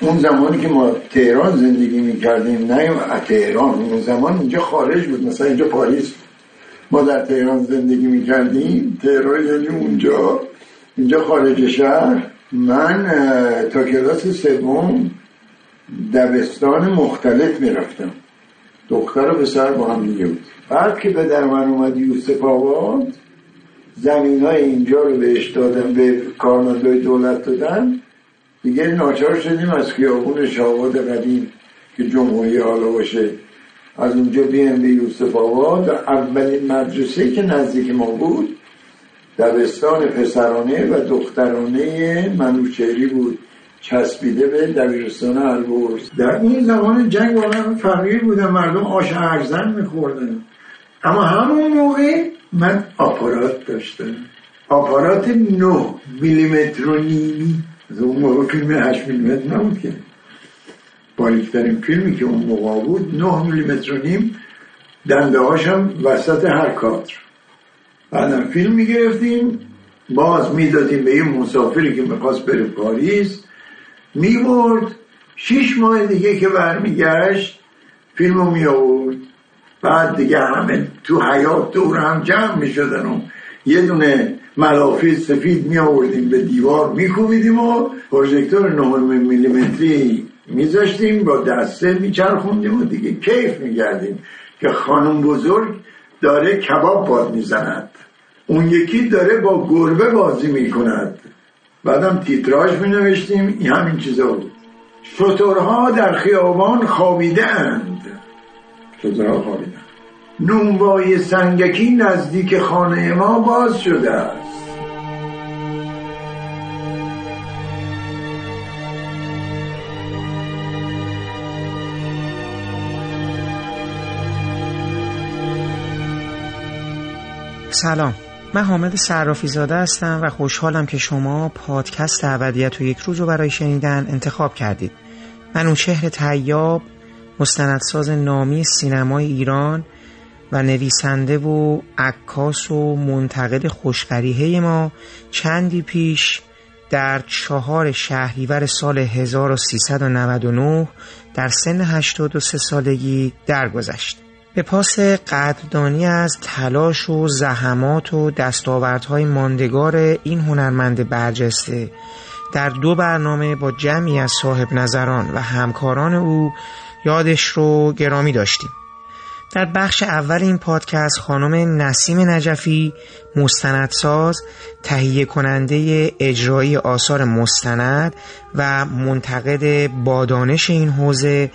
اون زمانی که ما تهران زندگی می‌کردیم نه تهران اون زمان اینجا خارج بود مثلا اینجا پاریس. ما در تهران زندگی می‌کردیم تهران یعنی اونجا. اینجا خارج شهر. من تا کلاس سوم دبستان مختلف می‌رفتم. دختر و پسر با هم دیگه بود. بعد که به در من اومد یوسف آباد زمین های اینجا رو بهش دادن به کارمندای دولت دادن. دیگه ناچار شدیم از خیابون شاواد قدیم که جمهوری حالا باشه. از اونجا بیان به یوسف آباد اولین مدرسه که نزدیک ما بود دبستان پسرانه و دخترانه منوچهری بود. چسبیده به دبیرستان البرز. در این زمان جنگ واقعا فرقی بودن مردم آش ارزن میخوردن. اما همون موقع من آپارات داشتم. آپارات 9 میلیمتر و نیمی. اون موقع فیلم 8 میلیمتر نبود که باریکترین فیلمی که اون موقع بود 9 میلیمتر و نیم دنده هاشم وسط هر کادر. بعدم فیلم می‌گرفتیم باز می‌دادیم به این مسافری که می‌خواست بره پاریس. می‌برد شیش ماه دیگه که برمیگشت فیلمو می آورد. بعد دیگه همه تو حیات دور هم جمع می شدن و یه دونه ملافی سفید می آوردیم به دیوار می کوبیدیم و پروژکتور 9 میلیمتری میذاشتیم با دسته میچرخوندیم و دیگه کیف میگردیم که خانم بزرگ داره کباب باد می‌زند اون یکی داره با گربه بازی می‌کند بعدم تیتراژ می نوشتیم این همین چیزا بود. شطورها در خیابان خوابیده اند شطورها خوابیده نونوای سنگکی نزدیک خانه ما باز شده است. سلام. من حامد صرافی زاده هستم و خوشحالم که شما پادکست ابدیت و یک روز رو برای شنیدن انتخاب کردید. من اون شهر تیاب مستندساز نامی سینمای ایران و نویسنده و عکاس و منتقد خوشقریحه ما چندی پیش در چهار شهریور سال 1399 در سن 83 سالگی درگذشت. به پاس قدردانی از تلاش و زحمات و دستاوردهای ماندگار این هنرمند برجسته در دو برنامه با جمعی از صاحب نظران و همکاران او یادش رو گرامی داشتیم در بخش اول این پادکست خانم نسیم نجفی مستندساز تهیه کننده اجرایی آثار مستند و منتقد بادانش این حوزه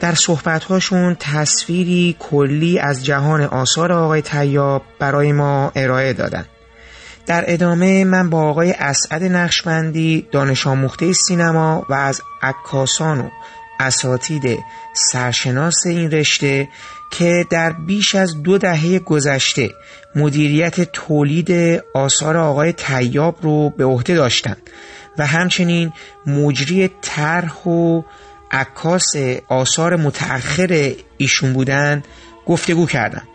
در صحبتهاشون تصویری کلی از جهان آثار آقای تیاب برای ما ارائه دادن. در ادامه من با آقای اسعد نقشبندی دانش آموخته سینما و از عکاسان و اساتید سرشناس این رشته که در بیش از دو دهه گذشته مدیریت تولید آثار آقای تیاب رو به عهده داشتند و همچنین مجری طرح و عکاس آثار متأخر ایشون بودن گفتگو کردم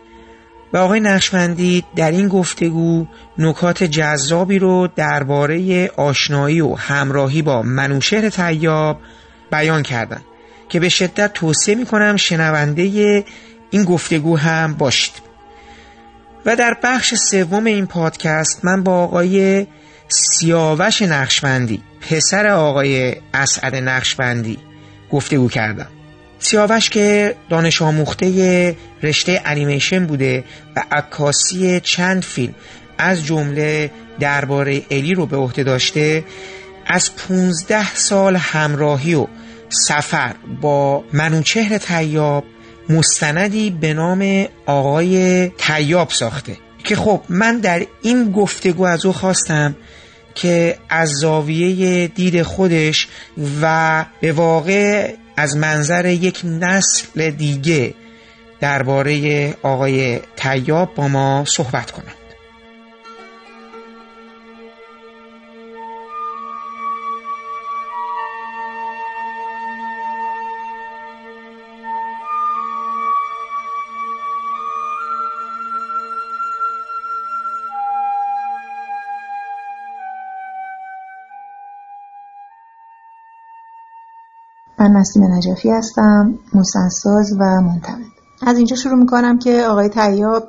و آقای نقشبندی در این گفتگو نکات جذابی رو درباره آشنایی و همراهی با منوشهر تیاب بیان کردن که به شدت توصیه می کنم شنونده این گفتگو هم باشید. و در بخش سوم این پادکست من با آقای سیاوش نقشبندی پسر آقای اسعد نقشبندی گفتگو کردم. سیاوش که دانش آموخته رشته انیمیشن بوده و عکاسی چند فیلم از جمله درباره الی رو به عهده داشته از 15 سال همراهی و سفر با منوچهر تیاب مستندی به نام آقای تیاب ساخته. که خب من در این گفتگو از او خواستم که از زاویه دید خودش و به واقع از منظر یک نسل دیگه درباره آقای تیاب با ما صحبت کنند من نسیم نجفی هستم مستنساز و منتقد از اینجا شروع می‌کنم که آقای تیاب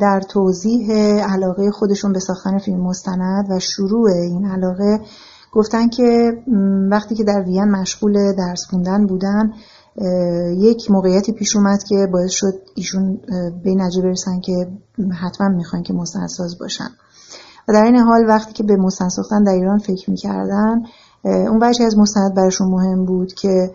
در توضیح علاقه خودشون به ساختن فیلم مستند و شروع این علاقه گفتن که وقتی که در وین مشغول درس خوندن بودن یک موقعیتی پیش اومد که باعث شد ایشون به نجه برسن که حتما می‌خوان که مستندساز باشن. و در این حال وقتی که به مستند ساختن در ایران فکر می‌کردن اون وجه از مستند براشون مهم بود که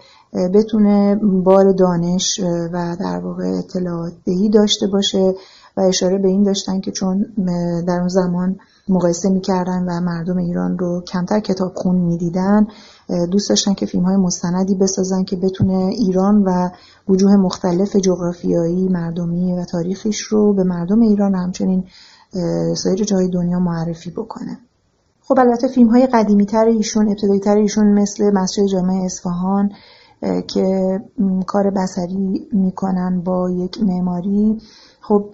بتونه بار دانش و در واقع اطلاعات دهی داشته باشه و اشاره به این داشتن که چون در اون زمان مقایسه می‌کردن و مردم ایران رو کمتر کتاب خون می‌دیدن دوست داشتن که فیلم های مستندی بسازن که بتونه ایران و وجوه مختلف جغرافیایی مردمی و تاریخیش رو به مردم ایران همچنین سایر جای دنیا معرفی بکنه. خب البته فیلم های قدیمی تر ایشون ابتدایی تر ایشون مثل مسجد جامع اصفهان که کار بسری می‌کنن با یک معماری. خب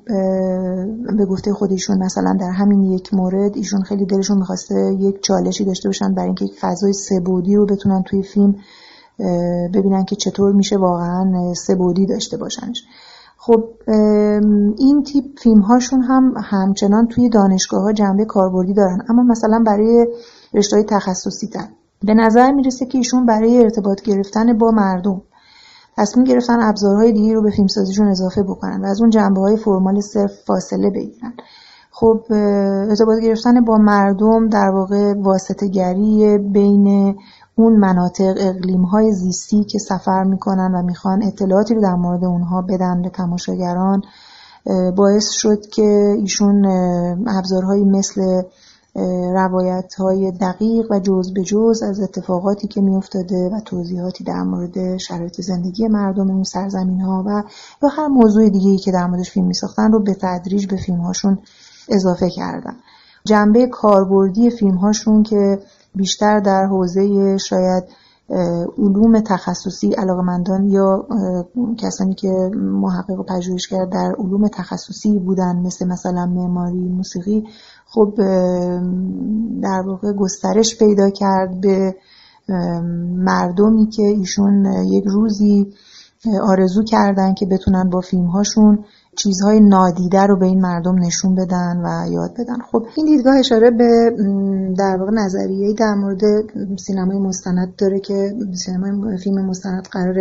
به گفته خودشون مثلا در همین یک مورد ایشون خیلی دلشون می‌خواسته یک چالشی داشته باشن برای اینکه یک فضای سبودی رو بتونن توی فیلم ببینن که چطور میشه واقعا سبودی داشته باشنش. خب این تیپ فیلم هاشون هم همچنان توی دانشگاه ها جنبه کاربردی دارن. اما مثلا برای رشته تخصصی تر به نظر می‌رسه که ایشون برای ارتباط گرفتن با مردم تصمیم گرفتن ابزارهای دیگه رو به فیلمسازیشون اضافه بکنن و از اون جنبه های فرمال صرف فاصله بگیرن. خب ارتباط گرفتن با مردم در واقع واسطه گری بین اون مناطق اقلیم های زیستی که سفر می‌کنن و می‌خوان اطلاعاتی رو در مورد اونها بدن به تماشاگران باعث شد که ایشون ابزارهایی مثل روایت های دقیق و جز به جز از اتفاقاتی که میافتاده و توضیحاتی در مورد شرایط زندگی مردم اون سرزمین ها و یا هر موضوع دیگه ای که در موردش فیلم میساختن رو به تدریج به فیلم هاشون اضافه کردن. جنبه کاربردی فیلم هاشون که بیشتر در حوزه شاید علوم تخصصی علاقمندان یا کسانی که محقق و پژوهشگر در علوم تخصصی بودن مثل مثلا معماری موسیقی خب در واقع گسترش پیدا کرد به مردمی که ایشون یک روزی آرزو کردن که بتونن با فیلم هاشون چیزهای نادیده رو به این مردم نشون بدن و یاد بدن. خب این دیدگاه اشاره به در واقع نظریه در مورد سینمای مستند داره که سینمای فیلم مستند قرار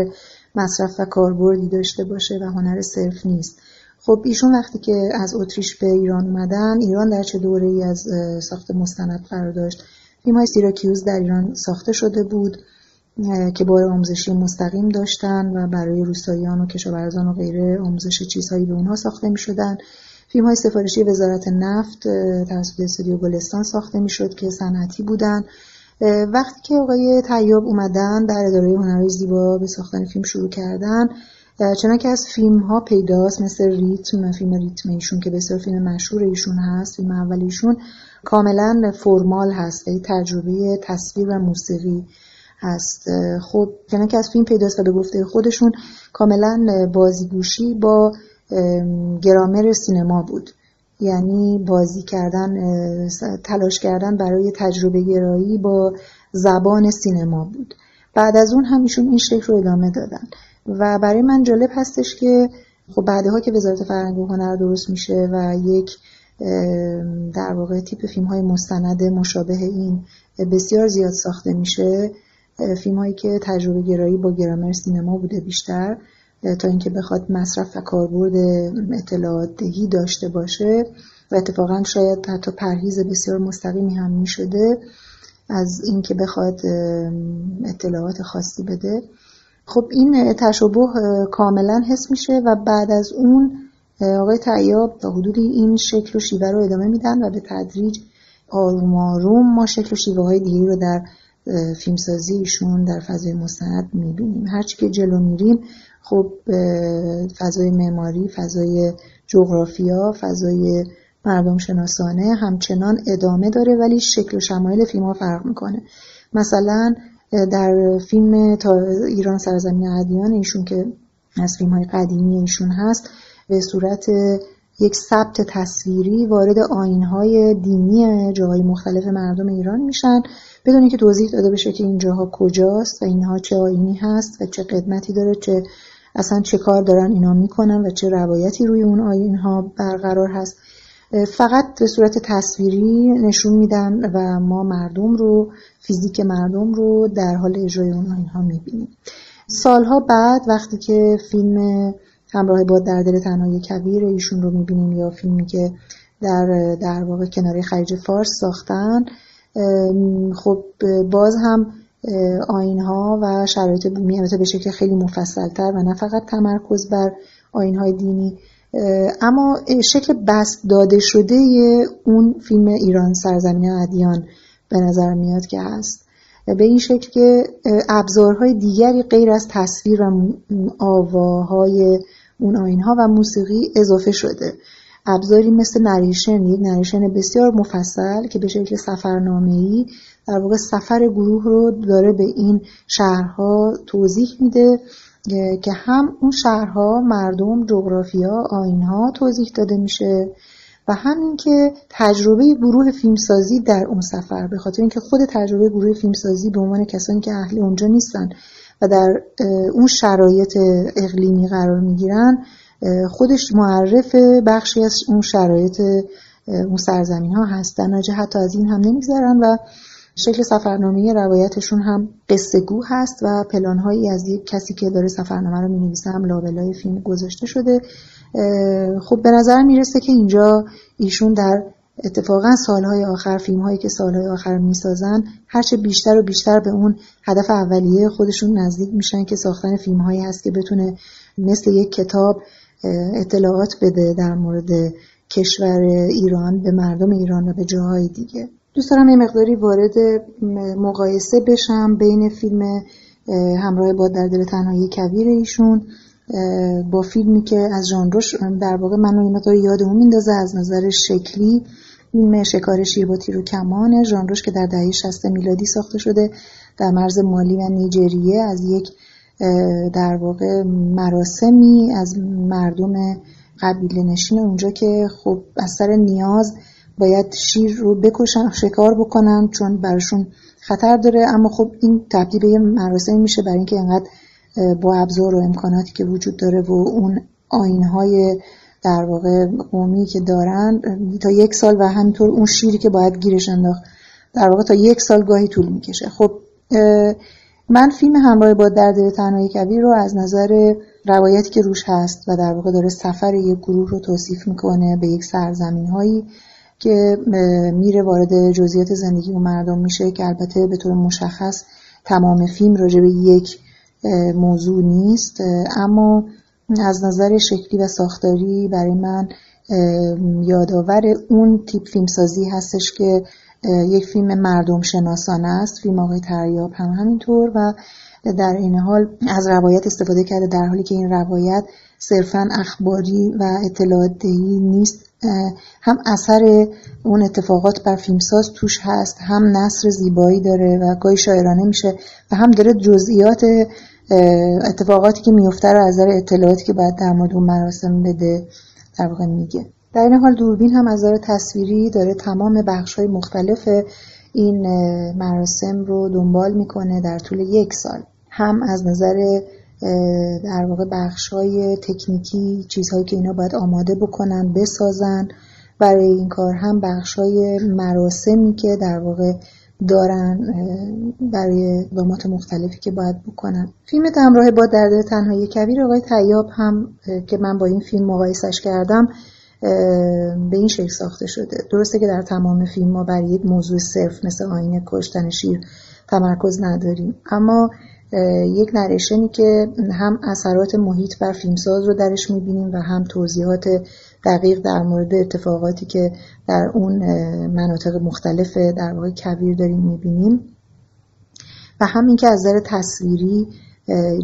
مصرف و کاربردی داشته باشه و هنر صرف نیست. خب ایشون وقتی که از اتریش به ایران اومدن ایران در چه دوره ای از ساخت مستند قرار داشت؟ فیلم های سیراکیوز در ایران ساخته شده بود. که بار آموزشی مستقیم داشتن و برای روستاییان و کشاورزان و غیره آموزش چیزهایی به اونها ساخته می شدن فیلم های سفارشی وزارت نفت توسط استودیو گلستان ساخته می شد که صنعتی بودن. وقتی که آقای طیاب اومدن در اداره هنرهای زیبا به ساختن فیلم شروع کردن چنانکه که از فیلم ها پیداست مثل ریتم فیلم ریتم ایشون که بسیار فیلم مشهور ایشون هست فیلم اول ایشون کاملا فرمال هست. یعنی تجربه تصویر و موسیقی. هست. خب چنانکه که از فیلم پیداست و به گفته خودشون کاملا بازیگوشی با گرامر سینما بود. یعنی بازی کردن تلاش کردن برای تجربه گرایی با زبان سینما بود. بعد از اون هم ایشون این شکل رو ادامه دادن. و برای من جالب هستش که خب بعدها که وزارت فرهنگ و هنر درست میشه و یک در واقع تیپ فیلم های مستند مشابه این بسیار زیاد ساخته میشه فیلم هایی که تجربه گرایی با گرامر سینما بوده بیشتر تا اینکه بخواد مصرف و کاربرد اطلاعات دهی داشته باشه و اتفاقا شاید حتی پرهیز بسیار مستقیمی هم می‌شده از اینکه بخواد اطلاعات خاصی بده. خب این تشابه کاملا حس میشه و بعد از اون آقای تعیاب تا حدودی این شکل و شیوه رو ادامه میدن و به تدریج آروم آروم ما شکل و شیوه های دیگه رو در فیلمسازی ایشون در فضای مستند می‌بینیم. هرچی که جلو میریم خب فضای معماری فضای جغرافیا فضای مردم شناسانه همچنان ادامه داره ولی شکل و شمایل فیلم ها فرق می‌کنه. مثلا در فیلم ایران سرزمین ادیان ایشون که از فیلم های قدیمی ایشون هست به صورت یک ثبت تصویری وارد آینهای دینی جاهای مختلف مردم ایران میشن بدون اینکه توضیح داده بشه که این جاها کجاست و اینها چه آینی هست و چه قدمتی داره چه اصلا چه کار دارن اینا می‌کنن و چه روایتی روی اون آینها برقرار هست. فقط به صورت تصویری نشون میدن و ما مردم رو فیزیک مردم رو در حال اجرای اون آینها می‌بینیم. سالها بعد وقتی که فیلم همراه با در دل تنهای کبیر ایشون رو می‌بینیم یا فیلمی که در در واقع کناری خلیج فارس ساختن. خب باز هم آینها و شرایط بومی البته به شکل خیلی مفصلتر و نه فقط تمرکز بر آینهای دینی. اما شکل بست داده شده اون فیلم ایران سرزمین ادیان به نظر میاد که هست. به این شکل که ابزارهای دیگری غیر از تصویر و آواهای اون آینها و موسیقی اضافه شده. ابزاری مثل نریشن یک نریشن بسیار مفصل که به شکل ای در واقع سفر گروه رو داره به این شهرها توضیح میده که هم اون شهرها مردم جغرافیا آینها توضیح داده میشه و همین که تجربه گروه فیلمسازی در اون سفر به خاطر اینکه خود تجربه گروه فیلمسازی به عنوان کسانی که اهل اونجا نیستن و در اون شرایط اقلیمی قرار می‌گیرن خودش معرف بخشی از اون شرایط اون سرزمین ها هستن حتی از این هم نمیگذرن و شکل سفرنامه روایتشون هم قصه گو هست و پلانهایی از یک کسی که داره سفرنامه رو می‌نویسه هم لابلای فیلم گذاشته شده. خب به نظر می‌رسه که اینجا ایشون در اتفاقا سالهای آخر فیلم هایی که سالهای آخر می‌سازن هرچه بیشتر و بیشتر به اون هدف اولیه خودشون نزدیک میشن که ساختن فیلم هایی هست که بتونه مثل یک کتاب اطلاعات بده در مورد کشور ایران به مردم ایران و به جاهای دیگه. دوست دارم یه مقداری وارد مقایسه بشم بین فیلم همراه با در دل تنهایی کبیر ایشون با فیلمی که از ژانرش در واقع منو این مقدار یادمون میندازه از نظر شکلی فیلم شکار شیر با تیر و کمان ژانرش که در دهه 60 میلادی ساخته شده در مرز مالی و نیجریه از یک در واقع مراسمی از مردم قبیله نشین اونجا که خب از سر نیاز باید شیر رو بکشن شکار بکنن چون براشون خطر داره. اما خب این تبدیل به یه مراسم میشه برای اینکه انقدر با ابزار و امکاناتی که وجود داره و اون آینهای در واقع قومی که دارن تا یک سال و همینطور اون شیری که باید گیرش انداخت. در واقع تا یک سال گاهی طول می‌کشه. خب من فیلم همراه با درد تنهایی کبیر رو از نظر روایتی که روش هست و در واقع داره سفر یک گروه رو توصیف می‌کنه به یک سرزمین هایی که میره وارد جزئیات زندگی و مردم میشه که البته به طور مشخص تمام فیلم راجع به یک موضوع نیست. اما از نظر شکلی و ساختاری برای من یادآور اون تیپ فیلمسازی هستش که یک فیلم مردم شناسانه است فیلم آقای تریاب هم همینطور و در این حال از روایت استفاده کرده در حالی که این روایت صرفا اخباری و اطلاعات دهی نیست هم اثر اون اتفاقات بر فیلمساز توش هست هم نصر زیبایی داره و گاهی شاعرانه میشه و هم داره جزئیات اتفاقاتی که میفته رو از نظر اطلاعاتی که باید در مورد اون مراسم بده در واقع میگه. در این حال دوربین هم از نظر تصویری داره تمام بخش های مختلف این مراسم رو دنبال می‌کنه در طول یک سال. هم از نظر در واقع بخش های تکنیکی چیزهایی که اینا باید آماده بکنن بسازن. برای این کار هم بخش های مراسمی که در واقع دارن برای اقدامات مختلفی که باید بکنن. فیلم همراه با درد تنهایی کبیر آقای تیاب هم که من با این فیلم مقایسش کردم به این شکل ساخته شده. درسته که در تمام فیلم ما برای یک موضوع صرف مثل آینه کشتن شیر تمرکز نداریم. اما یک نریشنی که هم اثرات محیط بر فیلمساز رو درش می‌بینیم و هم توضیحات دقیق در مورد اتفاقاتی که در اون مناطق مختلف در واقع کویر داریم می‌بینیم. و هم اینکه از نظر تصویری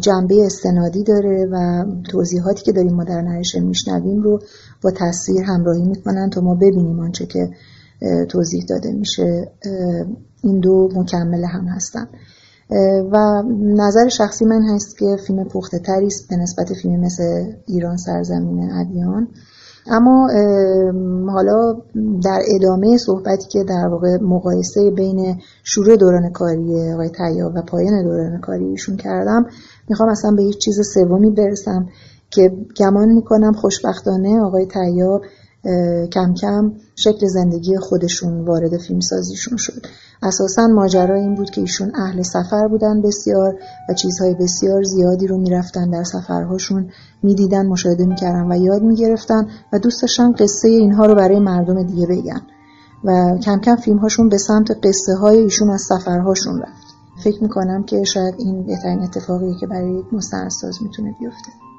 جنبه استنادی داره و توضیحاتی که داریم ما در نریشن میشنویم رو با تصویر همراهی می‌کنن تا ما ببینیم آنچه که توضیح داده میشه. این دو مکمل هم هستن. و نظر شخصی من هست که فیلم پخته تری است به نسبت فیلم مثل ایران سرزمین ادیان. اما حالا در ادامه صحبتی که در واقع مقایسه بین شروع دوران کاری آقای تیاب و پایان دوران کاری ایشون کردم می‌خوام اصلا به هیچ چیز سومی برسم که گمان می‌کنم خوشبختانه آقای تیاب کم کم شکل زندگی خودشون وارد فیلمسازیشون شد. اساسا ماجرا این بود که ایشون اهل سفر بودن بسیار و چیزهای بسیار زیادی رو می‌رفتن در سفرهاشون می‌دیدن مشاهده می‌کردن و یاد می‌گرفتن و دوست داشتن قصه اینها رو برای مردم دیگه بگن. و کم کم فیلم هاشون به سمت قصه های ایشون از سفرهاشون رفت. فکر می‌کنم که شاید این بهترین اتفاقیه که برای یک مستندساز می‌تونه بیفته.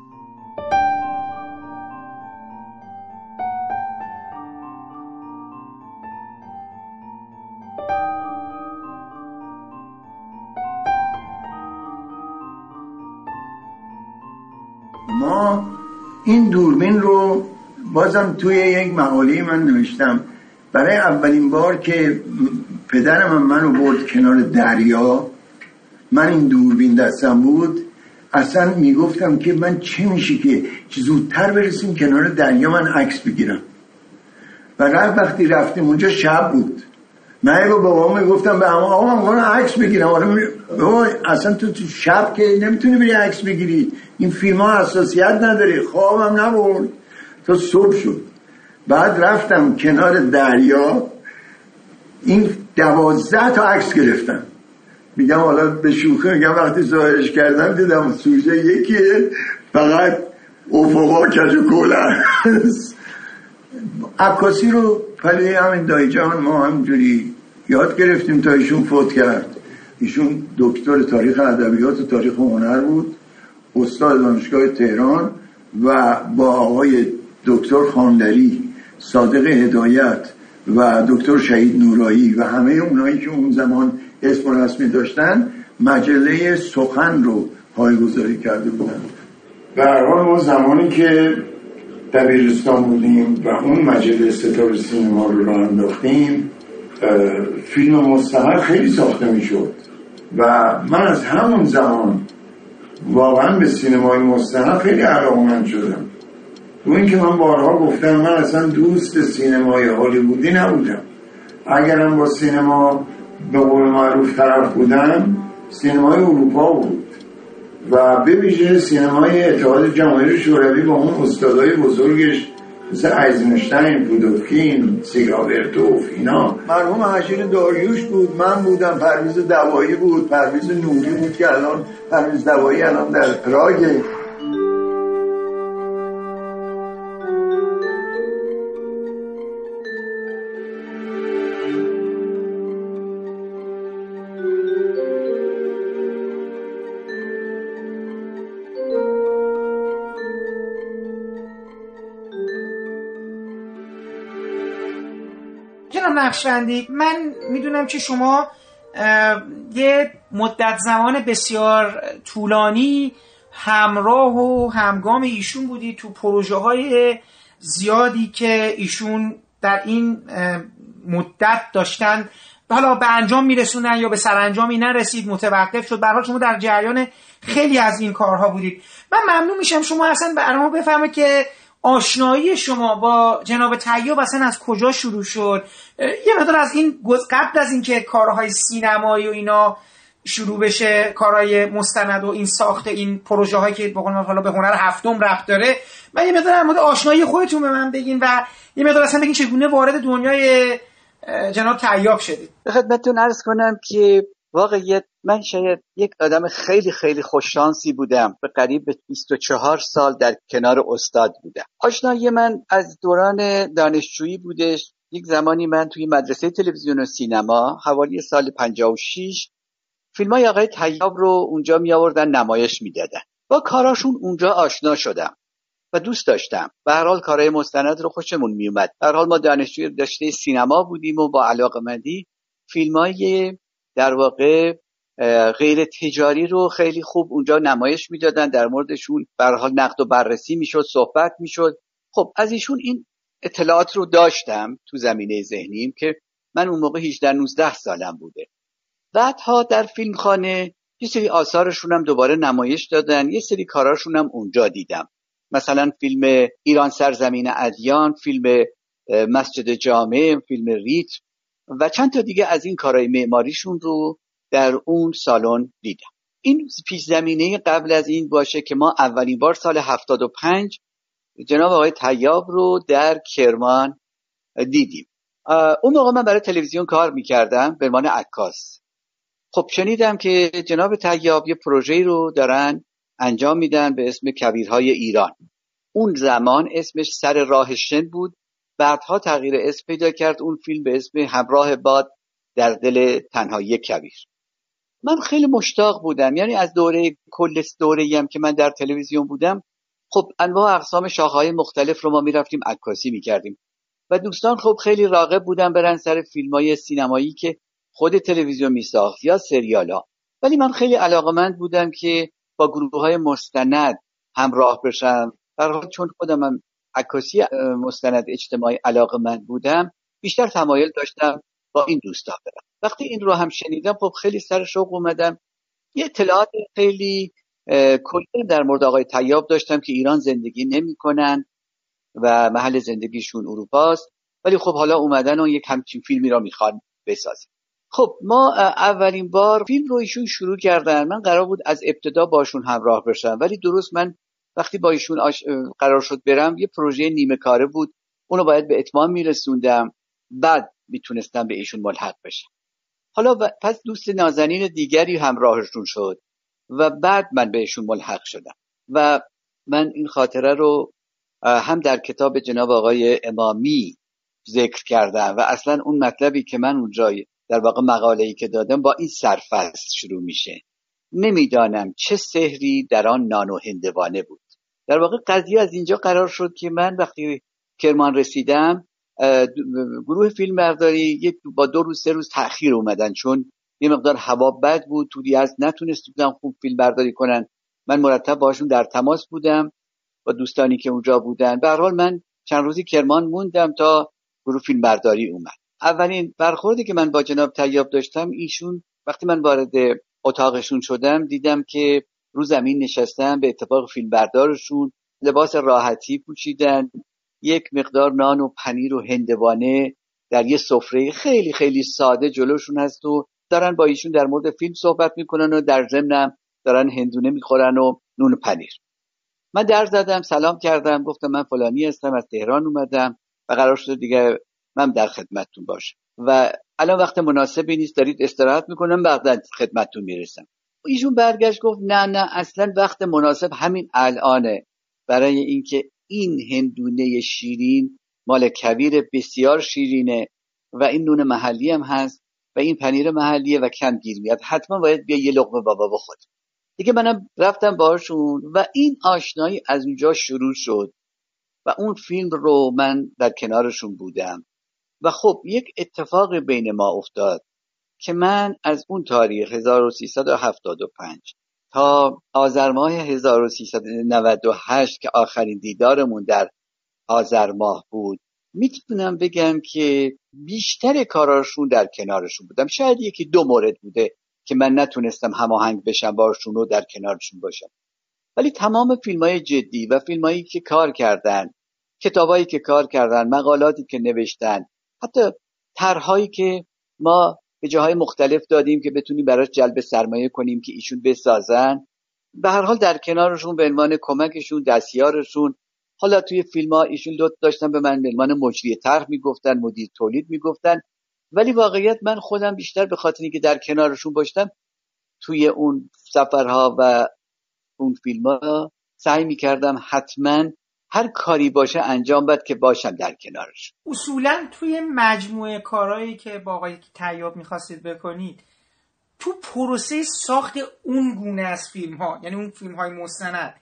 ما این دوربین رو بازم توی یک مقاله من نوشتم. برای اولین بار که پدرم منو برد کنار دریا من این دوربین دستم بود اصلا می‌گفتم که من چه میشه که زودتر برسیم کنار دریا من عکس بگیرم. و رفت وقتی رفتیم اونجا شب بود. من با بابا می‌گفتم به اما آقا من عکس بگیرم. بابا اصلا تو تو شب که نمی‌تونی بری عکس بگیری. این فیلم ها اساسیت نداره. خوابم نبرد. تا صبح شد. بعد رفتم کنار دریا. این دوازده تا عکس گرفتم. میگم حالا به شوخی میگم وقتی ظاهرش کردم دیدم سوژه یکیه. فقط افقا کج و عکاسی رو پلی همین دایجان ما همینجوری یاد گرفتیم تا ایشون فوت کرد. ایشون دکتر تاریخ ادبیات و تاریخ هنر بود. استاد دانشگاه تهران و با آقای دکتر خاندری صادق هدایت و دکتر شهید نورایی و همه اونایی که اون زمان اسم رسمی داشتن مجله سخن رو پایگذاری کرده بودن. به حال ما زمانی که دبیرستان بودیم و اون مجله ستاره سینما رو را انداختیم فیلم مستمر خیلی ساخته می‌شد. و من از همون زمان واقعا به سینمای مستند خیلی علاقمند شدم. تو اینکه من بارها گفتم من اصلا دوستدار سینمای هالیوودی نبودم. اگرم با سینما به قول معروف طرف بودم سینمای اروپا بود. و به ویژه سینمای اتحاد جماهیر شوروی با اون استادای بزرگش مثل ایزنشتین پودوفکین ژیگا ورتوف اینا. مرحوم هژیر داریوش بود من بودم پرویز دوایی بود پرویز نوری بود که الان پرویز دوایی الان در پراگه نقشبندی من می‌دونم که شما یه مدت زمان بسیار طولانی همراه و همگام ایشون بودی تو پروژه های زیادی که ایشون در این مدت داشتن. حالا به انجام میرسونن یا به سرانجامی نرسید متوقف شد. برای شما در جریان خیلی از این کارها بودید. من ممنون میشم شما اصلا برنامه بفهمه که آشنایی شما با جناب طیاب اصلا از کجا شروع شد؟ یه مقدار از این قبل از اینکه کارهای سینمایی و اینا شروع بشه کارهای مستند و این ساخت این پروژه هایی که بقول حالا به هنر هفتم رفت داره من یه مقدار مورد آشنایی خودتون به من بگین و یه مقدار اصلا بگین چگونه وارد دنیای جناب طیاب شدید. خدمتتون عرض کنم که واقعیت من شاید یک آدم خیلی خیلی خوششانسی بودم. به قریب 24 سال در کنار استاد بودم. آشنایی من از دوران دانشجویی بودش. یک زمانی من توی مدرسه تلویزیون و سینما حوالی سال 56 فیلم های آقای تیاب رو اونجا می آوردن نمایش می‌دادن. با کاراشون اونجا آشنا شدم و دوست داشتم. به هر حال کارهای مستند رو خوشمون میومد به هر حال ما دانشجوی داشته سینما بودیم و با علاقمندی فیلم های در واقع غیر تجاری رو خیلی خوب اونجا نمایش می‌دادن. در موردشون به حال نقد و بررسی می‌شد صحبت می‌شد. خب از ایشون این اطلاعات رو داشتم تو زمینه ذهنیم که من اون موقع 18 19 سالم بوده. بعدها در فیلمخانه یه سری آثارشون هم دوباره نمایش دادن. یه سری کاراشون هم اونجا دیدم. مثلا فیلم ایران سرزمین ادیان فیلم مسجد جامع فیلم ریت و چند تا دیگه از این کارهای معماریشون رو در اون سالن دیدم. این پیش زمینه قبل از این باشه که ما اولین بار سال 75 جناب آقای تیاب رو در کرمان دیدیم. اون موقع من برای تلویزیون کار می‌کردم به عنوان عکاس. خب شنیدم که جناب تیاب یه پروژه رو دارن انجام میدن به اسم کبیرهای ایران. اون زمان اسمش سر راه شن بود. بعدها تغییر اسم پیدا کرد. اون فیلم به اسم همراه باد در دل تنهایی کبیر من خیلی مشتاق بودم. یعنی از دوره کل دوره هم که من در تلویزیون بودم خب انواع اقسام شاخهای مختلف رو ما می‌رفتیم عکاسی می‌کردیم. و دوستان خب خیلی راغب بودن برن سر فیلم های سینمایی که خود تلویزیون میساخت یا سریال ها ولی من خیلی علاقمند بودم که با گروه های مستند همراه بشم. در چون خودم هم عکاسی مستند اجتماعی علاقمند بودم بیشتر تمایل داشتم با این دوستا برم. وقتی این رو هم شنیدم خب خیلی سر شوق اومدم. یه اطلاعات خیلی کلی در مورد آقای تیاب داشتم که ایران زندگی نمی‌کنن و محل زندگیشون اروپاست. ولی خب حالا اومدن و یک همچین فیلمی را می‌خوان بسازیم خب ما اولین بار فیلم رو ایشون شروع کردن. من قرار بود از ابتدا باشون همراه بشم. ولی درست من وقتی با ایشون قرار شد برم یه پروژه نیمه کاره بود. اونو باید به اتمام میرسوندم. بعد می‌تونستم به ایشون ملحق بشم حالا پس دوست نازنین دیگری همراهشون شد و بعد من بهشون ملحق شدم. و من این خاطره رو هم در کتاب جناب آقای امامی ذکر کردم و اصلا اون مطلبی که من اونجا در واقع مقاله ای که دادم با این سرفست شروع میشه. نمی‌دانم چه سحری در آن نانو هندوانه بود. در واقع قضیه از اینجا قرار شد که من وقتی کرمان رسیدم گروه فیلم برداری با دو روز سه روز تاخیر اومدن چون یه مقدار هوا بد بود تو از نتونست بودن خوب فیلم برداری کنن. من مرتب باشون در تماس بودم با دوستانی که اونجا بودن. به حال من چند روزی کرمان موندم تا گروه فیلم برداری اومد. اولین برخوردی که من با جناب تیاب داشتم ایشون وقتی من وارد اتاقشون شدم دیدم که رو زمین نشستن به اتفاق فیلم بردارشون لباس راحتی پوشیدن. یک مقدار نان و پنیر و هندوانه در یه سفره خیلی خیلی ساده جلوشون هست و دارن با ایشون در مورد فیلم صحبت می‌کنن و در ضمنم دارن هندونه می‌خورن و نون و پنیر. من در زدم سلام کردم گفتم من فلانی هستم از تهران اومدم و قرار شده دیگه من در خدمتتون باشم. و الان وقت مناسبی نیست دارید استراحت می‌کنم بعد خدمتتون می‌رسم. ایشون برگشت گفت نه نه اصلا وقت مناسب همین الانه. برای اینکه این هندونه شیرین مال کبیر بسیار شیرینه و این نون محلی هم هست و این پنیر محلیه و کم گیر میاد. حتما باید بیا یه لقمه بابا بخور دیگه منم رفتم باشون و این آشنایی از اونجا شروع شد و اون فیلم رو من در کنارشون بودم. و خب یک اتفاق بین ما افتاد که من از اون تاریخ 1375 تا آذر ماه 1398 که آخرین دیدارمون در آذر ماه بود می‌تونم بگم که بیشتر کاراشون در کنارشون بودم. شاید یکی دو مورد بوده که من نتونستم هماهنگ بشم باشون و در کنارشون باشم. ولی تمام فیلم های جدی و فیلم هایی که کار کردن کتابایی که کار کردن مقالاتی که نوشتن حتی طرحهایی که ما به جاهای مختلف دادیم که بتونیم براش جلب سرمایه کنیم که ایشون بسازن. به هر حال در کنارشون به عنوان کمکشون دستیارشون. حالا توی فیلم ها ایشون لطف داشتن به من به عنوان مجری طرح می‌گفتن مدیر تولید می‌گفتن. ولی واقعیت من خودم بیشتر به خاطر اینکه در کنارشون باشتم توی اون سفرها و اون فیلم ها سعی می‌کردم حتما هر کاری باشه انجام بد که باشم در کنارش. اصولا توی مجموعه کارهایی که با آقای تیاب می‌خواستید بکنید تو پروسه ساخت اون گونه از فیلم ها یعنی اون فیلم های مستند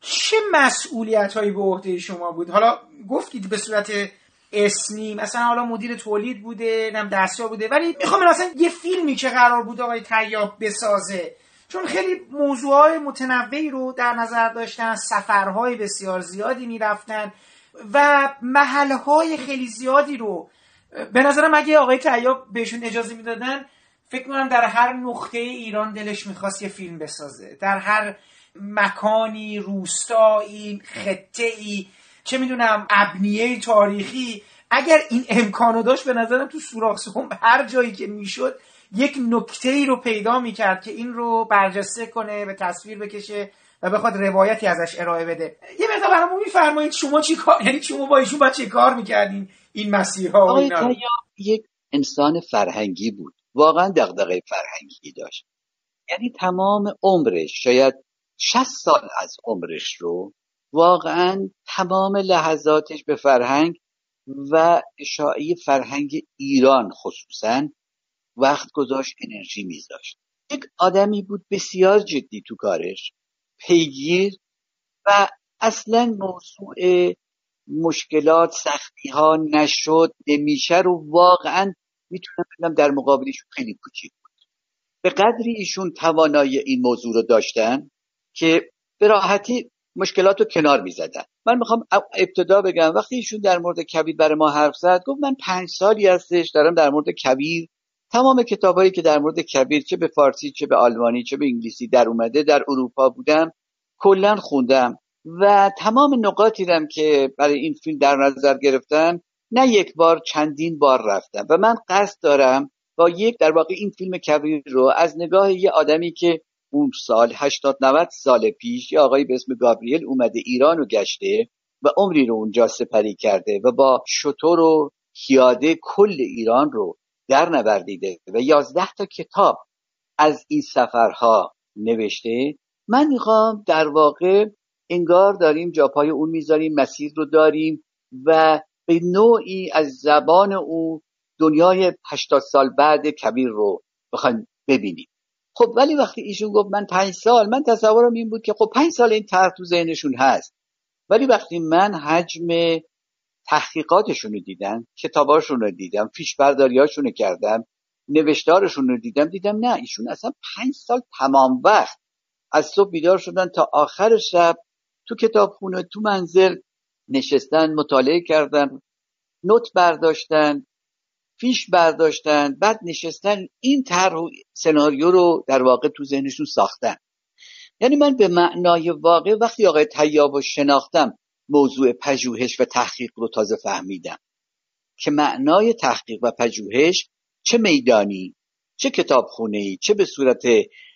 چه مسئولیت هایی به عهده شما بود؟ حالا گفتید به صورت اسمی مثلا حالا مدیر تولید بوده نم دستیار بوده ولی می‌خوام مثلا یه فیلمی که قرار بود آقای تیاب بسازه چون خیلی موضوعهای متنوعی رو در نظر داشتن سفرهای بسیار زیادی می‌رفتن و محلهای خیلی زیادی رو به نظرم اگه آقای تیاب بهشون اجازه می‌دادن فکر کنم در هر نقطه ایران دلش می‌خواست یه فیلم بسازه. در هر مکانی روستایی خطه ای چه می‌دونم ابنیه تاریخی اگر این امکانو داشت به نظرم تو سوراخ هر جایی که می‌شد یک نکته ای رو پیدا می‌کرد که این رو برجسته کنه به تصویر بکشه و بخواد روایتی ازش ارائه بده. یه مقدار برامون میفرمایید شما چی کار یعنی شما با ایشون باید چه کار می‌کردین این مسیرها و اینا یک انسان فرهنگی بود. واقعا دغدغه فرهنگی داشت. یعنی تمام عمرش شاید 60 سال از عمرش رو واقعا تمام لحظاتش به فرهنگ و اشاعه فرهنگ ایران خصوصا وقت گذاشت انرژی میذاشت. یک آدمی بود بسیار جدی تو کارش پیگیر و اصلا موضوع مشکلات سختی ها نشد. نمیشه رو واقعا می‌تونم بگم در مقابلشون خیلی کوچیک بود. به قدری ایشون توانایی این موضوع رو داشتن که به راحتی مشکلات رو کنار می‌زدن. من می‌خوام ابتدا بگم وقتی ایشون در مورد کبیر برای ما حرف زد گفت من پنج سالی هستش دارم در مورد کبیر تمام کتابایی که در مورد کبیر چه به فارسی چه به آلمانی چه به انگلیسی در اومده در اروپا بودم کلا خوندم و تمام نقاطی رم که برای این فیلم در نظر گرفتم نه یک بار چندین بار رفتم و من قصد دارم با یک در واقع این فیلم کبیر رو از نگاه یه آدمی که اون سال 80 90 سال پیش یه آقایی به اسم گابریل اومده ایران رو گشته و عمری رو اونجا سپری کرده و با شطور و پیاده کل ایران رو در نوردیده و یازده تا کتاب از این سفرها نوشته. من می‌خوام در واقع انگار داریم جاپای اون می‌ذاریم مسیر رو داریم و به نوعی از زبان او دنیای 80 سال بعد کبیر رو بخوایم ببینیم. خب ولی وقتی ایشون گفت من پنج سال من تصورم این بود که خب پنج سال این طرح تو ذهنشون هست. ولی وقتی من حجم تحقیقاتشون رو دیدم کتاباشون رو دیدم فیش برداریاشون رو کردم نوشتارشون رو دیدم دیدم نه ایشون اصلا پنج سال تمام وقت از صبح بیدار شدن تا آخر شب تو کتابخونه تو منزل نشستن مطالعه کردن نوت برداشتن فیش برداشتن بعد نشستن این طرح و سناریو رو در واقع تو ذهنشون ساختن. یعنی من به معنای واقع وقتی آقای طیاب شناختم موضوع پژوهش و تحقیق رو تازه فهمیدم. که معنای تحقیق و پژوهش چه میدانی؟ چه کتابخونه ای چه به صورت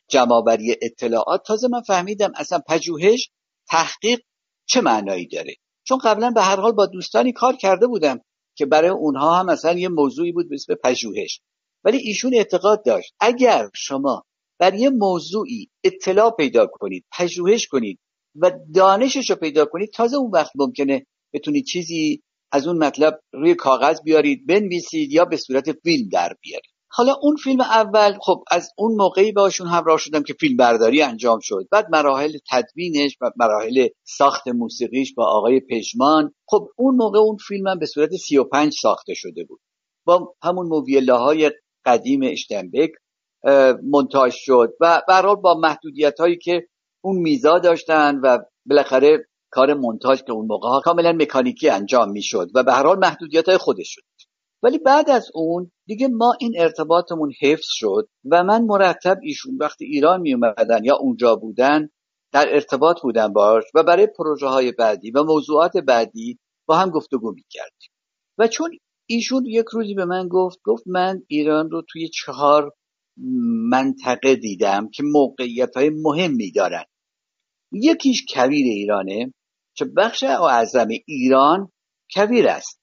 جمعآوری اطلاعات؟ تازه من فهمیدم اصلا پژوهش تحقیق چه معنایی داره. چون قبلا به هر حال با دوستانی کار کرده بودم که برای اونها هم مثلا یه موضوعی بود به پژوهش. ولی ایشون اعتقاد داشت اگر شما بر یه موضوعی اطلاع پیدا کنید پژوهش کنید و دانشش رو پیدا کنید. تازه اون وقت ممکنه بتونید چیزی از اون مطلب روی کاغذ بیارید بنویسید یا به صورت فیلم در بیارید. حالا اون فیلم اول خب از اون موقعی باشون همراه شدم که فیلم برداری انجام شد. بعد مراحل تدوینش و مراحل ساخت موسیقیش با آقای پژمان. خب اون موقع اون فیلم به صورت 35 ساخته شده بود. با همون موویله های قدیم اشتنبک منتاج شد و برحال با محدودیت هایی که اون میزا داشتن و بالاخره کار منتاج که اون موقع ها کاملا مکانیکی انجام می‌شد و به هر حال محدودیت های خودش شد. ولی بعد از اون دیگه ما این ارتباطمون حفظ شد و من مرتب ایشون وقتی ایران می اومدن یا اونجا بودن در ارتباط بودن باش و برای پروژه های بعدی و موضوعات بعدی با هم گفتگو می کردیم و چون ایشون یک روزی به من گفت گفت من ایران رو توی چهار منطقه دیدم که موقعیت های مهمی دارن. یکیش کویر ایرانه که بخش اعظم ایران کویر است.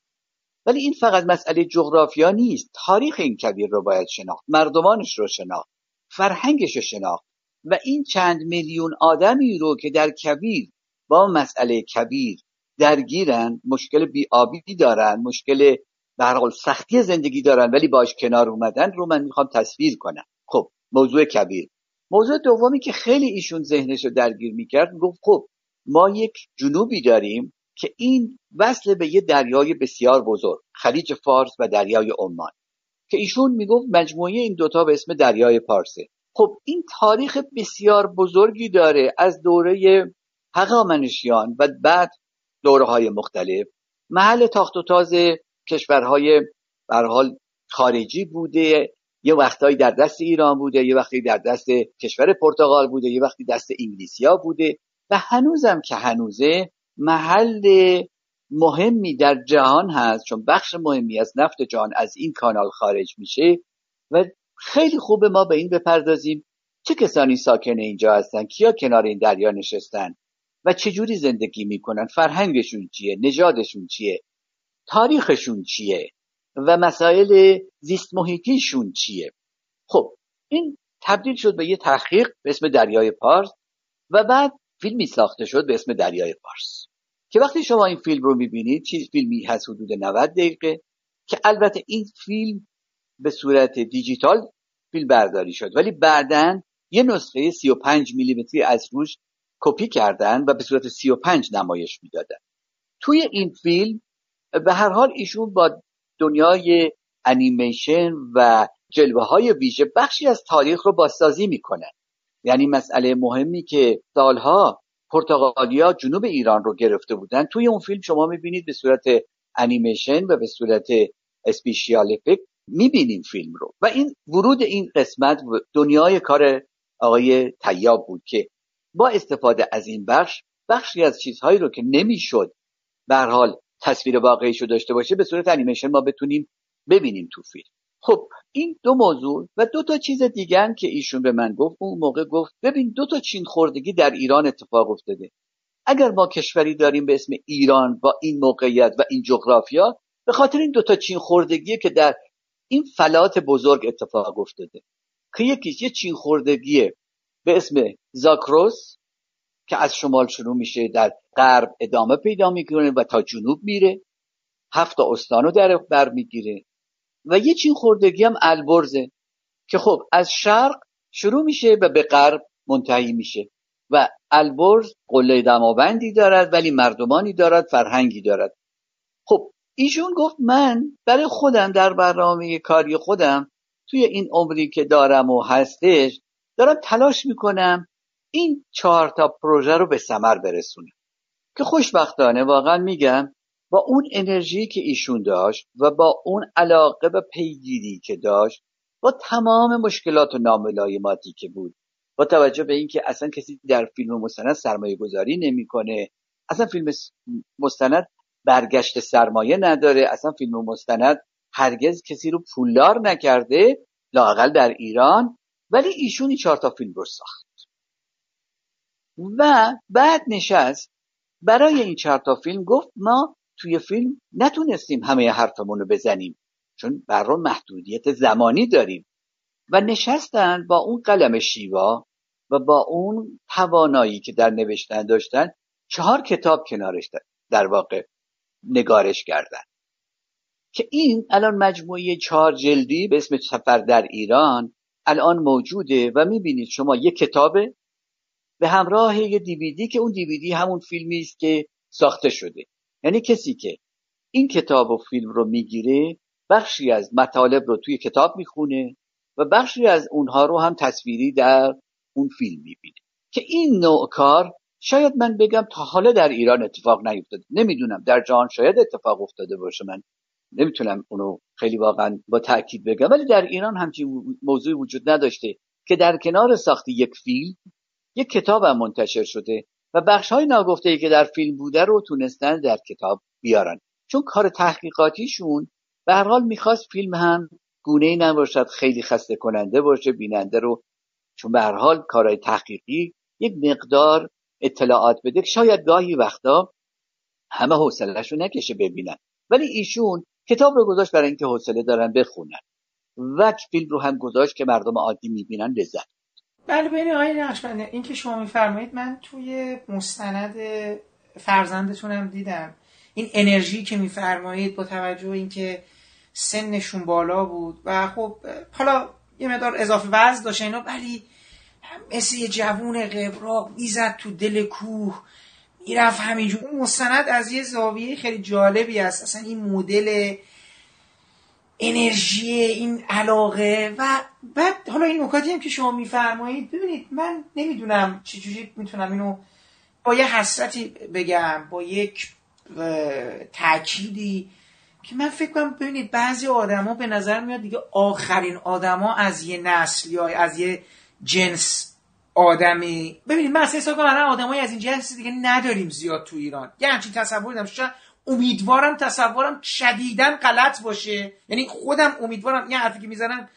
ولی این فقط مسئله جغرافیا نیست. تاریخ این کویر رو باید شناخت مردمانش رو شناخت فرهنگش رو شناخت. و این چند میلیون آدمی رو که در کویر با مسئله کویر درگیرن مشکل بیابی دارن مشکل به سختی زندگی دارن ولی باش کنار اومدن رو من می‌خوام تصویر کنم. خب موضوع کبیر موضوع دومی که خیلی ایشون ذهنش رو درگیر می‌کرد گفت خب ما یک جنوبی داریم که این وصل به یه دریای بسیار بزرگ خلیج فارس و دریای عمان. که ایشون می‌گفت مجموعه این دوتا به اسم دریای پارسه. خب این تاریخ بسیار بزرگی داره از دوره هقامنشیان و بعد دوره های مختلف. محل تاخت و تاز کشورهای حال خارجی بوده. یه وقتایی در دست ایران بوده یه وقتی در دست کشور پرتغال بوده یه وقتی دست انگلیسیا بوده و هنوزم که هنوزه محل مهمی در جهان هست چون بخش مهمی از نفت جهان از این کانال خارج میشه و خیلی خوبه ما به این بپردازیم. چه کسانی ساکن اینجا هستن؟ کیا کنار این دریا نشستن؟ و چجوری زندگی می‌کنن؟ فرهنگشون چیه؟ نژادشون چیه؟ تاریخشون چیه؟ و مسائل زیست محیطیشون چیه؟ خب این تبدیل شد به یه تحقیق به اسم دریای پارس و بعد فیلمی ساخته شد به اسم دریای پارس. که وقتی شما این فیلم رو می‌بینید چیز فیلمی هست حدود 90 دقیقه که البته این فیلم به صورت دیجیتال فیلم برداری شد ولی بعدا یه نسخه 35 میلیمتری از روش کپی کردن و به صورت 35 نمایش می‌دادن. توی این فیلم به هر حال ایشون با دنیای انیمیشن و جلوه های ویژه بخشی از تاریخ رو بازسازی می‌کنن یعنی مسئله مهمی که سالها پرتغالیا جنوب ایران رو گرفته بودن. توی اون فیلم شما می‌بینید به صورت انیمیشن و به صورت اسپیشیال افکت می‌بینیم فیلم رو. و این ورود این قسمت دنیای کار آقای تیاب بود که با استفاده از این بخش بخشی از چیزهایی رو که نمی‌شد به حال تصویر واقعیش رو داشته باشه به صورت انیمیشن ما بتونیم ببینیم تو فیلم. خب این دو موضوع و دو تا چیز دیگر که ایشون به من گفت اون موقع گفت ببین دو تا چین خوردگی در ایران اتفاق افتاده. اگر ما کشوری داریم به اسم ایران با این موقعیت و این جغرافیا به خاطر این دو تا چین خوردگی که در این فلات بزرگ اتفاق افتاده. که یکیش یه چین خوردگیه به اسم زاکروس که از شمال شروع میشه در غرب ادامه پیدا می‌کنه و تا جنوب میره. هفت استانو در بر می‌گیره. و یه چین خوردگی هم البرزه که خب از شرق شروع میشه و به غرب منتهی میشه. و البرز قله دماوندی دارد ولی مردمانی دارد فرهنگی دارد. خب ایشون گفت من برای خودم در برنامه کاری خودم توی این عمری که دارم و هستش دارم تلاش می‌کنم این چهار تا پروژه رو به ثمر برسونم. که خوشبختانه واقعا میگم با اون انرژی که ایشون داشت و با اون علاقه و پیگیری که داشت با تمام مشکلات و ناملایماتی که بود با توجه به اینکه اصلا کسی در فیلم مستند سرمایه گذاری نمی‌کنه اصلا فیلم مستند برگشت سرمایه نداره اصلا فیلم مستند هرگز کسی رو پولدار نکرده لاقل در ایران ولی ایشون این چهار تا فیلم رو ساخت. و بعد نشست برای این چهار تا فیلم گفت ما توی فیلم نتونستیم همه حرفمون رو بزنیم چون برای محدودیت زمانی داریم. و نشستن با اون قلم شیوا و با اون توانایی که در نوشتن داشتن چهار کتاب کنارش در واقع نگارش کردن. که این الان مجموعه چهار جلدی به اسم سفر در ایران الان موجوده و می‌بینید شما یک کتابه به همراه یه دیویدی که اون دیویدی همون فیلمی است که ساخته شده. یعنی کسی که این کتاب و فیلم رو می‌گیره بخشی از مطالب رو توی کتاب می‌خونه و بخشی از اونها رو هم تصویری در اون فیلم می‌بینه. که این نوع کار شاید من بگم تا حالا در ایران اتفاق نیفتاده. نمی‌دونم در جهان شاید اتفاق افتاده باشه. من نمی‌تونم اونو خیلی واقعا با تاکید بگم. ولی در ایران همچین موضوعی وجود نداشته که در کنار ساخت یک فیلم یک کتاب هم منتشر شده و بخش های ناگفته که در فیلم بوده رو تونستن در کتاب بیارن. چون کار تحقیقاتیشون به هر حال می‌خواست فیلم هم گونه ای نباشد خیلی خسته کننده باشه بیننده رو. چون به هر حال کارهای تحقیقی یک مقدار اطلاعات بده شاید گاهی وقتا همه حوصلهش رو نکشه ببینن. ولی ایشون کتاب رو گذاشت برای اینکه حوصله دارن بخونن. و فیلم رو هم گذاشت که مردم عادی می‌بینن لذت. بله بین آقای نقشبنده این که شما میفرمایید من توی مستند فرزندتونم دیدم. این انرژی که میفرمایید با توجه اینکه سنشون بالا بود و خب حالا یه مقدار اضافه وزن داشته اینا ولی مثل یه جوون قبراق می‌زد تو دل کوه می‌رفت همینجور. اون مستند از یه زاویه خیلی جالبی است. اصلا این مدل انرژی این علاقه و بعد حالا این نکاتی هم که شما میفرمایید ببینید من نمی‌دونم چجوری می‌تونم اینو با یه حسرتی بگم با یک تأکیدی که من فکر کنم ببینید بعضی آدما به نظر میاد دیگه آخرین آدما از یه نسل یا از یه جنس آدمی. ببینید من اصلا حساب کنم آدمای از این جنس دیگه نداریم زیاد تو ایران. یه همچین تصوری دارم. شاید امیدوارم تصورم شدیدا غلط باشه. یعنی خودم امیدوارم یه حرفی که می‌زنم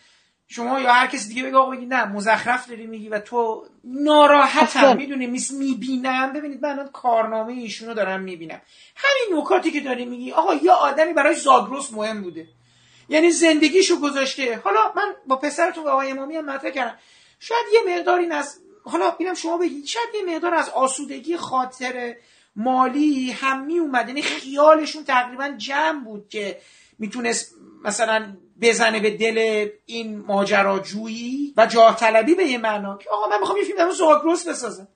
شما یا هر کسی دیگه بگه آقا نه مزخرف داری میگی و تو ناراحتم می‌دونی میس می‌بینم. ببینید من کارنامه ایشونو دارم می‌بینم. همین نکاتی که داری میگی آقا یا آدمی برای زاگرس مهم بوده. یعنی زندگیشو گذاشته. حالا من با پسرتون و آقای امامی هم مطرح کردم. شاید یه مقداری از حالا ببینم شما بگید. شاید یه مقدار از آسودگی خاطر مالی هم می اومد یعنی خیالشون تقریبا جمع بود که می‌تونست مثلا بزنه به دل این ماجراجویی و جاه طلبی به یه معنا که آقا من می‌خوام یه فیلم در بسازم.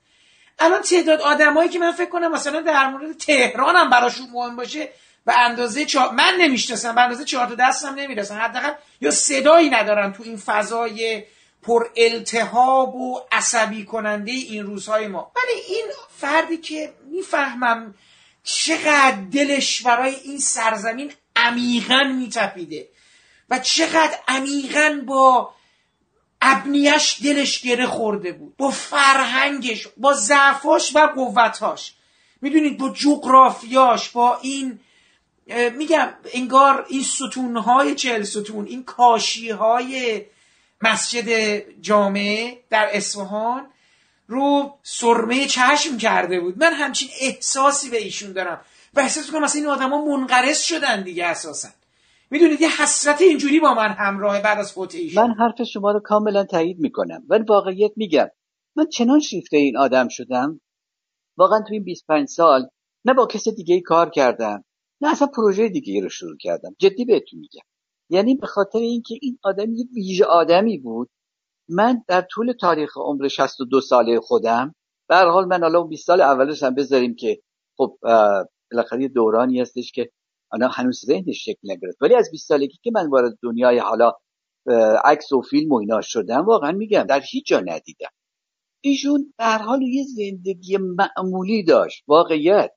الان تعداد آدمایی که من فکر کنم مثلا در مورد تهران هم براشون مهم باشه به اندازه چا... من نمی‌شناسم به اندازه چهار دستم نمی‌رسن. حداقل یا صدایی ندارن تو این فضای پر التهاب و عصبی کننده این روزهای ما. ولی این فردی که می‌فهمم چقدر دلش برای این سرزمین عمیقا میتپیده. و چقدر عمیقا با ابنیش دلش گره خورده بود. با فرهنگش با ضعفاش و قوتاش. می‌دونید با جغرافیاش با این میگم انگار این ستونهای چهل ستون این کاشیهای مسجد جامعه در اصفهان رو سرمه چشم کرده بود. من همچین احساسی به ایشون دارم. و احساس می‌کنم مثلا این آدما منقرض شدن دیگه اساسا. می‌دونید یه حسرت اینجوری با من همراه بعد از فوت ایشون. من حرف شما رو کاملا تایید می‌کنم. ولی واقعیت میگم من چنان شیفته این آدم شدم. واقعا تو این 25 سال نه با کس دیگه کار کردم نه اصلا پروژه دیگه رو شروع کردم. جدی بهتون میگم. یعنی به خاطر اینکه این آدم یه ویژه آدمی بود. من در طول تاریخ عمر 62 ساله خودم به حال من حالا 20 سال اولش هم بذاریم که خب بالاخره دورانی هستش که آنها هنوز ذهنش شکل نگرفت. ولی از 20 سالگی که من وارد دنیای حالا عکس و فیلم و اینا شدم واقعا میگم در هیچ جا ندیدم. ایشون در حال یه زندگی معمولی داشت واقعیت.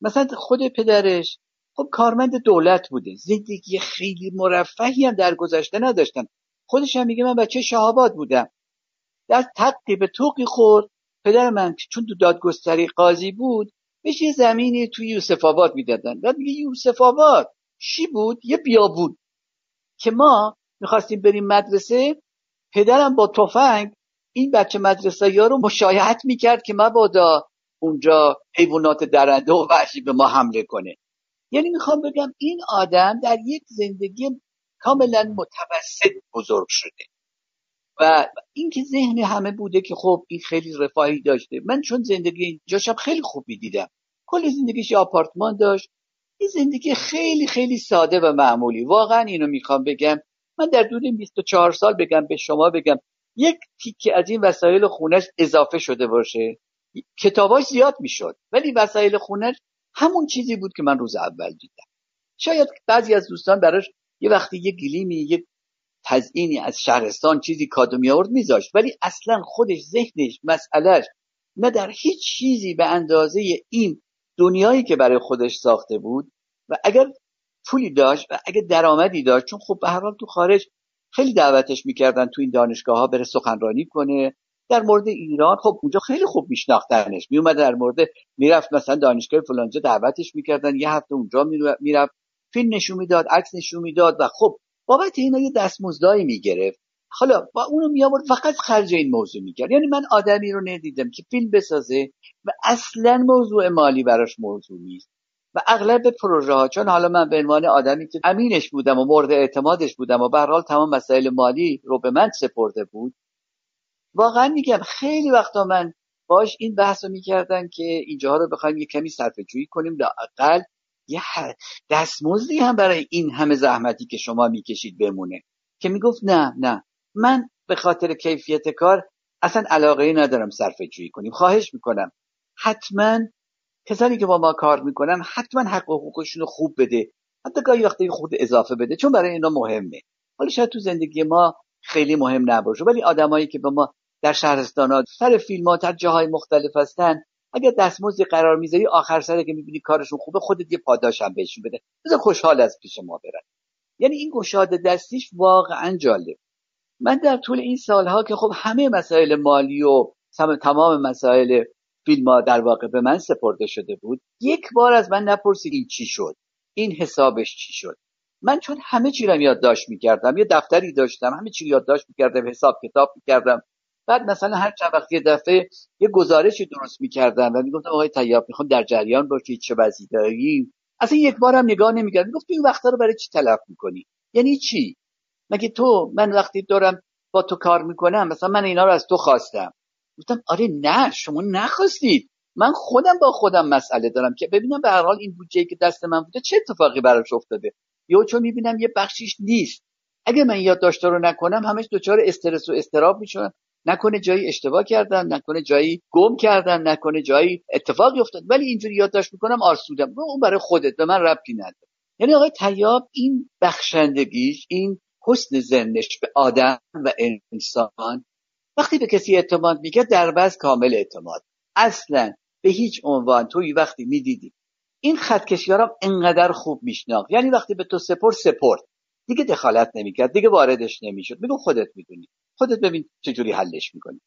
مثلا خود پدرش خب کارمند دولت بوده. زندگی خیلی مرفهی هم در گذشته نداشتن. خودش هم میگه من بچه شهاباد بودم. در تقی به توقی خورد. پدر من چون تو دادگستری قاضی بود بهش یه زمینی توی یوسف آباد می‌دادن. بعد میگه یوسف آباد چی بود؟ یه بیابون که ما می‌خواستیم بریم مدرسه پدرم با تفنگ این بچه مدرسه ها رو مشایعت می‌کرد که مبادا اونجا حیوانات درنده و وحشی به ما حمله کنه. یعنی می‌خوام بگم این آدم در یک زندگی کاملا متوسط بزرگ شده. و اینکه ذهن همه بوده که خب این خیلی رفاهی داشته. من چون زندگی اینجاشم خیلی خوب می‌دیدم. کل زندگیش آپارتمان داشت. این زندگی خیلی خیلی ساده و معمولی. واقعا اینو می‌خوام بگم. من در دور 24 سال بگم به شما بگم یک تیکه از این وسایل خونش اضافه شده باشه. کتاباش زیاد می‌شد ولی وسایل خونش همون چیزی بود که من روز اول دیدم. شاید بعضی از دوستان براش یه وقتی یه گلیمی یه تزئینی از شهرستان چیزی کادو می آورد میذاشت. ولی اصلا خودش ذهنش مسئلهش نه در هیچ چیزی به اندازه این دنیایی که برای خودش ساخته بود و اگر پولی داشت و اگر درآمدی داشت چون خب به هر حال تو خارج خیلی دعوتش می‌کردن تو این دانشگاه ها بره سخنرانی کنه. در مورد ایران خب اونجا خیلی خوب میشناختنش. میومد در مورد می‌رفت مثلا دانشگاه فلانجا دعوتش می‌کردن. یه هفته اونجا می‌رفت. فیلم نشون می‌داد عکس نشون می‌داد و خب بابت اینا یه دستمزدایی می‌گرفت. حالا با اونو می آورد فقط خرج این موضوع می‌کرد. یعنی من آدمی رو ندیدم که فیلم بسازه و اصلا موضوع مالی براش موضوع نیست. و اغلب پروژه ها چون حالا من به عنوان آدمی که امینش بودم و مورد اعتمادش بودم و به حال تمام مسائل مالی رو به من سپرده بود واقعا میگم خیلی وقتا من باش این بحث رو می‌کردن که اینجاها رو بخوایم یه کمی صرفه جویی کنیم. لاقل یه دستمزدی هم برای این همه زحمتی که شما می‌کشید بمونه. که می‌گفت نه نه. من به خاطر کیفیت کار اصلا علاقه ندارم صرفه جویی کنیم. خواهش می‌کنم. حتما کسانی که با ما کار می‌کنن حتما حق و حقوقشون رو خوب بده. حتی گاهی وقتی خود اضافه بده چون برای اینا مهمه. حالا شاید تو زندگی ما خیلی مهم نباشه. ولی آدمایی که به ما در شهرستانات سر فیلم ها در جاهای مختلف هستن اگر دستمزدی قرار می‌ذاری آخر سره که می‌بینی کارشون خوبه خودت یه پاداش هم بهشون بده. بذار خوشحال از پیش ما برن یعنی این گشاده دستیش واقعا جالب. من در طول این سالها که خب همه مسائل مالی و تمام مسائل فیلم ها در واقع به من سپرده شده بود یک بار از من نپرسید این چی شد این حسابش چی شد. من چون همه چی رو یادداشت می‌کردم یه دفتری داشتم همه چی یادداشت می‌کردم حساب کتاب می‌کردم. بعد مثلا هر چند وقت یه دفعه یه گزارشی درست می‌کردم و می‌گفتم آقای طیاب می‌خوام در جریان باشید چه وضعی داریم اصلا یک بارم نگاه نمی‌کرد می‌گفت این وقتا رو برای چی تلف می‌کنی؟ یعنی چی؟ مگه تو من وقتی دارم با تو کار می‌کنم مثلا من اینا رو از تو خواستم. گفتم آره نه شما نخواستید. من خودم با خودم مسئله دارم که ببینم به هر حال این بودجه که دست من بوده چه اتفاقی براش افتاده. یا چون می‌بینم یه بخشیش نیست. اگه من یادداشت رو نکنم همش دچار استرس و استراب میشن نکنه جایی اشتباه کردم نکنه جایی گم کردم نکنه جایی اتفاقی افتاد. ولی اینجوری یادداشت می‌کنم آرسودم. اون برای خودت به من ربطی نداره. یعنی آقای تیاب این بخشندگیش این حسن ذهنش به آدم و انسان وقتی به کسی اعتماد در بس کامل اعتماد. اصلا به هیچ عنوان توی وقتی می‌دیدی. این خطکشیارم انقدر خوب میشناخت. یعنی وقتی به تو سپر سپرد. دیگه دخالت نمی‌کرد دیگه واردش نمی‌شد. میگو خودت می‌دونی. خودت ببین چجوری حلش می‌کنی.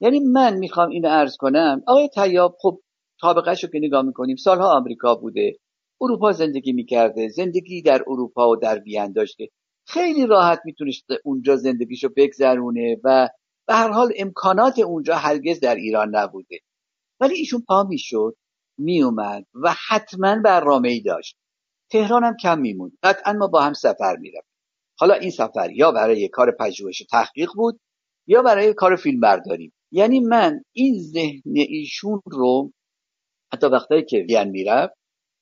یعنی من می‌خوام اینو عرض کنم آقای تیاب خب سابقهش رو که نگاه می‌کنیم سالها آمریکا بوده اروپا زندگی می‌کرده زندگی در اروپا و در وین داشته. خیلی راحت می‌تونست اونجا زندگیشو بگذرونه و به هر حال امکانات اونجا هرگز در ایران نبوده. ولی ایشون پا می‌شد میومد و حتما برنامه ای داشت. تهران هم کم میموند. قطعا ما با هم سفر می‌رفت حالا این سفر یا برای کار پژوهش تحقیق بود یا برای کار فیلم برداری یعنی من این ذهن ایشون رو حتی وقتایی که وین می‌رفت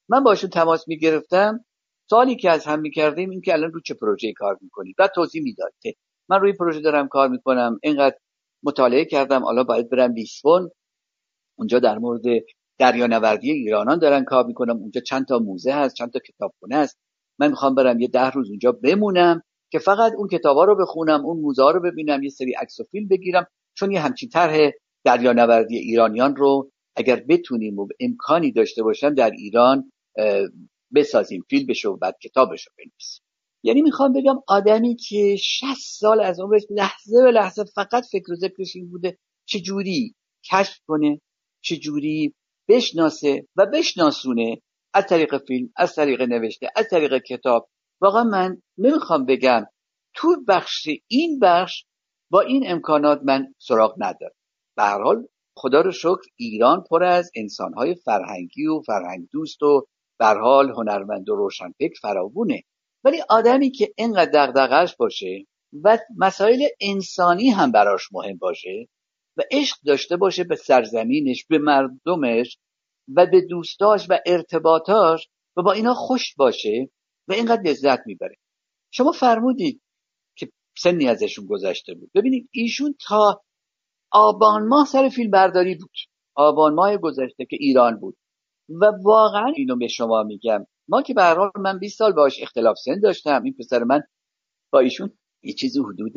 من باشون تماس می‌گرفتم. سالی که از هم می‌کردیم این که الان رو چه پروژه کار می‌کنی و توضیح می‌داد که من روی پروژه دارم کار می‌کنم اینقدر مطالعه کردم حالا باید برم لیسبون. اونجا در مورد دریانوردی ایرانان دارن کار می‌کنم. اونجا چند تا موزه هست چند تا کتابخونه هست. من می‌خوام برم یه ده روز اونجا بمونم که فقط اون کتابا رو بخونم اون موزه رو ببینم یه سری عکس و فیلم بگیرم چون یه همچین طرح دریانوردی ایرانیان رو اگر بتونیم و امکانی داشته باشم در ایران بسازیم فیلم بشه و بعد کتابش رو بنویسیم. یعنی می‌خوام بگم آدمی که 60 سال از عمرش لحظه به لحظه فقط فکر و ذکرش این بوده چجوری کشف کنه چجوری بشناسه و بشناسونه از طریق فیلم از طریق نوشته از طریق کتاب. واقعا من نمی‌خوام بگم تو بخش این بخش با این امکانات من سراغ ندارم. به هر حال خدا رو شکر ایران پر از انسانهای فرهنگی و فرهنگ دوست و به حال هنرمند و روشنفکر فراوونه. ولی آدمی که اینقدر دغدغش باشه و مسائل انسانی هم براش مهم باشه و عشق داشته باشه به سرزمینش به مردمش و به دوستاش و ارتباطاش و با اینا خوش باشه و اینقدر لذت می‌بره. شما فرمودید که سنی ازشون گذشته بود. ببینید ایشون تا آبان ماه سر فیلم برداری بود. آبان ماه گذشته که ایران بود. و واقعا اینو به شما میگم. ما که به من 20 سال باش اختلاف سن داشتم. این پسر من با ایشون یه چیزی حدود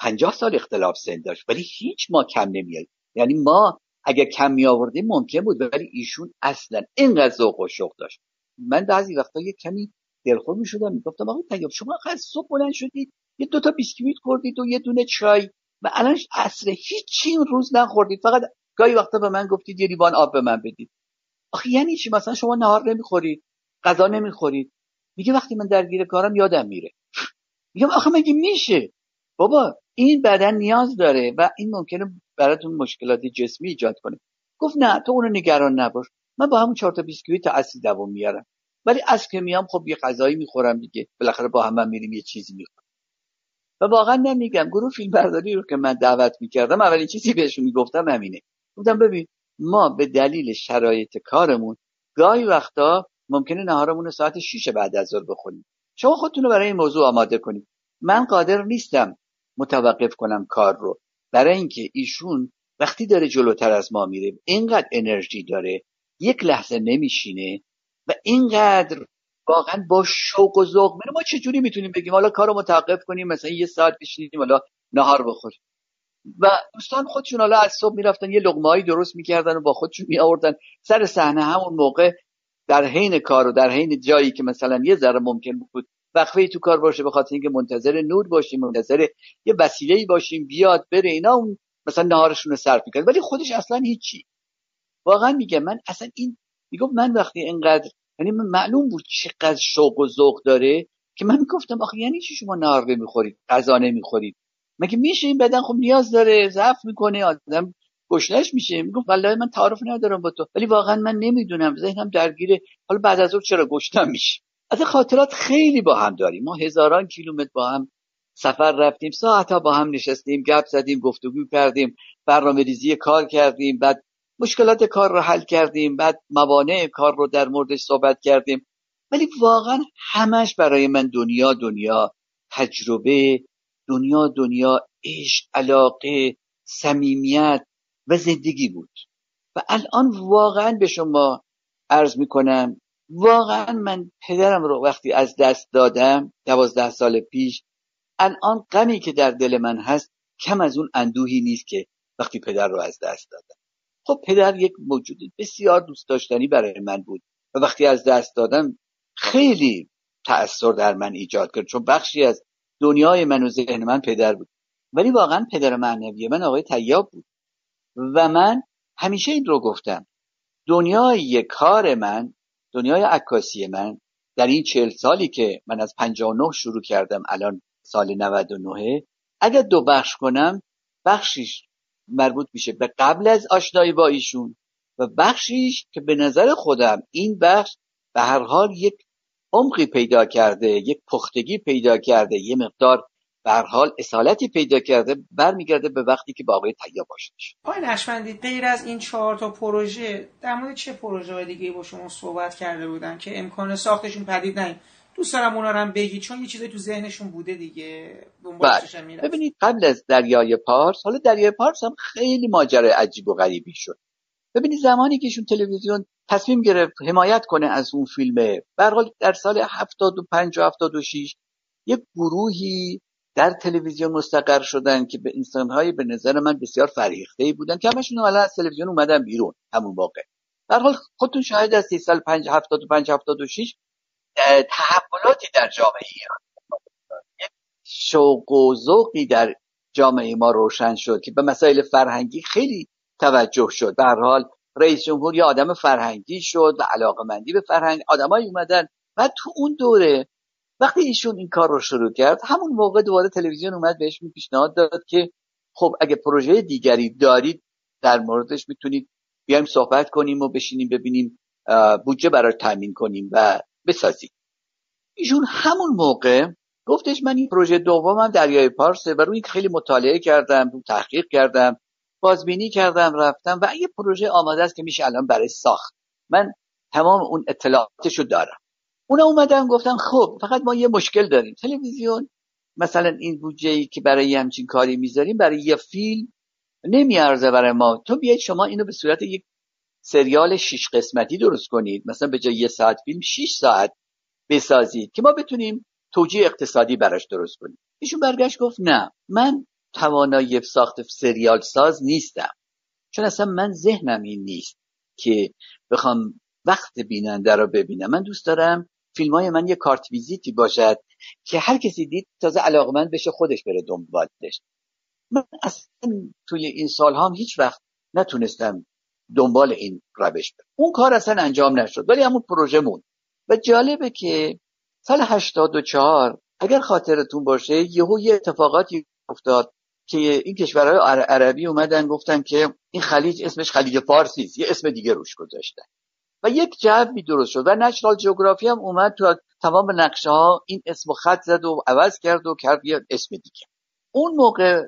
50 سال اختلاف سن داشت. ولی هیچ ما کم نمیاد یعنی ما اگر کم می آوردیم ممکن بود ولی ایشون اصلا اینقدر ذوق و شوق داشت. من بعضی وقتا یه کمی دلخور می شدم می‌گفتم آقا تیاب شما از صبح بلند شدید یه دوتا بیسکویت خوردید و یه دونه چای و الان عصر هیچی روز نخوردید فقط گاهی وقتا به من گفتید یه لیوان آب به من بدید. آخه یعنی چی؟ مثلا شما نهار نمی‌خورید غذا نمی‌خورید. میگه وقتی من درگیر کارم یادم میره. میگم آخه مگه میشه؟ بابا این بدن نیاز داره و این ممکنه براتون مشکلات جسمی ایجاد کنه. گفت نه تو اونو نگران نباش. من با همون چهار تا بیسکویت تا اصلی دوام میارم. ولی از که میام خب یه غذایی می‌خورم دیگه. بالاخره با هم, میریم یه چیزی می‌خورم و واقعا نمیگم. گروه فیلم برداری رو که من دعوت می‌کردم اولین چیزی بهشون می‌گفتم همینه. گفتم ببین ما به دلیل شرایط کارمون گاهی وقتا ممکنه نهارمون ساعت 6 بعد از ظهر بخوریم. شما خودتون رو برای این موضوع آماده کنید. من قادر نیستم متوقف کنم کار رو. برای اینکه ایشون وقتی داره جلوتر از ما میره اینقدر انرژی داره یک لحظه نمیشینه و اینقدر واقعا با شوق و ذوق میره. ما چجوری می‌تونیم بگیم حالا کارو متوقف کنیم مثلا یه ساعت بشینیم حالا نهار بخوریم. و دوستان خودشون حالا از صبح می‌رفتن یه لغمه درست می‌کردن و با خودشون میآوردن. سر صحنه همون موقع در حین کار و در حین جایی که مثلا یه ذره ممکن بود وقفه تو کار باشه به خاطر اینکه منتظر نور باشیم منتظر یه وسیله باشیم بیاد بره اینا اون مثلا نهارشون رو صرف می‌کرد ولی خودش اصلا هیچی. واقعا میگه من اصلا این می‌گفت من وقتی اینقدر یعنی معلوم بود چقدر شوق و ذوق داره که من می‌گفتم آخه یعنی چی شما نهار نمی‌خورید غذا نمی‌خورید؟ مگه میشه این بدن خب نیاز داره ضعف می‌کنه آدم گشنش میشه. می‌گفت والله من تعارف ندارم با تو. ولی واقعا من نمی‌دونم ذهنم درگیره. حالا بعد از اون چرا گشتم میشه؟ از خاطرات خیلی با هم داریم. ما هزاران کیلومتر با هم سفر رفتیم ساعتها با هم نشستیم گپ زدیم گفتگو کردیم برنامه ریزی کار کردیم بعد مشکلات کار رو حل کردیم بعد موانع کار رو در موردش صحبت کردیم. ولی واقعا همش برای من دنیا دنیا تجربه دنیا دنیا عشق علاقه صمیمیت و زندگی بود. و الان واقعا به شما عرض می‌کنم واقعا من پدرم رو وقتی از دست دادم دوازده سال پیش الان غمی که در دل من هست کم از اون اندوهی نیست که وقتی پدر رو از دست دادم. خب پدر یک موجود بسیار دوست داشتنی برای من بود و وقتی از دست دادم خیلی تأثیر در من ایجاد کرد چون بخشی از دنیای من و ذهن من پدر بود. ولی واقعا پدر معنوی من آقای طیاب بود. و من همیشه این رو گفتم دنیای کار من دنیای عکاسی من در این چهل سالی که من از 59 شروع کردم الان سال 99 اگر دو بخش کنم بخشیش مربوط میشه به قبل از آشنایی با ایشون و بخشیش که به نظر خودم این بخش به هر حال یک عمقی پیدا کرده یک پختگی پیدا کرده یه مقدار به حال اصالتی پیدا کرده برمیگرده به وقتی که با آقای طیاب باشدش آقای نشمندی غیر از این چهار تا پروژه در مورد چه پروژه های دیگه با شما صحبت کرده بودن که امکان ساختشون پدید نیست دوست دارم اونا رو هم بگی چون یه چیزایی تو ذهنشون بوده دیگه. بله. ببینید قبل از دریای پارس حالا دریای پارس هم خیلی ماجرای عجیب و غریبی شد ببینید زمانی که ایشون تلویزیون تصمیم گرفت حمایت کنه از اون فیلمه برحال در سال 75 و 76 یک گروهی در تلویزیون مستقر شدن که به انسانهایی به نظر من بسیار فریخته ای بودن که همشون حالا از تلویزیون اومدن بیرون همون موقع در حال خودتون شاهد از سال 5 75 76 تحولاتی در جامعه ایران. شوق و ذوقی در جامعه ما روشن شد که به مسائل فرهنگی خیلی توجه شد. هر حال رئیس جمهور یه آدم فرهنگی شد و علاقمندی به فرهنگ آدمایی اومدن و تو اون دوره وقتی ایشون این کار رو شروع کرد همون موقع دوباره تلویزیون اومد بهش پیشنهاد داد که خب اگه پروژه دیگری دارید در موردش می‌تونید بیایم صحبت کنیم و بشینیم ببینیم بودجه برای تامین کنیم و بسازیم. ایشون همون موقع گفتش من این پروژه دومم دریای پارسه و روی خیلی مطالعه کردم رو تحقیق کردم بازبینی کردم رفتم و یه پروژه آماده است که میشه الان برای ساخت. من تمام اون اطلاعاتشو دارم. اونا اومدن گفتن خب فقط ما یه مشکل داریم. تلویزیون مثلا این بودجه ای که برای همچین کاری می‌ذاریم برای یه فیلم نمیارزه برای ما. تو بیاید شما اینو به صورت یک سریال شش قسمتی درست کنید. مثلا به جای یه ساعت فیلم 6 ساعت بسازید که ما بتونیم توجیه اقتصادی براش درست کنیم. ایشون برگشت گفت نه من توانایی ساخت سریال ساز نیستم. چون اصلا من ذهنم این نیست که بخوام وقت بیننده رو ببینم. من دوست دارم فیلم های من یه کارت ویزیتی باشد که هر کسی دید تازه علاقمند بشه خودش بره دنبالش. من اصلا توی این سال هم هیچ وقت نتونستم دنبال این روش برم. اون کار اصلا انجام نشد ولی همون پروژه مون و جالبه که سال 84 اگر خاطرتون باشه یهو یه اتفاقاتی افتاد که این کشورهای عربی اومدن گفتن که این خلیج اسمش خلیج فارسی است یه اسم دیگه روش گذاشتن. و یک جوی درست شد. و نشرال جغرافی هم اومد تو تمام نقشه ها این اسم خط زد و عوض کرد و کرد یه اسم دیگه. اون موقع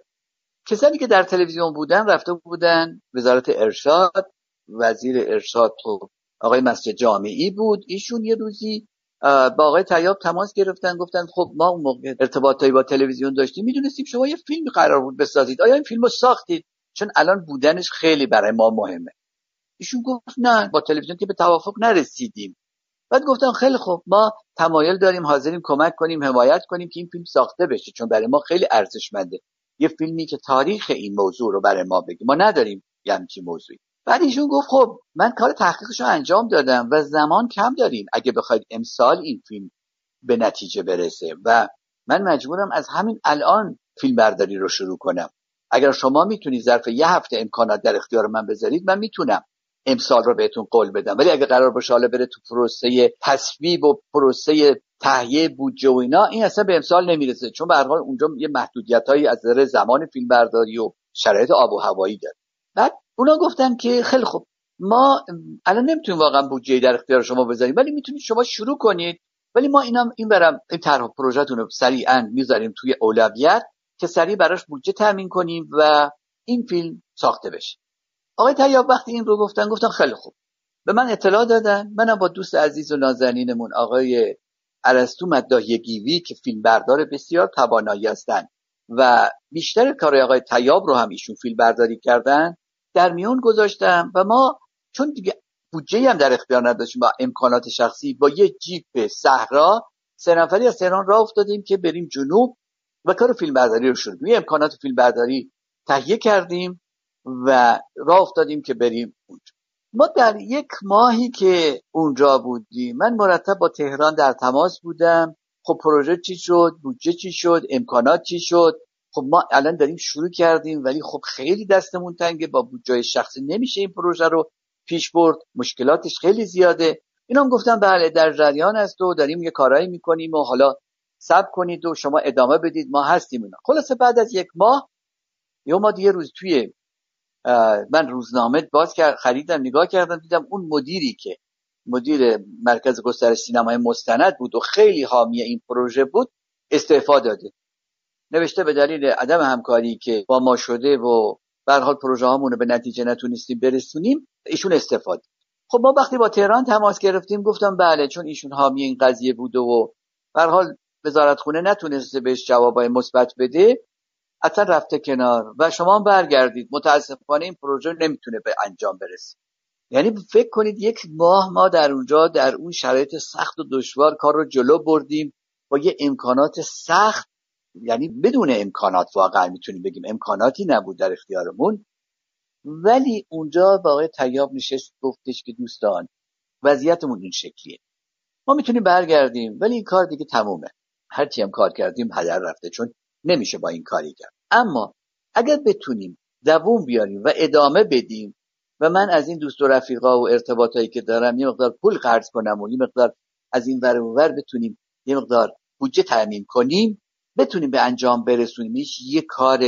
کسانی که در تلویزیون بودن رفته بودن وزارت ارشاد وزیر ارشاد تو آقای مسجد جامعی بود. ایشون یه روزی با آقای تیاب تماس گرفتن گفتن خب ما اون موقع ارتباطایی با تلویزیون داشتیم. می‌دونستیم شما یه فیلم قرار بود بسازید. آیا این فیلم رو ساختید؟ چون الان بودنش خیلی برای ما مهمه. ایشون گفت نه با تلویزیون که به توافق نرسیدیم. بعد گفتم خیلی خوب ما تمایل داریم حاضریم کمک کنیم حمایت کنیم که این فیلم ساخته بشه چون برای ما خیلی ارزشمنده. یه فیلمی که تاریخ این موضوع رو برای ما بگه. ما نداریم یه همچین موضوعی. بعد ایشون گفت خب من کار تحقیقش رو انجام دادم و زمان کم داریم اگه بخواید امسال این فیلم به نتیجه برسه. و من مجبورم از همین الان فیلم برداری رو شروع کنم. اگر شما می‌تونید ظرف یه هفته امکانات در اختیار من بذارید من می‌تونم. امسال رو بهتون قول بدم. ولی اگه قرار باشه حالا بره تو پروسه تصویب و پروسه تهیه بودجه و اینا این اصلا به امسال نمی‌رسه. چون به حال اونجا یه محدودیت هایی از نظر زمان فیلم برداری و شرایط آب و هوایی داره. بعد اونا گفتن که خیلی خوب ما الان نمی‌تونیم واقعا بودجه در اختیار شما بذاریم ولی می‌تونید شما شروع کنید. ولی ما اینا این برم این طرح پروژهتون رو سریعا می‌ذاریم توی اولویت که سریع براش بودجه تامین کنیم و این فیلم ساخته بشه. آقای طیاب وقتی این رو گفتن گفتن خیلی خوب. به من اطلاع دادن. منم با دوست عزیز و نازنینمون آقای ارسطو مداهی گیوی که فیلم بردار بسیار توانایی هستند و بیشتر کار آقای طیاب رو هم ایشون فیلم برداری کردن در میون گذاشتم و ما چون دیگه بودجه هم در اختیار نداشتیم با امکانات شخصی با یه جیپ صحرا سه نفری از تهران راه افتادیم که بریم جنوب و کار فیلم برداری رو شروع. امکانات فیلم برداری تهیه کردیم. و راه افتادیم که بریم اونجا. ما در یک ماهی که اونجا بودیم من مرتب با تهران در تماس بودم. خب پروژه چی شد؟ بودجه چی شد؟ امکانات چی شد؟ خب ما الان داریم شروع کردیم ولی خب خیلی دستمون تنگه. با بودجه شخصی نمیشه این پروژه رو پیش برد. مشکلاتش خیلی زیاده. اینا هم گفتن بله در جریان است و داریم یه کارایی می‌کنیم و حالا سب کنید و شما ادامه بدید. ما هستیم اینا. خلاصه بعد از یک ماه یا ما دیگه روز توی من روزنامه باز کرد خریدم نگاه کردم دیدم اون مدیری که مدیر مرکز گسترش سینمای مستند بود و خیلی حامی این پروژه بود استعفا داده. نوشته به دلیل عدم همکاری که با ما شده و به حال پروژه رو به نتیجه نتونستیم برسونیم ایشون استفاده خب ما وقتی با تهران تماس گرفتیم گفتم بله چون ایشون حامی این قضیه بوده و به حال وزارت خونه نتونسته بهش جوابای مثبت بده اصلا رفته کنار و شما برگردید. متاسفانه این پروژه نمی‌تونه به انجام برسه. یعنی فکر کنید یک ماه ما در اونجا در اون شرایط سخت و دشوار کار رو جلو بردیم. با یه امکانات سخت یعنی بدون امکانات واقعا می‌تونیم بگیم امکاناتی نبود در اختیارمون. ولی اونجا آقای تیاب نشست گفتش که دوستان وضعیتمون این شکلیه. ما می‌تونیم برگردیم ولی این کار دیگه تمومه. هرچی هم کار کردیم هدر رفته. چون نمیشه با این کاری کرد. اما اگر بتونیم دووم بیاریم و ادامه بدیم و من از این دوست و رفیقا و ارتباطایی که دارم یه مقدار پول قرض کنم و یه مقدار از این ور ور بتونیم یه مقدار بودجه تامین کنیم بتونیم به انجام برسونیم. یه کار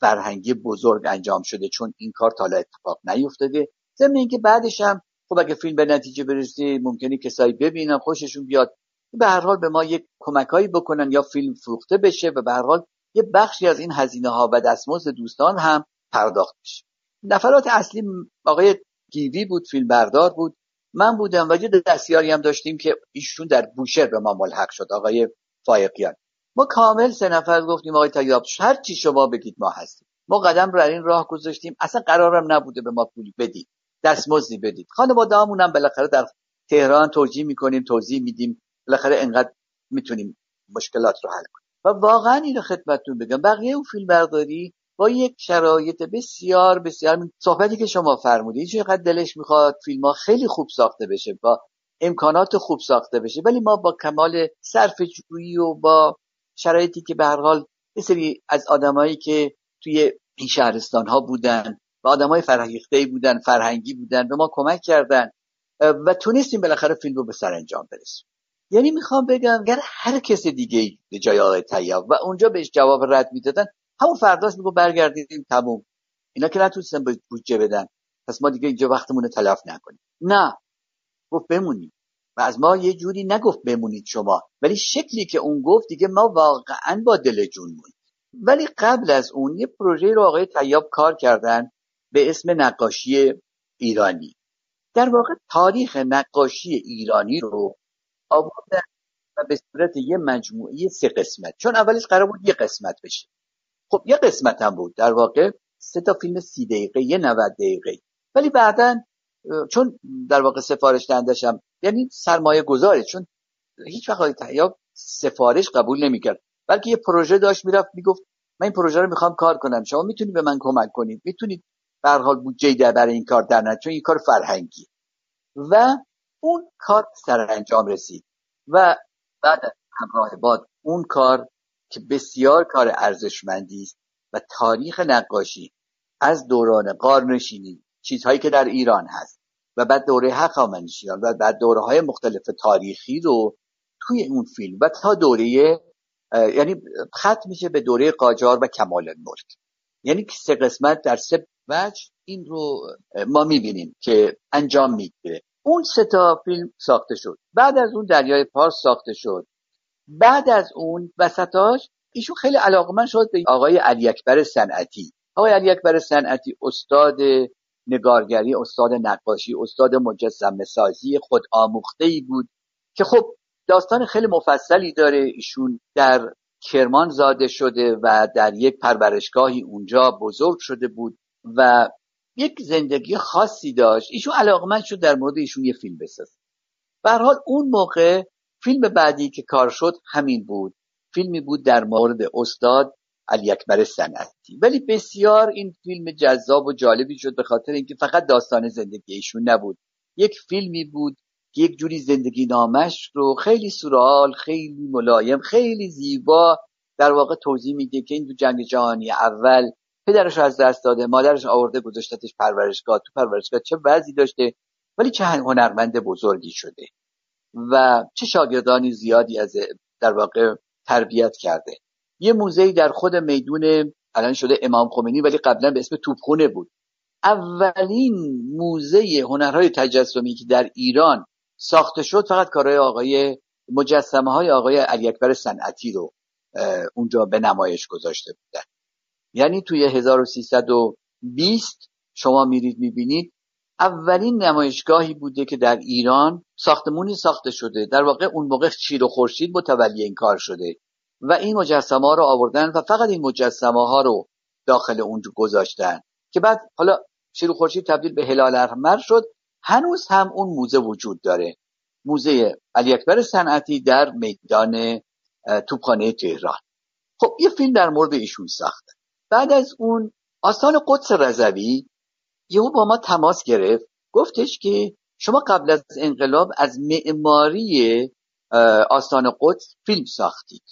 فرهنگی بزرگ انجام شده چون این کار تا اتفاق نیفتاده. ضمن اینکه بعدش هم خب اگه فیلم به نتیجه برسه ممکنه کسایی ببینن خوششون بیاد. به هر حال به ما یک کمکایی بکنن یا فیلم فروخته بشه و به هر حال یه بخشی از این هزینه ها و دستمزد دوستان هم پرداخت بشه. نفرات اصلی آقای گیوی بود فیلم بردار بود. من بودم و یه دستیاری هم داشتیم که ایشون در بوشهر به ما ملحق شد آقای فایقیان. ما کامل سه نفر گفتیم آقای تیاب هر چی شما بگید ما هستیم. ما قدم رو این راه گذاشتیم. اصلا قرارم نبوده به ما پولی بدید دستمزدی بدید. خانواده‌هامون هم بالاخره در تهران توجیه می‌کنیم توضیح میدیم. بالاخره انقدر می‌تونیم مشکلات رو حل کنیم. و واقعا اینو خدمتتون بگم بقیه اون فیلم برداری با یک شرایط بسیار بسیار صحبتی که شما فرمودید چقدر دلش می‌خواد فیلم ها خیلی خوب ساخته بشه با امکانات خوب ساخته بشه ولی ما با کمال صرف جویی و با شرایطی که به هر حال سری از آدمایی که توی این شهرستان ها بودن و آدمای فرهیخته بودن فرهنگی بودن به ما کمک کردن و تونستیم بالاخره فیلم رو به سرانجام برسیم یعنی می‌خوام بگم اگر هر کس دیگه به جای آقای طیاب و اونجا بهش جواب رد می‌دادن همون فرداش میگو برگردیم تموم. اینا که نتونستن به بودجه بدن. پس ما دیگه اینجا وقتمون رو تلف نکنیم. نه. گفت بمونیم و از ما یه جوری نگفت بمونید شما. ولی شکلی که اون گفت دیگه ما واقعا با دل جون موند. ولی قبل از اون یه پروژه رو آقای طیاب کار کردن به اسم نقاشی ایرانی. در واقع تاریخ نقاشی ایرانی رو آوردن و به صورت یه مجموعه سه قسمت. چون اولش قرار بود یه قسمت بشه. خب یه قسمت هم بود. در واقع سه تا فیلم سی دقیقه یه 90 دقیقه. ولی بعدا چون در واقع سفارش دهندشم یعنی سرمایه گذاره چون هیچ وقت تیاب سفارش قبول نمی‌کرد. بلکه یه پروژه داشت می‌رفت می‌گفت من این پروژه رو می‌خوام کار کنم. شما می‌تونید به من کمک کنید. می‌تونید به حال بودجه برای این کار در چون این کار فرهنگی و اون کار سرانجام رسید و بعد همراه باد اون کار که بسیار کار ارزشمندی است و تاریخ نقاشی از دوران قارنشینی چیزهایی که در ایران هست و بعد دوره هخامنشیان و بعد دوره های مختلف تاریخی رو توی اون فیلم و تا دوره یعنی ختم میشه به دوره قاجار و کمال الملک یعنی سه قسمت در سه وجه این رو ما می‌بینیم که انجام می‌گیره اون سه تا فیلم ساخته شد. بعد از اون دریای پارس ساخته شد. بعد از اون وسطاش ایشون خیلی علاقمند شد به آقای علی اکبر صنعتی. آقای علی اکبر صنعتی استاد نگارگری استاد نقاشی استاد مجسمه سازی خود آموخته ای بود که خب داستان خیلی مفصلی داره. ایشون در کرمان زاده شده و در یک پرورشگاهی اونجا بزرگ شده بود و یک زندگی خاصی داشت. ایشون علاقمند شد در مورد ایشون یه فیلم بسازه. به حال اون موقع فیلم بعدی که کار شد همین بود. فیلمی بود در مورد استاد علی اکبر سنتی ولی بسیار این فیلم جذاب و جالبی شد به خاطر اینکه فقط داستان زندگی ایشون نبود. یک فیلمی بود که یک جوری زندگی نامش رو خیلی سورال خیلی ملایم خیلی زیبا در واقع توضیح میده که این دو جنگ جهانی اول پدرش رو از دست داده مادرش آورده گذاشتتش پرورشگاه. تو پرورشگاه چه وضعی داشته؟ ولی چه هنرمند بزرگی شده و چه شاگردانی زیادی از در واقع تربیت کرده. یه موزه در خود میدون الان شده امام خمینی ولی قبلا به اسم توپخونه بود. اولین موزه هنرهای تجسمی که در ایران ساخته شد فقط کارهای آقای مجسمه های آقای علی اکبر صنعتی رو اونجا به نمایش گذاشته بودن. یعنی توی 1320 شما میرید می‌بینید اولین نمایشگاهی بوده که در ایران ساختمونی ساخته شده. در واقع اون موقع شیر و خورشید متولی این کار شده. و این مجسمه ها رو آوردن و فقط این مجسمه ها رو داخل اونجا گذاشتن که بعد حالا شیر و خورشید تبدیل به هلال احمر شد. هنوز هم اون موزه وجود داره. موزه علی اکبر صنعتی در میدان توپخانه تهران. خب یه فیلم در مورد ایشون ساخته بعد از اون آستان قدس رضوی یهو با ما تماس گرفت. گفتش که شما قبل از انقلاب از معماری آستان قدس فیلم ساختید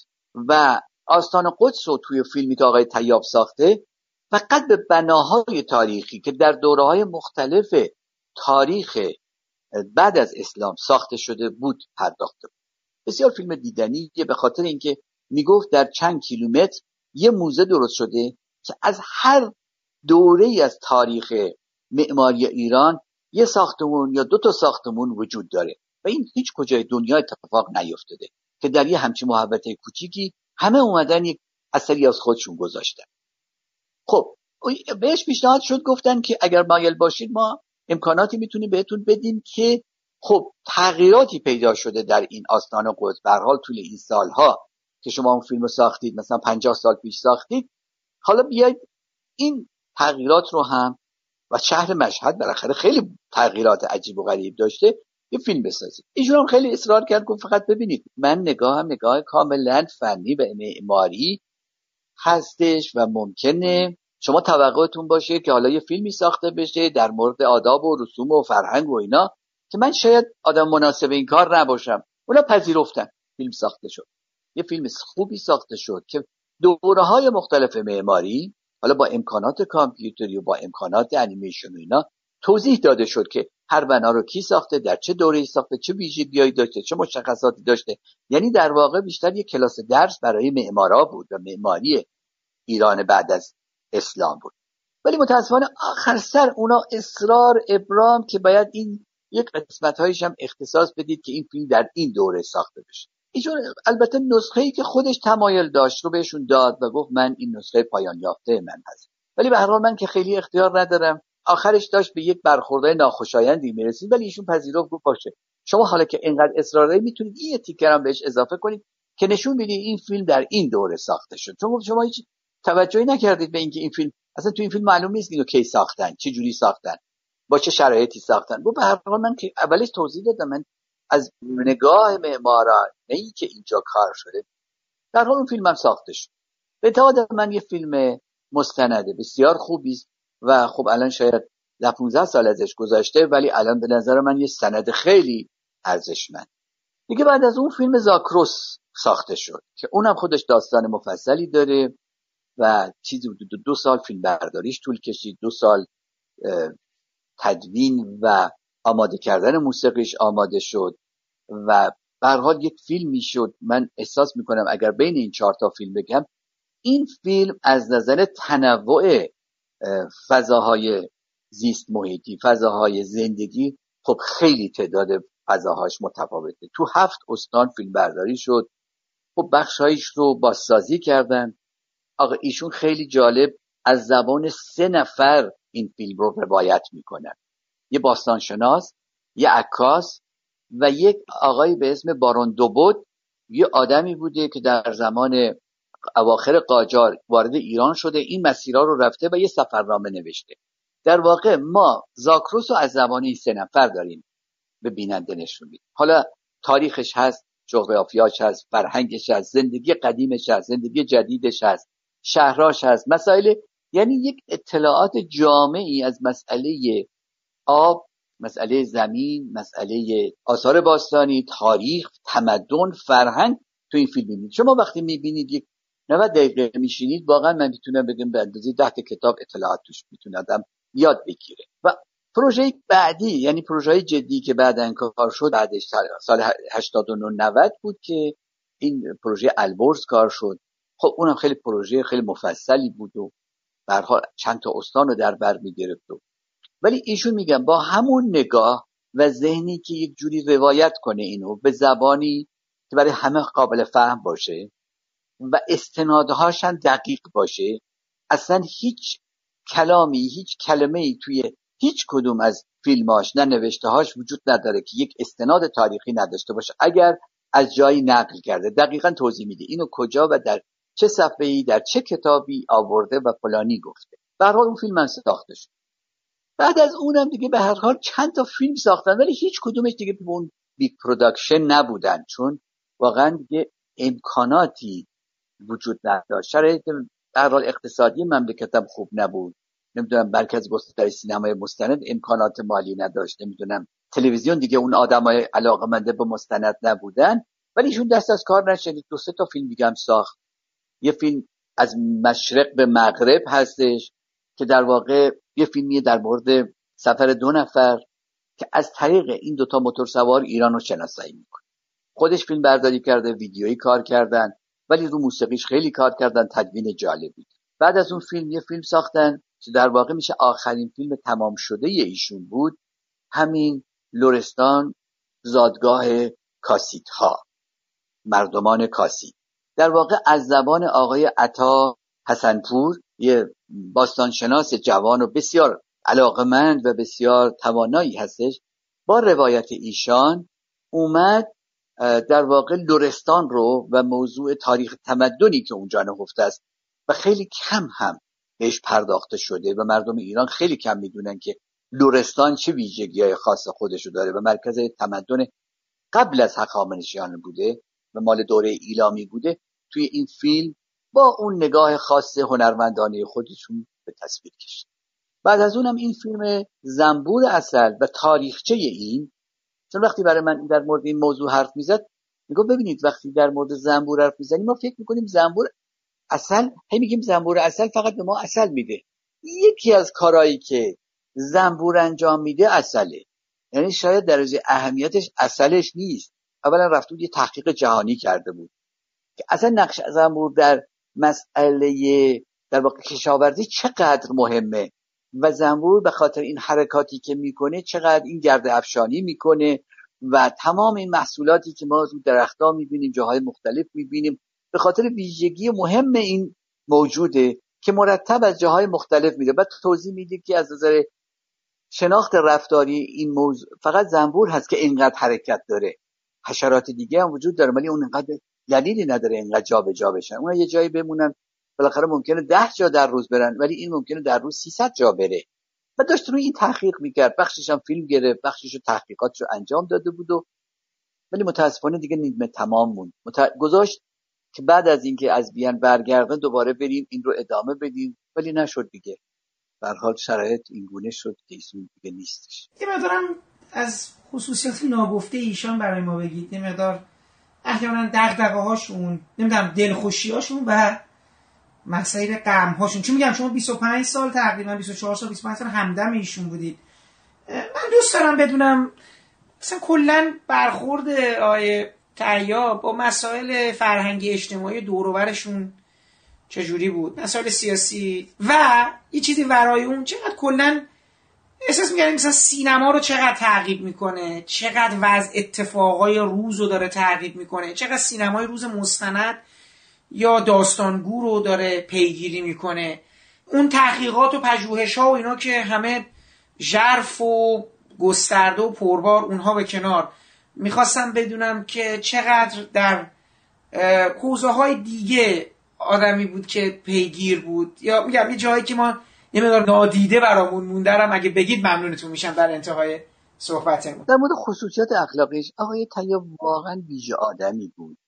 و آستان قدس رو توی فیلمی که آقای تیاب ساخته فقط به بناهای تاریخی که در دوره های مختلف تاریخ بعد از اسلام ساخته شده بود پرداخته بود. بسیار فیلم دیدنی به خاطر اینکه می‌گفت در چند کیلومتر یه موزه درست شده که از هر دوره ای از تاریخ معماری ایران یه ساختمون یا دو تا ساختمون وجود داره و این هیچ کجای دنیا اتفاق نیفتاده که در یه همچین محبته کوچیکی همه اومدن یک اثری از خودشون گذاشتن. خب بهش پیشنهاد شد گفتن که اگر مایل باشید ما امکاناتی می‌تونیم بهتون بدیم که خب تغییراتی پیدا شده در این آستان قدس. به حال طول این سالها که شما اون فیلم ساختید مثلا 50 سال پیش ساختید حالا بیاید این تغییرات رو هم و شهر مشهد بالاخره خیلی تغییرات عجیب و غریب داشته یه فیلم بسازید ایشون هم خیلی اصرار کرد گفت فقط ببینید من نگاه هم نگاه کاملا فنی و معماری هستش و ممکنه شما توقعتون باشه که حالا یه فیلمی ساخته بشه در مورد آداب و رسوم و فرهنگ و اینا که من شاید آدم مناسب این کار نباشم. اونا پذیرفتن فیلم ساخته شد. یه فیلم خوبی ساخته شد که دوره های مختلف معماری حالا با امکانات کامپیوتری و با امکانات انیمیشن و اینا توضیح داده شد که هر بنا رو کی ساخته در چه دوره‌ای ساخته چه ویژگیهایی داشته چه مشخصاتی داشته. یعنی در واقع بیشتر یک کلاس درس برای معمارا بود و معماری ایران بعد از اسلام بود. ولی متاسفانه آخر سر اونا اصرار ابرام که باید این یک قسمت هایش هم اختصاص بدید که این فیلم در این دوره ساخته بشه. ایشون البته نسخه ای که خودش تمایل داشت رو بهشون داد و گفت من این نسخه پایان یافته من هست ولی به هر حال من که خیلی اختیار ندارم آخرش داشت به یک برخورده ناخوشایندی می‌رسید ولی ایشون پذیرفت گفت باشه. شما حالا که اینقدر اصرار دارید می‌تونید این تیکر هم بهش اضافه کنید که نشون بدید این فیلم در این دوره ساخته شد. چون شما هیچ توجهی نکردید به اینکه این فیلم اصلا تو این فیلم معلوم نیست اینو کی ساختن چه جوری ساختن با چه شرایطی ساختن. گفت به هر حال من که اولش توضیح دادم من از نگاه معماران نه که اینجا کار شده. در اون فیلم هم ساخته شد. به اعتقاد من یه فیلم مستنده بسیار خوبی است و خب الان شاید ده 15 سال ازش گذاشته ولی الان به نظر من یه سند خیلی ارزشمند. دیگه بعد از اون فیلم زاکروس ساخته شد که اونم خودش داستان مفصلی داره و چیزی دو, دو سال فیلم برداریش طول کشید دو سال تدوین و آماده کردن موسیقیش آماده شد و به حال یک فیلم می‌شد من احساس می‌کنم اگر بین این چهار تا فیلم بگم این فیلم از نظر تنوع فضاهای زیست محیطی فضاهای زندگی خب خیلی تعداد فضاهاش متفاوته. تو هفت استان فیلم برداری شد. خب بخشهایش رو بازسازی کردن. آقا ایشون خیلی جالب از زبان سه نفر این فیلم رو روایت می‌کنن. یه باستانشناس یه عکاس و یک آقایی به اسم بارون دوبود. یه آدمی بوده که در زمان اواخر قاجار وارد ایران شده. این مسیرها رو رفته و یه سفرنامه نوشته. در واقع ما زاکروس رو از زبان این سه نفر داریم به بیننده نشون میدیم. حالا تاریخش هست جغرافیاش هست فرهنگش هست زندگی قدیمش هست زندگی جدیدش هست شهراش هست مسائل. یعنی یک اطلاعات جامعی از مسئله آب مسئله زمین مسئله آثار باستانی تاریخ تمدن فرهنگ تو این فیلم می‌بینید. شما وقتی می‌بینید یک 90 دقیقه میشینید واقعا من می‌تونم بگم به اندازه ده کتاب اطلاعات توش می‌تونه آدم یاد بگیره. و پروژه بعدی یعنی پروژه جدی که بعد کار شد بعدش سال 89 90 بود که این پروژه البرز کار شد. خب اونم خیلی پروژه خیلی مفصلی بود و برها چند تا استان رو در بر می‌گرفت ولی ایشون میگن با همون نگاه و ذهنی که یک جوری روایت کنه اینو به زبانی که برای همه قابل فهم باشه و استنادهاش هم دقیق باشه اصلا هیچ کلامی هیچ کلمه ای توی هیچ کدوم از فیلماش نه نوشته هاش وجود نداره که یک استناد تاریخی نداشته باشه. اگر از جایی نقل کرده دقیقا توضیح میده اینو کجا و در چه صفحه ای در چه کتابی آورده و فلانی گفته. به اون فیلم من ساخته شد بعد از اونم دیگه به هر حال چند تا فیلم ساختن ولی هیچ کدومش دیگه به اون big production نبودن. چون واقعا دیگه امکاناتی وجود نداشت. شرایط به هر حال اقتصادی مملکتم خوب نبود. نمی‌دونم مرکز گسترش سینمای مستند امکانات مالی نداشت. نمی‌دونم تلویزیون دیگه اون آدمای علاقمنده به مستند نبودن. ولی ایشون دست از کار نشدید دو سه تا فیلم دیگه هم ساخت. یه فیلم از مشرق به مغرب هستش. که در واقع یه فیلمی در مورد سفر دو نفر که از طریق این دوتا موتور سوار ایران رو شناسایی می‌کنه. خودش فیلم برداری کرده ویدیویی کار کردن ولی رو موسیقیش خیلی کار کردن تدوین جالبی بعد از اون فیلم یه فیلم ساختن که در واقع میشه آخرین فیلم تمام شده ایشون بود همین لورستان زادگاه کاسیت ها مردمان کاسیت. در واقع از زبان آقای عطا حسنپور یه باستانشناس جوان و بسیار علاقمند و بسیار توانایی هستش با روایت ایشان اومد در واقع لورستان رو و موضوع تاریخ تمدنی که اونجا نهفته است و خیلی کم هم بهش پرداخته شده و مردم ایران خیلی کم می‌دونن که لورستان چه ویژگی های خاص خودشو داره و مرکز تمدن قبل از هخامنشیان بوده و مال دوره ایلامی بوده. توی این فیلم با اون نگاه خاص هنرمندانه خودشون به تصویر کشید. بعد از اونم این فیلم زنبور اصل و تاریخچه این چون وقتی برای من در مورد این موضوع حرف می‌زد میگو ببینید وقتی در مورد زنبور حرف می‌زنیم ما فکر می‌کنیم زنبور اصل هی میگیم زنبور اصل فقط به ما اصل میده. یکی از کارهایی که زنبور انجام میده اصله. یعنی شاید درجه اهمیتش اصلش نیست. اولا رفت یه تحقیق جهانی کرده بود. که اصلا نقش زنبور در مسئله در واقع کشاورزی چقدر مهمه و زنبور به خاطر این حرکاتی که می‌کنه چقدر این گرد افشانی می‌کنه و تمام این محصولاتی که ما از درختها می‌بینیم جاهای مختلف می‌بینیم به خاطر ویژگی مهم این موجوده که مرتب از جاهای مختلف میده. بعد توضیح میده که از نظر شناخت رفتاری این موضوع فقط زنبور هست که اینقدر حرکت داره. حشرات دیگه هم وجود داره ولی اون اینقدر دلیلی نداره اینقدر جابجا بشن. اون یه جایی بمونن بالاخره ممکنه ده جا در روز برن ولی این ممکنه در روز 300 جا بره. و داشت روی این تحقیق می‌کرد. بخشش هم فیلم گرفت بخشش رو رو انجام داده بود و ولی متاسفانه دیگه نیمه تمام موند. مت... گذاشت که بعد از اینکه از بیان برگرده دوباره بریم این رو ادامه بدیم ولی نشد دیگه. بر حال شرایط اینگونه شد که ایشون دیگه نیستش. یه مقدارم از خصوصیات ناگفته ایشان برای ما بگید. یه مقدار احیانا دغدغه هاشون نمی‌دونم دلخوشی هاشون و مسائل غم هاشون چون میگم؟ شما 25 سال تقریبا 24 سال 25 سال همدم ایشون بودید. من دوست دارم بدونم مثلا کلا برخورد آیه تحیا با مسائل فرهنگی اجتماعی دوروبرشون چجوری بود؟ مسائل سیاسی و یه چیزی ورای اون چقدر کلا احساس میگردیم مثلا سینما رو چقدر تعقیب می‌کنه چقدر وضع اتفاقای روز رو داره تعقیب می‌کنه چقدر سینمای روز مستند یا داستانگو رو داره پیگیری می‌کنه. اون تحقیقات و پژوهش ها و اینا که همه ژرف و گسترده و پربار اونها به کنار. می‌خواستم بدونم که چقدر در حوزه های دیگه آدمی بود که پیگیر بود. یا میگم یه جایی که ما یه مقدار نادیده برامون موندرم اگه بگید ممنونتون میشم در انتهای صحبتمون. در مورد خصوصیات اخلاقیش آقای تیا واقعا ویژه آدمی بود.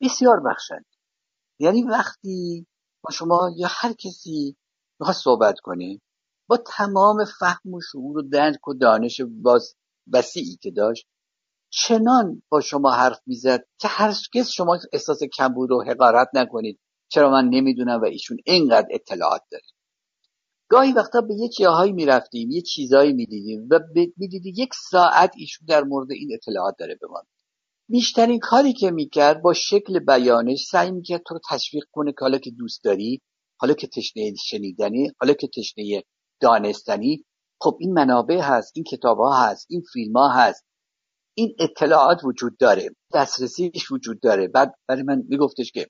بسیار بخشند یعنی وقتی با شما یا هر کسی می‌خواد صحبت کنه با تمام فهم و شعور و درک و دانش باز وسیعی که داشت چنان با شما حرف می‌زد که هرگز شما احساس کمبود و حقارت نکنید. چرا من نمی‌دونم و ایشون اینقدر اطلاعات داره. گاهی وقتا به یه جاهایی می‌رفتیم یه چیزایی می‌دیدیم و می‌دیدی یک ساعت ایشون در مورد این اطلاعات داره به ما بیشترین کاری که می‌کرد با شکل بیانش سعی می‌کرد تو رو تشویق کنه که حالا که دوست داری حالا که تشنه شنیدنی حالا که تشنه دانستنی خب این منابع هست این کتاب ها هست این فیلم ها هست. این اطلاعات وجود داره دسترسیش وجود داره. بعد برای من میگفتش که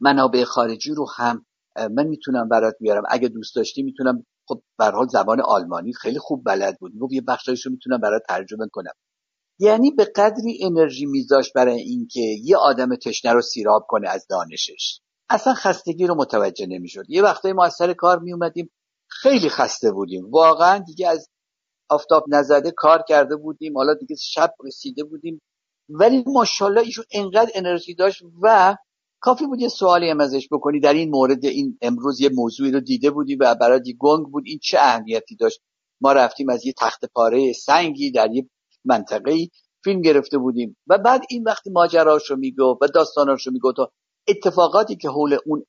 منابع خارجی رو هم من می‌تونم برات بیارم. اگه دوست داشتی می‌تونم خب به حال زبان آلمانی خیلی خوب بلد بود. می‌گفت یه بخشایش رو می‌تونم برات ترجمه کنم. یعنی به قدری انرژی میذاشت برای اینکه یه آدم تشنه رو سیراب کنه از دانشش. اصلا خستگی رو متوجه نمی‌شد. یه وقتایی ما از سر کار میومدیم خیلی خسته بودیم. واقعا دیگه از آفتاب نزده کار کرده بودیم. حالا دیگه شب رسیده بودیم. ولی ماشاءالله ایشون انقدر انرژی داشت و کافی بود یه سوالی هم ازش بکنی. در این مورد این امروز یه موضوعی رو دیده بودی و برای گنگ بود. این چه اهمیتی داشت؟ ما رفتیم از یه تخت پاره سنگی در یه منطقه فیلم گرفته بودیم و بعد این وقتی ماجراش رو میگو و داستاناش رو میگو تا اتفاقاتی که حول اون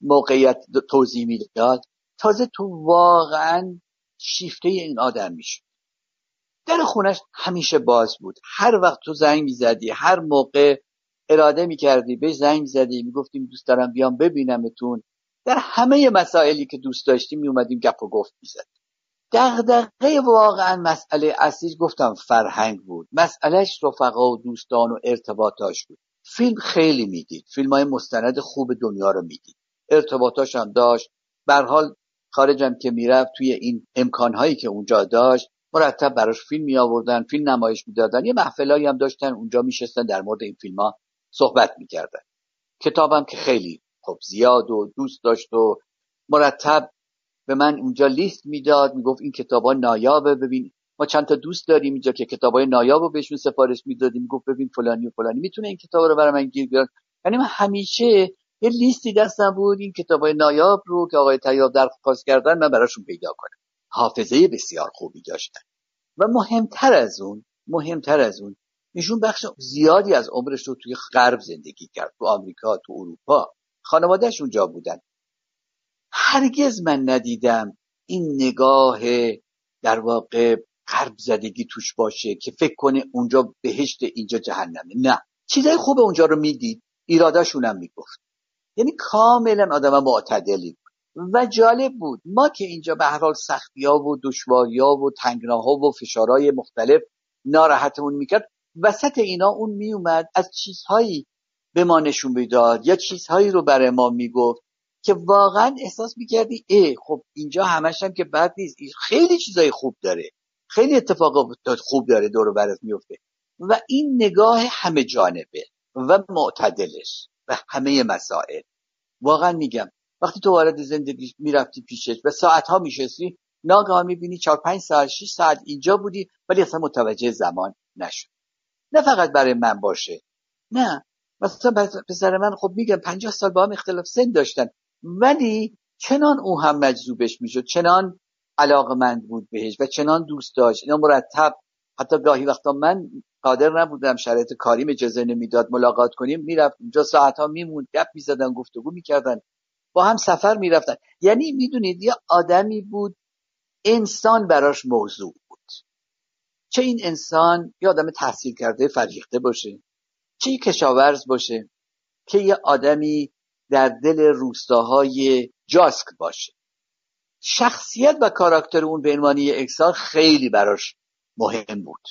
موقعیت توضیح می‌داد تازه تو واقعا شیفته این آدم میشه در خونش همیشه باز بود. هر وقت تو زنگ می‌زدی هر موقع اراده می‌کردی به زنگ زدی می‌گفتیم دوست دارم بیام ببینمتون. در همه مسائلی که دوست داشتیم میومدیم گپ و گفت می‌زد دغدغه واقعا مسئله اصلی گفتم فرهنگ بود. مسئلهش رفقا و دوستان و ارتباطاش بود. فیلم خیلی می‌دید. فیلم های مستند خوب دنیا رو می‌دید. ارتباطاش هم داشت. حال خارجم که می‌رفت توی این امکانهایی که اونجا داشت مرتب براش فیلم می آوردن فیلم نمایش می‌دادن. یه محفلایی هم داشتن اونجا میشستن در مورد این فیلم ها صحبت می‌کردن. کتابم که خیلی خب زیاد و دوست داشت و مرتب به من اونجا لیست می‌داد می‌گفت این کتاب ها نایابه ببین ما چند تا دوست داریم اینجا که کتاب های نایاب رو بهشون سفارش می‌دادیم. می‌گفت ببین فلانی و فلانی می‌تونه این کتاب رو برای من گیر بیاد یعنی من همیشه یه لیستی دستم بود این کتاب های نایاب رو که آقای تیاب درخواست کردن من براشون پیدا کنم. حافظه بسیار خوبی داشتن. و مهمتر از اون مهمتر از اون ایشون بخش زیادی از عمرش رو توی غرب زندگی کرد تو آمریکا تو اروپا. خانوادهش اونجا بودن. هرگز من ندیدم این نگاه در واقع غرب زدگی توش باشه که فکر کنه اونجا بهشت اینجا جهنمه. نه. چیزای خوب اونجا رو می‌دید ایراداشون هم می‌گفت. یعنی کاملا آدم معتدلی بود. و جالب بود. ما که اینجا به هر حال سختی ها و دشواری ها و تنگناها و فشارهای مختلف ناراحتمون می‌کرد وسط اینا اون میومد از چیزهایی به ما نشون می‌داد یا چیزهایی رو برای ما می‌گفت که واقعا احساس می‌کردی ای خب اینجا همش هم که بد نیست خیلی چیزای خوب داره خیلی اتفاق خوب داره دور برات میفته و این نگاه همه جانبه و معتدلش و همه مسائل. واقعا میگم وقتی تو وارد زندگی می‌رفتی پیشش و ساعتها میشستی ناگهان می‌بینی چهار پنج ساعت شیش ساعت اینجا بودی ولی اصلا متوجه زمان نشد. نه فقط برای من باشه. نه. مثلا پسر من خب میگم پنجاه سال با هم اختلاف سن داشتن. ولی چنان او هم مجذوبش می‌شد چنان علاقمند بود بهش و چنان دوست داشت. اینا مرتب حتی گاهی وقتا من قادر نبودم شرایط کاریم اجازه نمی‌داد ملاقات کنیم. می‌رفت اونجا ساعت ها میموند گپ می‌زدن گفتگو می‌کردن. با هم سفر می‌رفتن. یعنی می‌دونید یه آدمی بود انسان براش موضوع. چه این انسان یه آدم تحصیل کرده فرهیخته باشه؟ چه کشاورز باشه که یه آدمی در دل روستاهای جاسک باشه؟ شخصیت و کاراکتر اون به عنوان اکسار خیلی براش مهم بود.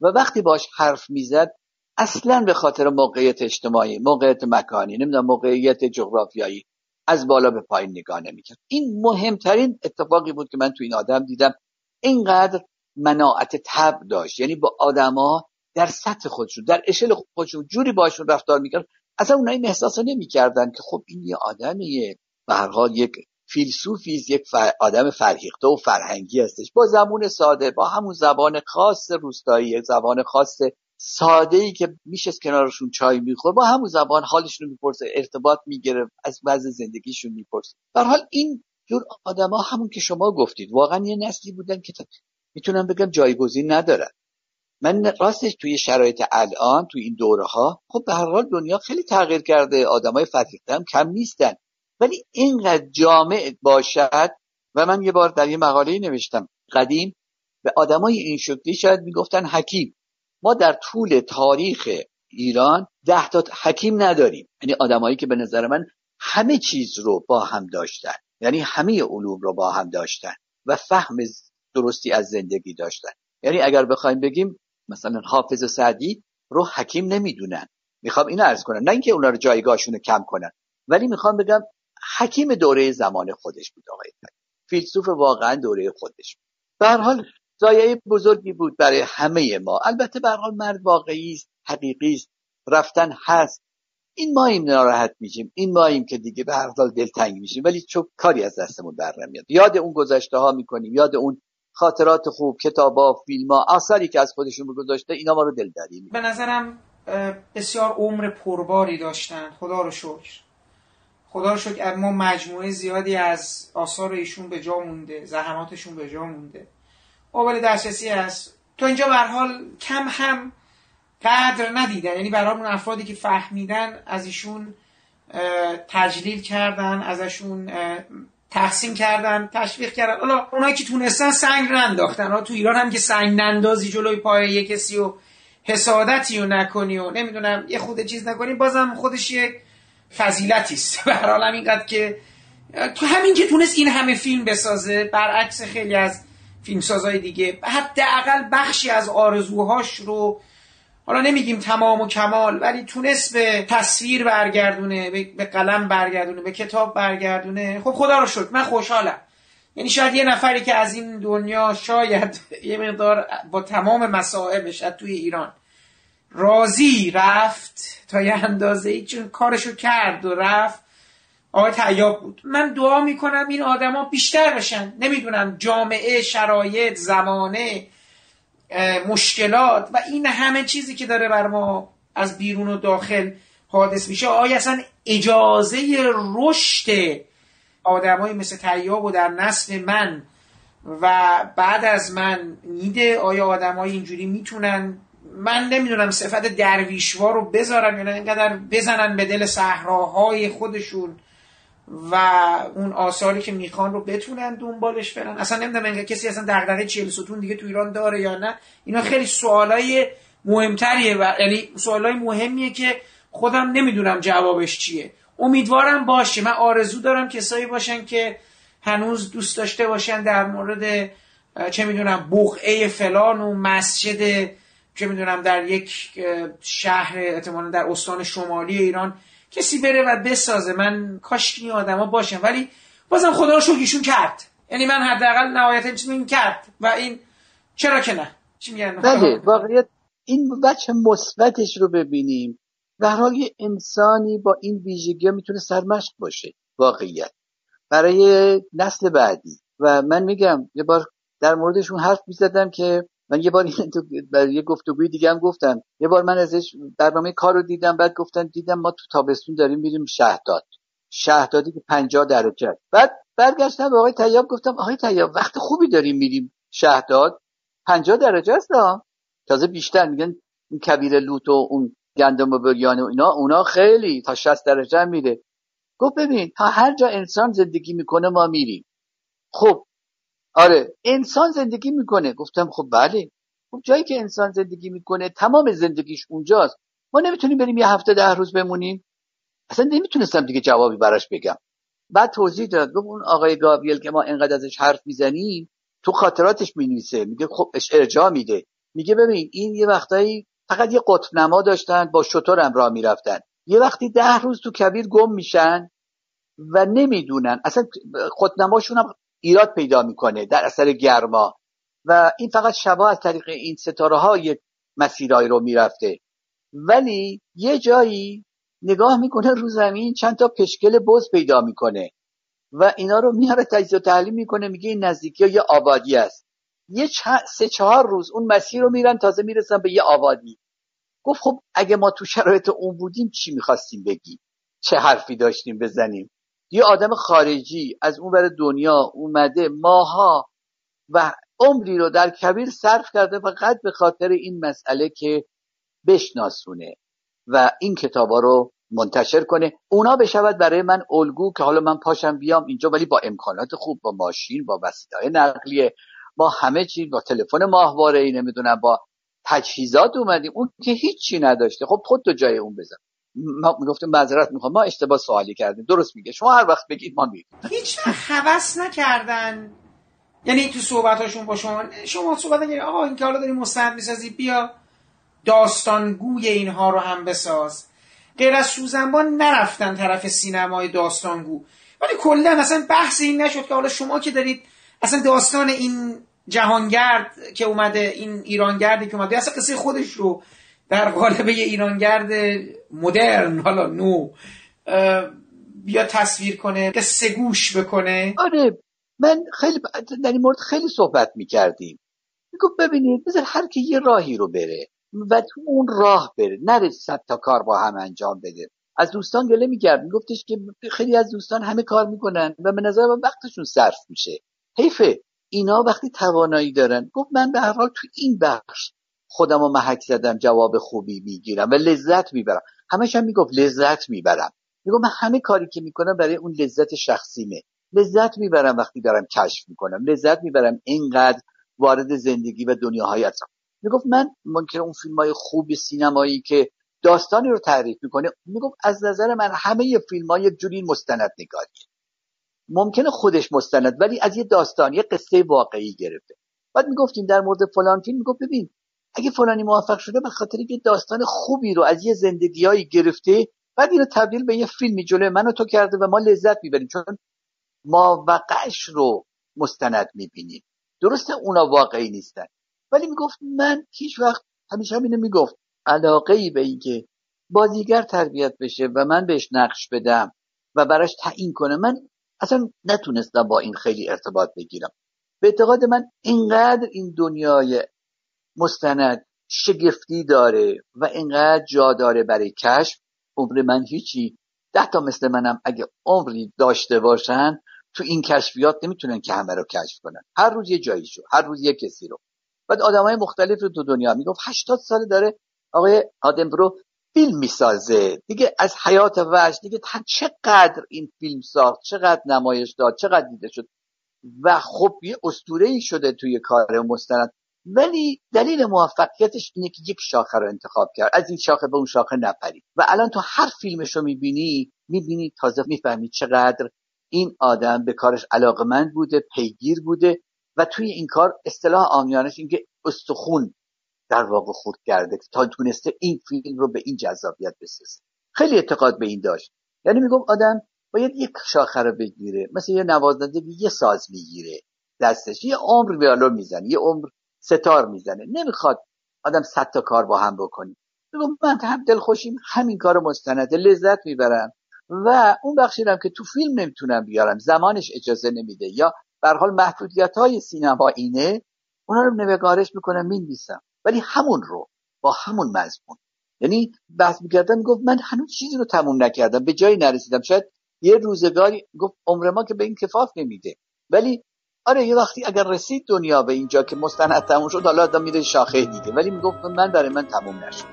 و وقتی باش حرف می‌زد اصلا به خاطر موقعیت اجتماعی موقعیت مکانی نمی‌دونم موقعیت جغرافیایی از بالا به پایین نگاه نمی‌کرد. این مهمترین اتفاقی بود که من تو این آدم دیدم. اینقدر مناعت تب داشت. یعنی با آدما در سطح خودشون در اشل خودشون جوری باشون رفتار می‌کرد. اصلا اونها این احساس نمی‌کردن که خب این یه آدمیه. به هر حال یک فیلسوفی یک آدم فرهیخته و فرهنگی هستش. با زبون ساده با همون زبان خاص روستایی زبان خاص ساده ای که میشه کنارشون چای میخور با همون زبان حالشون می‌پرسه ارتباط می‌گیره از وضع زندگیشون می‌پرسه. در حال این جور آدما همون که شما گفتید واقعا یه نسلی بودن که می‌تونم بگم جایگزین ندارن من راستش توی شرایط الان توی این دوره ها خب به هر حال دنیا خیلی تغییر کرده آدمای فرهیخته هم کم نیستن. ولی اینقدر جامع باشد و من یه بار در یه مقاله نوشتم قدیم به آدمای این شکلی شاید می‌گفتن حکیم. ما در طول تاریخ ایران ده تا حکیم نداریم. یعنی آدمایی که به نظر من همه چیز رو با هم داشتن. یعنی همه علوم رو با هم داشتن. و فهم درستی از زندگی داشتن. یعنی اگر بخوایم بگیم مثلا حافظ سعدی رو حکیم نمی‌دونن. می‌خوام اینو عرض کنم. نه اینکه اونا رو جایگاهشون کم کنن. ولی می‌خوام بگم حکیم دوره زمان خودش بود آقای فیلسوف واقعا دوره خودش به هر حال زایه بزرگی بود برای همه ما. البته به حال مرد واقعی است حقیقی است. رفتن هست. این ما این ناراحت میشیم. این ماییم که دیگه به هر حال دلتنگ میشیم. ولی چوب کاری از دستمون بر نمیاد. یاد اون گذشته ها می‌کنیم. یاد اون خاطرات خوب کتابا فیلم ها آثاری که از خودشون گذاشته اینا ما رو دلداری به نظرم بسیار عمر پرباری داشتن. خدا رو شکر. خدا رو شکر. ما مجموعه زیادی از آثار ایشون به جا مونده. زحماتشون به جا مونده. قابل دسترسی هست. تو اینجا به حال کم هم قدر ندیدن. یعنی برای اون افرادی که فهمیدن از ایشون تجلیل کردن ازشون تحسین کردن تشویق کردن. حالا اونایی که تونستن سنگ ننداختن تو ایران هم که سنگ نندازی جلوی پای کسی و حسادتی رو نکنی و نمی‌دونم یه خود چیز نکنی بازم خودش یه فضیلتی است. به هر اینقدر که تو همین که تونست این همه فیلم بسازه برعکس خیلی از فیلمسازهای دیگه. حداقل بخشی از آرزوهاش رو حالا نمیگیم تمام و کمال ولی تونست به تصویر برگردونه به قلم برگردونه به کتاب برگردونه. خب خدا رو شد من خوشحالم. یعنی شاید یه نفری که از این دنیا شاید یه مقدار با تمام مسائبش توی ایران راضی رفت تا یه اندازه ای چون کارشو کرد و رفت. آقای تیاب بود. من دعا می‌کنم این آدما بیشتر بشن. نمی‌دونم جامعه شرایط زمانه. مشکلات و این همه چیزی که داره بر ما از بیرون و داخل حادث میشه آیا اصلا اجازه رشد آدمایی مثل تیاب و در نسل من و بعد از من میده؟ آیا آدمای اینجوری می‌تونن؟ من نمی‌دونم صفت درویشوار رو بذارم یا نه اینقدر بزنن به دل صحراهای خودشون. و اون آثاری که می‌خوان رو بتونن دنبالش برن. اصلا نمی‌دونم انگار کسی اصلا دغدغه چهل ستون دیگه تو ایران داره یا نه. اینا خیلی سوالای مهمتریه و یعنی سوالای مهمیه که خودم نمی‌دونم جوابش چیه. امیدوارم باشه. من آرزو دارم کسایی باشن که هنوز دوست داشته باشن در مورد چه می‌دونم بقعه فلان و مسجد چه می‌دونم در یک شهر احتمالا در استان شمالی ایران کسی بره و بسازه. من کاش این آدما باشم ولی بازم خدا رو شکرشون کرد. یعنی من حداقل نهایت این کرد. و این چرا که نه؟ چی میگن؟ بله واقعیت این بچه مثبتش رو ببینیم. و حال یه انسانی با این ویژگی می‌تونه سرمشق باشه. واقعیت. برای نسل بعدی. و من میگم یه بار در موردشون حرف می‌زدم که من یه بار تو برای یه گفتگوی دیگه هم گفتم. یه بار من ازش برنامه کار رو دیدم بعد گفتن دیدم ما تو تابستون داریم میریم شهداد شهدادی که 50 درجه بعد برگشتم به آقای طیاب گفتم آقای طیاب وقت خوبی داریم میریم شهداد 50 درجه است تازه بیشتر میگن این کبیر لوت و اون گندم و بریان و اینا اونا خیلی تا 60 درجه میره. گفت ببین تا هر جا انسان زندگی می‌کنه ما میریم. خب آره. انسان زندگی می‌کنه. گفتم خب بله. خب جایی که انسان زندگی می‌کنه تمام زندگیش اونجاست. ما نمی‌تونیم بریم یه هفته ده روز بمونیم. اصلا نمی‌تونستم دیگه جوابی براش بگم. بعد توضیح داد. گفت اون آقای گابریل که ما انقدر ازش حرف می‌زنیم تو خاطراتش می‌نویسه. میگه خب ارجاع میده. میگه ببین این یه وقتایی فقط یه قطب نما داشتن با شطورم راه می‌رفتن. یه وقتی ده روز تو کبیر گم میشن و نمی‌دونن. اصلا خودنماشون هم ایراد پیدا می‌کنه در اثر گرما و این فقط شبا از طریق این ستاره ها یک مسیرهایی رو می‌رفته. ولی یه جایی نگاه می‌کنه رو زمین چند تا پشکل بز پیدا می‌کنه و اینا رو میاره تجزیه و تحلیل می‌کنه میگه این نزدیکی یه آبادی است. یه سه چهار روز اون مسیر رو میرن تازه می‌رسن به یه آبادی. گفت خب اگه ما تو شرایط اون بودیم چی می‌خواستیم بگیم؟ چه حرفی داشتیم بزنیم؟ یه آدم خارجی از اون ور دنیا اومده ماها و عمری رو در کبیر صرف کرده فقط به خاطر این مسئله که بشناسونه و این کتابا رو منتشر کنه. اونا بشود برای من الگو که حالا من پاشم بیام اینجا ولی با امکانات خوب با ماشین با وسیله نقلیه با همه چی با تلفن ماهواره ای نمی‌دونم با تجهیزات اومدیم. اون که هیچی نداشته. خب خود تو جای اون بزن ما می‌گفتیم معذرت می‌خوام ما اشتباه سوالی کردیم. درست میگه. شما هر وقت بگید ما میگیم. هیچ حوس نکردن. یعنی تو صحبتاشون با شما شما صحبت نگید آقا این که حالا داری مستند می‌سازی بیا داستانگوی اینها رو هم بساز. غیر از سوزنبان نرفتن طرف سینمای داستانگو. ولی کلا اصلا بحث این نشد که حالا شما که دارید اصلا داستان این جهانگرد که اومده این ایرانگردی که اومده اصلا قصه خودش رو در قالب یه ایرانگرد مدرن حالا نو بیا تصویر کنه قصه گوش بکنه. آره من خیلی در این مورد خیلی صحبت می‌کردیم. میگو ببینید بذار هر کی یه راهی رو بره و تو اون راه بره نره صد تا کار با هم انجام بده. از دوستان گله می‌کرد میگفتش که خیلی از دوستان همه کار می‌کنن و به نظر من وقتشون صرف میشه. حیفه اینا وقتی توانایی دارن. گفت من به هر حال تو این بخش خودم رو محک زدم جواب خوبی می‌گیرم و لذت می‌برم. همش هم می‌گفت لذت می‌برم. می‌گفت من همه کاری که می‌کنم برای اون لذت شخصیمه. لذت می‌برم وقتی دارم کشف می‌کنم. لذت می‌برم اینقدر وارد زندگی و دنیاهای هستم می‌گفت من ممکنه اون فیلم های خوب سینمایی که داستانی رو تعریف می‌کنه می‌گفت از نظر من همه فیلم های جوری مستند نگاریه ممکنه خودش مستند ولی از یه داستان یه قصه واقعی گرفته. بعد می‌گفتیم در مورد فلان فیلم می‌گفت ببین اگه فلانی موفق شده به خاطر یه داستان خوبی رو از یه زندگیهایی گرفته بعد اینو تبدیل به یه فیلمی جلوی من و تو کرده و ما لذت می‌بریم چون ما وقعش رو مستند می‌بینیم. درسته اونا واقعی نیستن. ولی می‌گفت من هیچ وقت همیشه همینو می‌گفت. علاقه ای به اینکه بازیگر تربیت بشه و من بهش نقش بدم و براش تعیین کنه من اصلا نتونستم با این خیلی ارتباط بگیرم. به اعتقاد من اینقدر این دنیای مستند. شگفتی داره و اینقدر جا داره برای کشف. عمر من هیچی. ده تا مثل منم اگه عمری داشته باشن تو این کشفیات نمی‌تونن که همه رو کشف کنن. هر روز یه جایی شو هر روز یه کسی رو. بعد های مختلف رو تو دنیا می‌گفت 80 سال داره آقای آدم رو فیلم می‌سازه. دیگه از حیات وحش دیگه چقدر این فیلم ساخت چقدر نمایش داد چقدر دیده شد. و خب یه اسطوره شده توی کار مستند. ولی دلیل موفقیتش اینه که یک شاخه رو انتخاب کرد. از این شاخه به اون شاخه نپرید و الان تو هر فیلمش رو می‌بینی می‌بینی تازه می‌فهمی چقدر این آدم به کارش علاقمند بوده پیگیر بوده و توی این کار اصطلاح آمیانش اینکه استخون در واقع خورد کرده تا تونسته این فیلم رو به این جذابیت بسازه. خیلی اعتقاد به این داشت. یعنی میگم آدم باید یک شاخه رو بگیره. مثل یه نوازنده یه ساز می‌گیره دستش. یه عمر ویالو می‌زنه. یه عمر ستار می‌زنه. نمی‌خواد آدم صد تا کار با هم بکنی میگم من هم دلخوشیم همین کار مستنده لذت می‌برم. و اون بخشی که تو فیلم نمی‌تونم بیارم. زمانش اجازه نمیده. یا به حال محدودیت های سینما اینه اونها رو نگارش می‌کنم می‌نویسم. ولی همون رو با همون مضمون. یعنی بحث می‌کردم گفت من هنوز چیزی رو تموم نکردم. به جایی نرسیدم. شاید یه روزگاری گفت عمر ما که به این کفاف نمیده. ولی آره یه وقتی اگر رسید دنیا به اینجا که مستند تموم شد حالا آدم میره شاخه دیگه. ولی می‌گفت من برای من تموم نشد.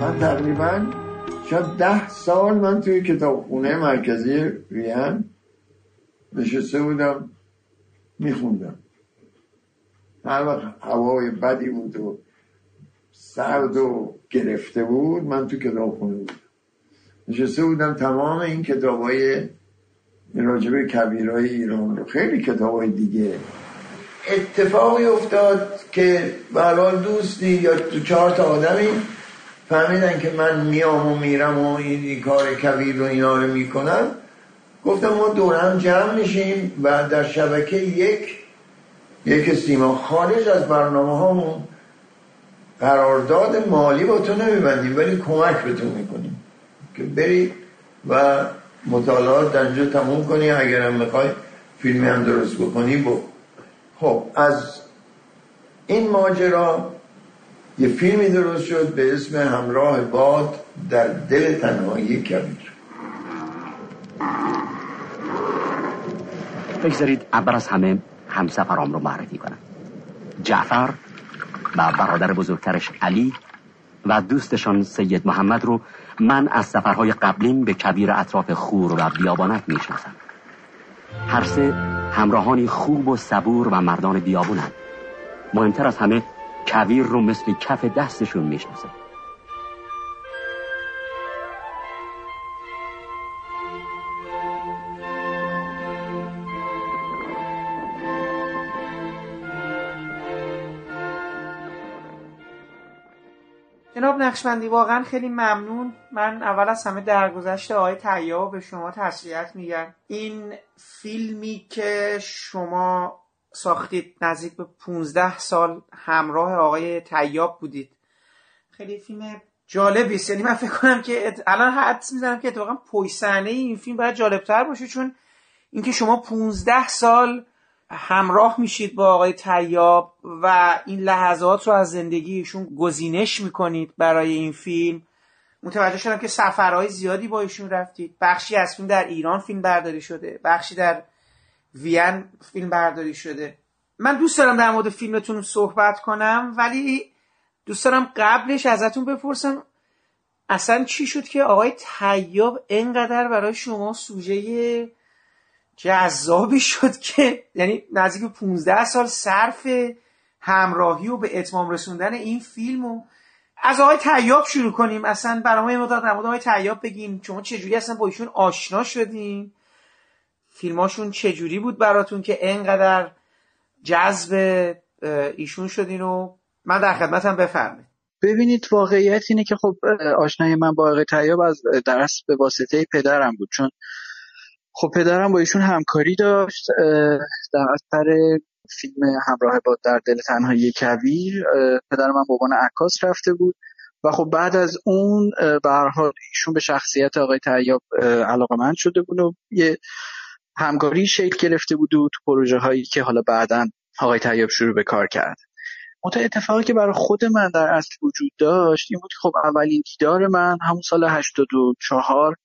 من تقریبا شاید ده سال من توی کتابخونه مرکزی وین نشسته بودم میخوندم. هر وقت هوای بدی بود و سرد و گرفته بود من تو کتابخونه بودم. نشسته بودم تمام این کتاب های راجب کبیرهای ایران رو. خیلی کتاب های دیگه. اتفاقی افتاد که برحال دوستی یا تو چهار تا آدمی فهمیدن که من میام و میرم و این, کار کبیر رو اینا رو می‌کنم گفتم ما دورم جمع میشیم و در شبکه یک یک سیما خارج از برنامه هامون قرارداد مالی با تو نمیبندیم ولی کمک به تو می‌کنیم که بری و مطالعات در اینجا تموم کنی. اگرم می‌خوای فیلمی هم درست بکنی با خب از این ماجرا یه فیلمی درست شد به اسم همراه باد در دل تنهایی کبیر. بگذارید اول از همه همسفرام رو معرفی کنم. جعفر و برادر بزرگترش علی و دوستشان سید محمد رو من از سفرهای قبلیم به کبیر اطراف خور و بیابانک می‌شناسم. هر سه همراهانی خوب و صبور و مردان بیابونند. مهمتر از همه کبیر رو مثل کف دستشون می‌شناسه. جناب نقشبندی واقعا خیلی ممنون. من اول از همه درگذشت آقای تیاب به شما تسلیت میگم. این فیلمی که شما ساختید نزدیک به 15 سال همراه آقای تیاب بودید. خیلی فیلم جالبی. است یعنی من فکر کنم که الان حدس می‌زنم که اتفاقا صحنه این فیلم باید جالبتر باشه چون اینکه شما 15 سال همراه میشید با آقای تیاب و این لحظات رو از زندگیشون گزینش می‌کنید برای این فیلم. متوجه شدم که سفرهای زیادی با ایشون رفتید. بخشی از فیلم در ایران فیلم برداری شده. بخشی در وین فیلم برداری شده. من دوست دارم در مورد فیلمتون صحبت کنم ولی دوست دارم قبلش ازتون بپرسم اصلا چی شد که آقای تیاب انقدر برای شما سوژه جذابی شد که یعنی نزدیک 15 سال صرف همراهی و به اتمام رسوندن این فیلم و از آقای تیاب شروع کنیم. اصلا برای ما مدت در مورد آقای تیاب بگیم شما چجوری اصلا با ایشون آشنا شدین؟ فیلماشون چجوری بود براتون که انقدر جذب ایشون شدین و من در خدمتم بفرمایید. ببینید واقعیت اینه که خب آشنای من با آقای تیاب از درس به واسطه پدرم بود. چون خب پدرم با ایشون همکاری داشت در اثر فیلم همراه با در دل تنهایی کویر پدر من به عکاس رفته بود و خب بعد از اون به ایشون به شخصیت آقای تیاب علاقه من شده بود و یه همکاری شکل گرفته بود و تو پروژه هایی که حالا بعدا آقای تیاب شروع به کار کرد. منتها اتفاقی که برای خود من در اصل وجود داشت این بود خب اولین دیدار من همون سال 84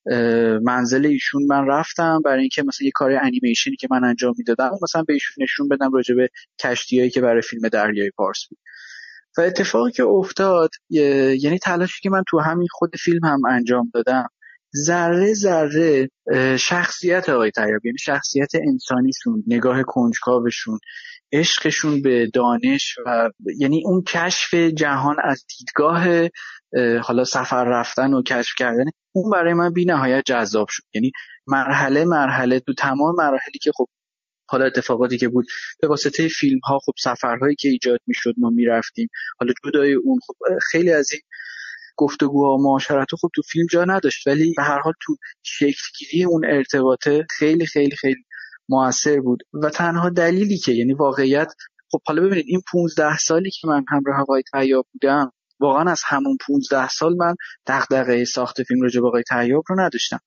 منزل ایشون من رفتم برای اینکه مثلا یه کار انیمیشنی که من انجام می‌دادم مثلا به ایشون نشون بدم راجع به کشتیایی که برای فیلم دریای پارس بود. و اتفاقی که افتاد یعنی تلاشی که من تو همین خود فیلم هم انجام دادم ذره ذره شخصیت آقای تیاب یعنی شخصیت انسانیشون نگاه کنجکاوشون عشقشون به دانش و یعنی اون کشف جهان از دیدگاه حالا سفر رفتن و کشف کردن اون برای من بی نهایت جذاب شد. یعنی مرحله مرحله تو تمام مراحلی که خب حالا اتفاقاتی که بود به واسطه فیلم ها خب سفرهایی که ایجاد می‌شد ما می‌رفتیم. حالا جدای اون خب خیلی از این گفتگوها و معاشرت خب تو فیلم جا نداشت. ولی به هر حال تو شکلگیری اون ارتباطه خیلی خیلی خیلی موثر بود و تنها دلیلی که یعنی واقعیت خب حالا ببینید این 15 سالی که من همراه آقای تیاب بودم واقعا از همون 15 سال من دغدغه ساخت فیلم راجع به آقای تیاب رو نداشتم.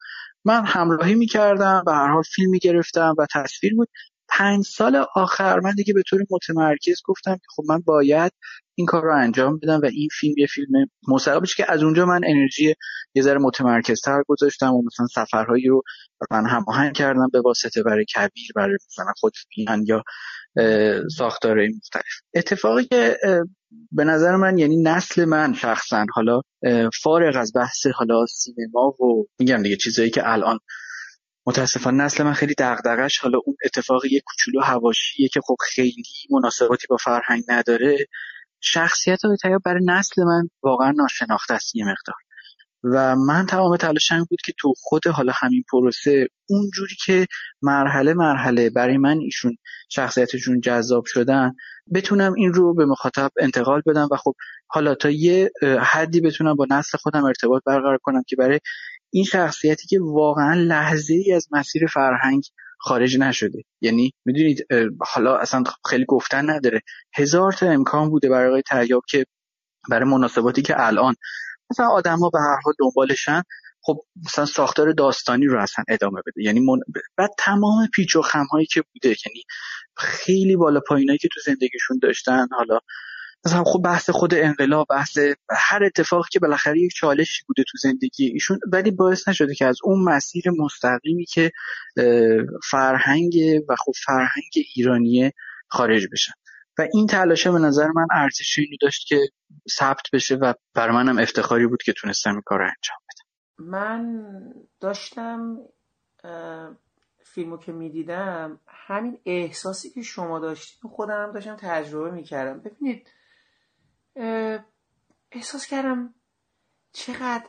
من همراهی می‌کردم و هر حال فیلم می‌گرفتم و تصویر بود. پنج سال آخر من دیگه به طور متمرکز گفتم که خب من باید این کار رو انجام بدم و این فیلم یه فیلم مستقل که از اونجا من انرژی یه ذره متمرکزتر گذاشتم و مثلا سفرهایی رو من هماهنگ کردم به واسطه برای کبیر برای مثلا خود یا ساختارهای مختلف. اتفاقی که به نظر من یعنی نسل من شخصا حالا فارغ از بحث حالا سینما و میگم دیگه چیزایی که الان متاسفانه نسل من خیلی دغدغش حالا اون اتفاق یه کوچولو هواشیه که خب خیلی مناسباتی با فرهنگ نداره. شخصیت های برای نسل من واقعا ناشناخته است یه مقدار. و من تمام تلاشم بود که تو خود حالا همین پروسه اونجوری که مرحله مرحله برای من ایشون شخصیتشون جذاب شدن بتونم این رو به مخاطب انتقال بدم و خب حالا تا یه حدی بتونم با نسل خودم ارتباط برقرار کنم که برای این شخصیتی که واقعا لحظه ای از مسیر فرهنگ خارج نشده. یعنی می‌دونید حالا اصلا خیلی گفتن نداره. هزار تا امکان بوده برای آقای تریاب که برای مناسباتی که الان مثلا آدما به هر حال دنبالشن خب مثلا ساختار داستانی رو اصلا ادامه بده. یعنی من... بعد تمام پیچ و خم هایی که بوده یعنی خیلی بالا پایینایی که تو زندگیشون داشتن حالا مثلا خب بحث خود انقلاب بحث هر اتفاقی که بالاخره یک چالشی بوده تو زندگی ایشون ولی باعث نشده که از اون مسیر مستقیمی که فرهنگ و خب فرهنگ ایرانیه خارج بشن و این تلاشه به نظر من ارزش اینو داشت که ثبت بشه و بر منم افتخاری بود که تونستم این کار انجام بدم. من داشتم فیلمو که می‌دیدم همین احساسی که شما داشتید خودم داشتم تجربه می‌کردم. ببینید احساس کردم چقدر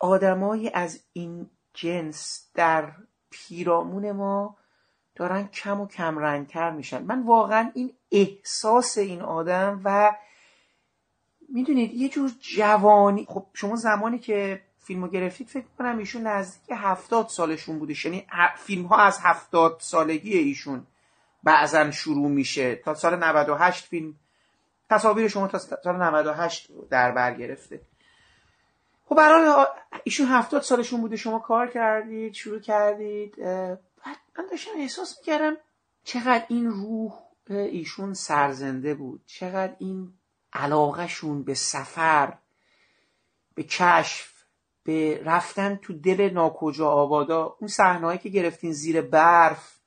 آدمایی از این جنس در پیرامون ما دارن کم و کم رنگتر میشن. من واقعا این احساس این آدم و می‌دونید یه جور جوانی خب شما زمانی که فیلمو گرفتید فکر کنم ایشون نزدیک هفتاد سالشون بوده یعنی فیلم ها از هفتاد سالگی ایشون بعضا شروع میشه. تا سال 98 فیلم تصاویر شما تا سال 98 در بر گرفته. خب برای ایشون هفتاد سالشون بوده شما کار کردید شروع کردید بعد من داشتم احساس می‌کردم چقدر این روح ایشون سرزنده بود. چقدر این علاقهشون به سفر به کشف به رفتن تو دل ناکجا آبادا اون صحنه‌ای که گرفتین زیر برف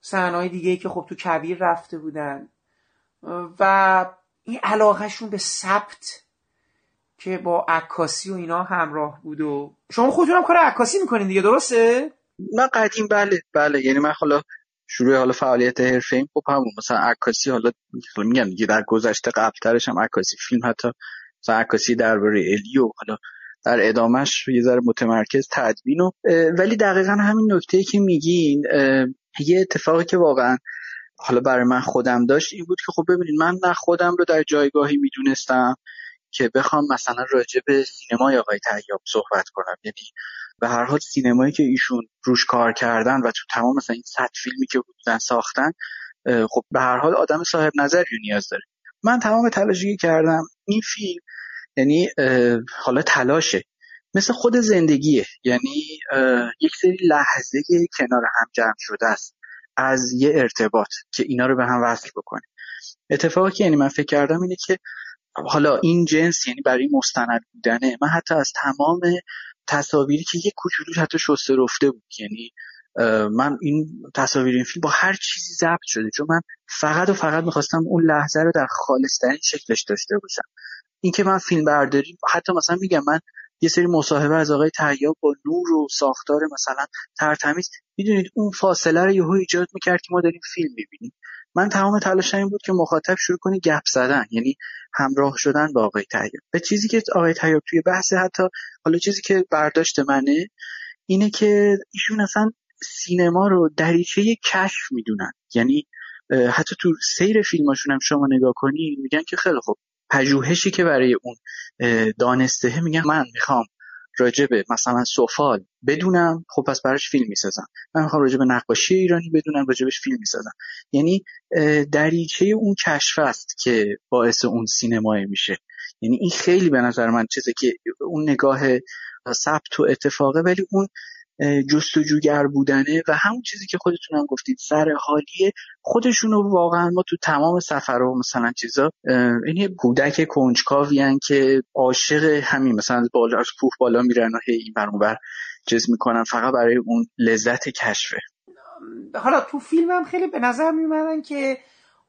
صحنه‌های دیگه که خب تو کبیر رفته بودن. و این علاقهشون به ثبت که با عکاسی و اینا همراه بود و شما خودتون هم کار عکاسی می‌کنین دیگه درسته؟ من قدیم بله بله یعنی من حالا شروع حالا فعالیت حرفه خب همون مثلا عکاسی حالا میگم دیگه در گذشته قبلترش هم عکاسی فیلم حتی مثلا عکاسی درباره الیو حالا در ادامهش یه ذره متمرکز تدوین و ولی دقیقا همین نکته که میگین یه اتفاقی که واقعا حالا برای من خودم داشت این بود که خب ببینید من نه خودم رو در جایگاهی می‌دونستم که بخوام مثلا راجع به سینمای آقای تیاب صحبت کنم. یعنی به هر حال سینمایی که ایشون روش کار کردن و تو تمام مثلا این صد فیلمی که بودن ساختن خب به هر حال آدم صاحب نظری نیاز داره. من تمام تلاشی کردم این فیلم یعنی حالا تلاشه. مثل خود زندگیه. یعنی یک سری لحظه کنار هم جمع شده است. از یه ارتباط که اینا رو به هم وصل بکنه. اتفاقی که یعنی من فکر کردم اینه که حالا این جنس یعنی برای مستند بودنه من حتی از تمام تصاویری که یه کوچولو حتی شسته رفته بود یعنی من این تصاویر این فیلم با هر چیزی ضبط شده چون من فقط و فقط می‌خواستم اون لحظه رو در خالصترین شکلش داشته باشم. اینکه من فیلم برداری حتی مثلا میگم من یه سری مصاحبه از آقای تیاب با نور و ساختار مثلا ترتمیز می‌دونید اون فاصله رو یهو ایجاد می‌کرد که ما داریم فیلم می‌بینیم. من تمام تلاشم این بود که مخاطب شروع کنه گپ زدن یعنی همراه شدن با آقای و چیزی که آقای تیاب توی بحث حتی حالا چیزی که برداشت منه اینه که ایشون اصلا سینما رو دریچه کشف می‌دونن. یعنی حتی تو سیر فیلماشون هم شما نگاه کنی میگن که خیلی خوب. پژوهشی که برای اون دانسته میگن من می‌خوام راجع به مثلا سفال بدونم خب پس براش فیلم می‌سازم. من می‌خوام راجع به نقاشی ایرانی بدونم راجبش فیلم می‌سازم. یعنی دریچه اون کشف است که باعث اون سینمای میشه. یعنی این خیلی به نظر من چیزی که اون نگاه ثبت و اتفاقه ولی اون جستجوگر بودنه و همون چیزی که خودتون هم گفتید سر حالیه خودشونو واقعا ما تو تمام سفرها مثلا چیزا یعنی کودک کنجکاوی که عاشق همین مثلا بالا از کوه بالا میرن و هی این بر چیز می‌کنن فقط برای اون لذت کشفه. حالا تو فیلم هم خیلی به نظر میمدن که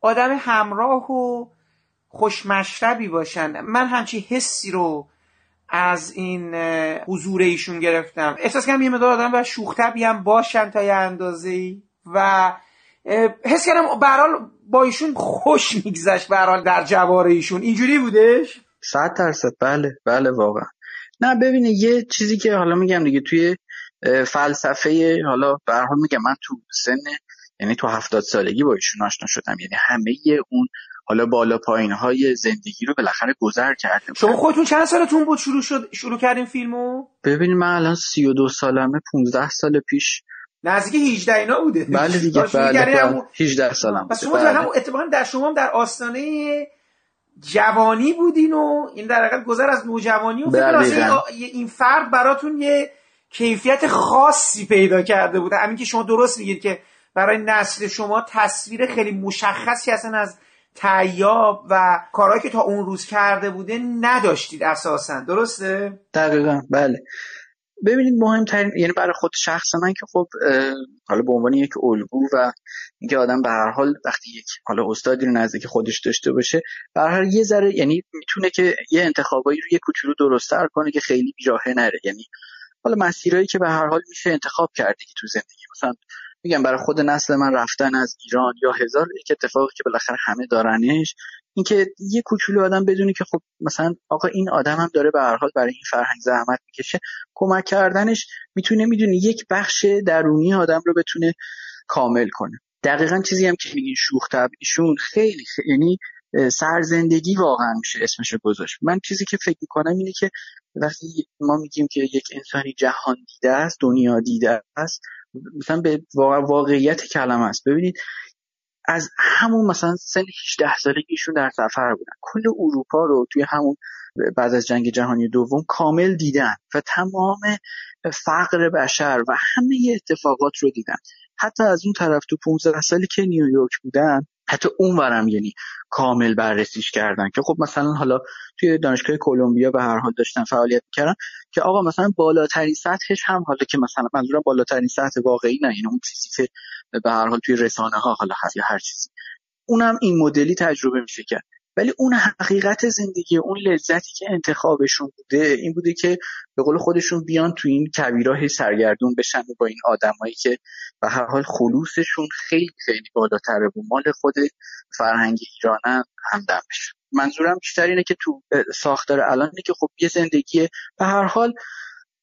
آدم همراه و خوشمشربی باشن. من همچی حسی رو از این حضور ایشون گرفتم. احساس کنم یه مدار آدم و شوختبی هم باشن تا یه اندازه ای و حس کردم برحال با ایشون خوش میگذشت برحال در جوار ایشون. اینجوری بودش؟ صد درصد. بله بله واقعا. نه ببینه یه چیزی که حالا میگم دیگه توی فلسفه حالا به حال میگم من تو سن یعنی تو هفتاد سالگی با ایشون آشنا شدم. یعنی همه اون حالا بالا پایین های زندگی رو بالاخره گذر کردیم شما خودتون چند سالتون بود شروع شد شروع کردین فیلمو؟ ببینید من الان 32 سالمه 15 سال پیش. نزدیک 18 اینا بوده. بله دیگه بله, بله. 18 سالم پس شما بله. اتفاقا در شما در آستانه جوانی بودین و این در حقیقت گذر از نوجوانی و فکر این فرد براتون یه کیفیت خاصی پیدا کرده بوده. همین که شما درست میگید که برای نسل شما تصویر خیلی مشخصی اصلا از تیاب و کارهایی که تا اون روز کرده بوده نداشتید اساسا. درسته؟ دقیقا. بله. ببینید مهمترین یعنی برای خود شخص من که خب حالا به عنوان یک الگو و اینکه آدم به هر حال وقتی یک حالا استادی رو نزدیک خودش داشته باشه به هر یه ذره یعنی می‌تونه که یه انتخابایی رو یه کوچولو درستتر کنه که خیلی بیراهه نره. یعنی حالا مسیرهایی که به هر حال میشه انتخاب کرده که تو زندگی. مثلا میگم برای خود نسل من رفتن از ایران یا هزار یک اتفاقی که بالاخره همه دارنش اینکه یه کوچولو آدم بدونی که خب مثلا آقا این آدم هم داره به هر حال برای این فرهنگ زحمت می‌کشه. کمک کردنش می‌تونه می‌دونی یک بخش درونی آدم رو بتونه کامل کنه. دقیقا چیزی هم که میگین شوخ ایشون خیلی, یعنی سرزندگی واقعا میشه اسمش گذاشت. من چیزی که فکر می‌کنم اینه که وقتی ما میگیم که یک انسانی جهان دیده است دنیا دیده است مثلا به واقعیت کلمه است. ببینید از همون مثلا سن 18 سالگیشون در سفر بودن. کل اروپا رو توی همون بعد از جنگ جهانی دوم کامل دیدن و تمام فقر بشر و همه اتفاقات رو دیدن. حتی از اون طرف تو 15 سالی که نیویورک بودن حتی اون ورم یعنی کامل بررسیش کردن که خب مثلا حالا توی دانشگاه کلمبیا به هر حال داشتن فعالیت می‌کردن که آقا مثلا بالاترین سطحش هم حالا که مثلا منظورم بالاترین سطح واقعی نه یعنی اون چیزی که به هر حال توی رسانه ها حالا هست یا هر چیزی. اونم این مدلی تجربه میشه کرد. ولی اون حقیقت زندگی اون لذتی که انتخابشون بوده این بوده که به قول خودشون بیان تو این کبیراه سرگردون بشن با این آدمایی که به هر حال خلوصشون خیلی خیلی بالاتره. و مال خود فرهنگ ایرانن همدم بشه منظورم بیشتر اینه که تو ساختار الان که خب یه زندگی به هر حال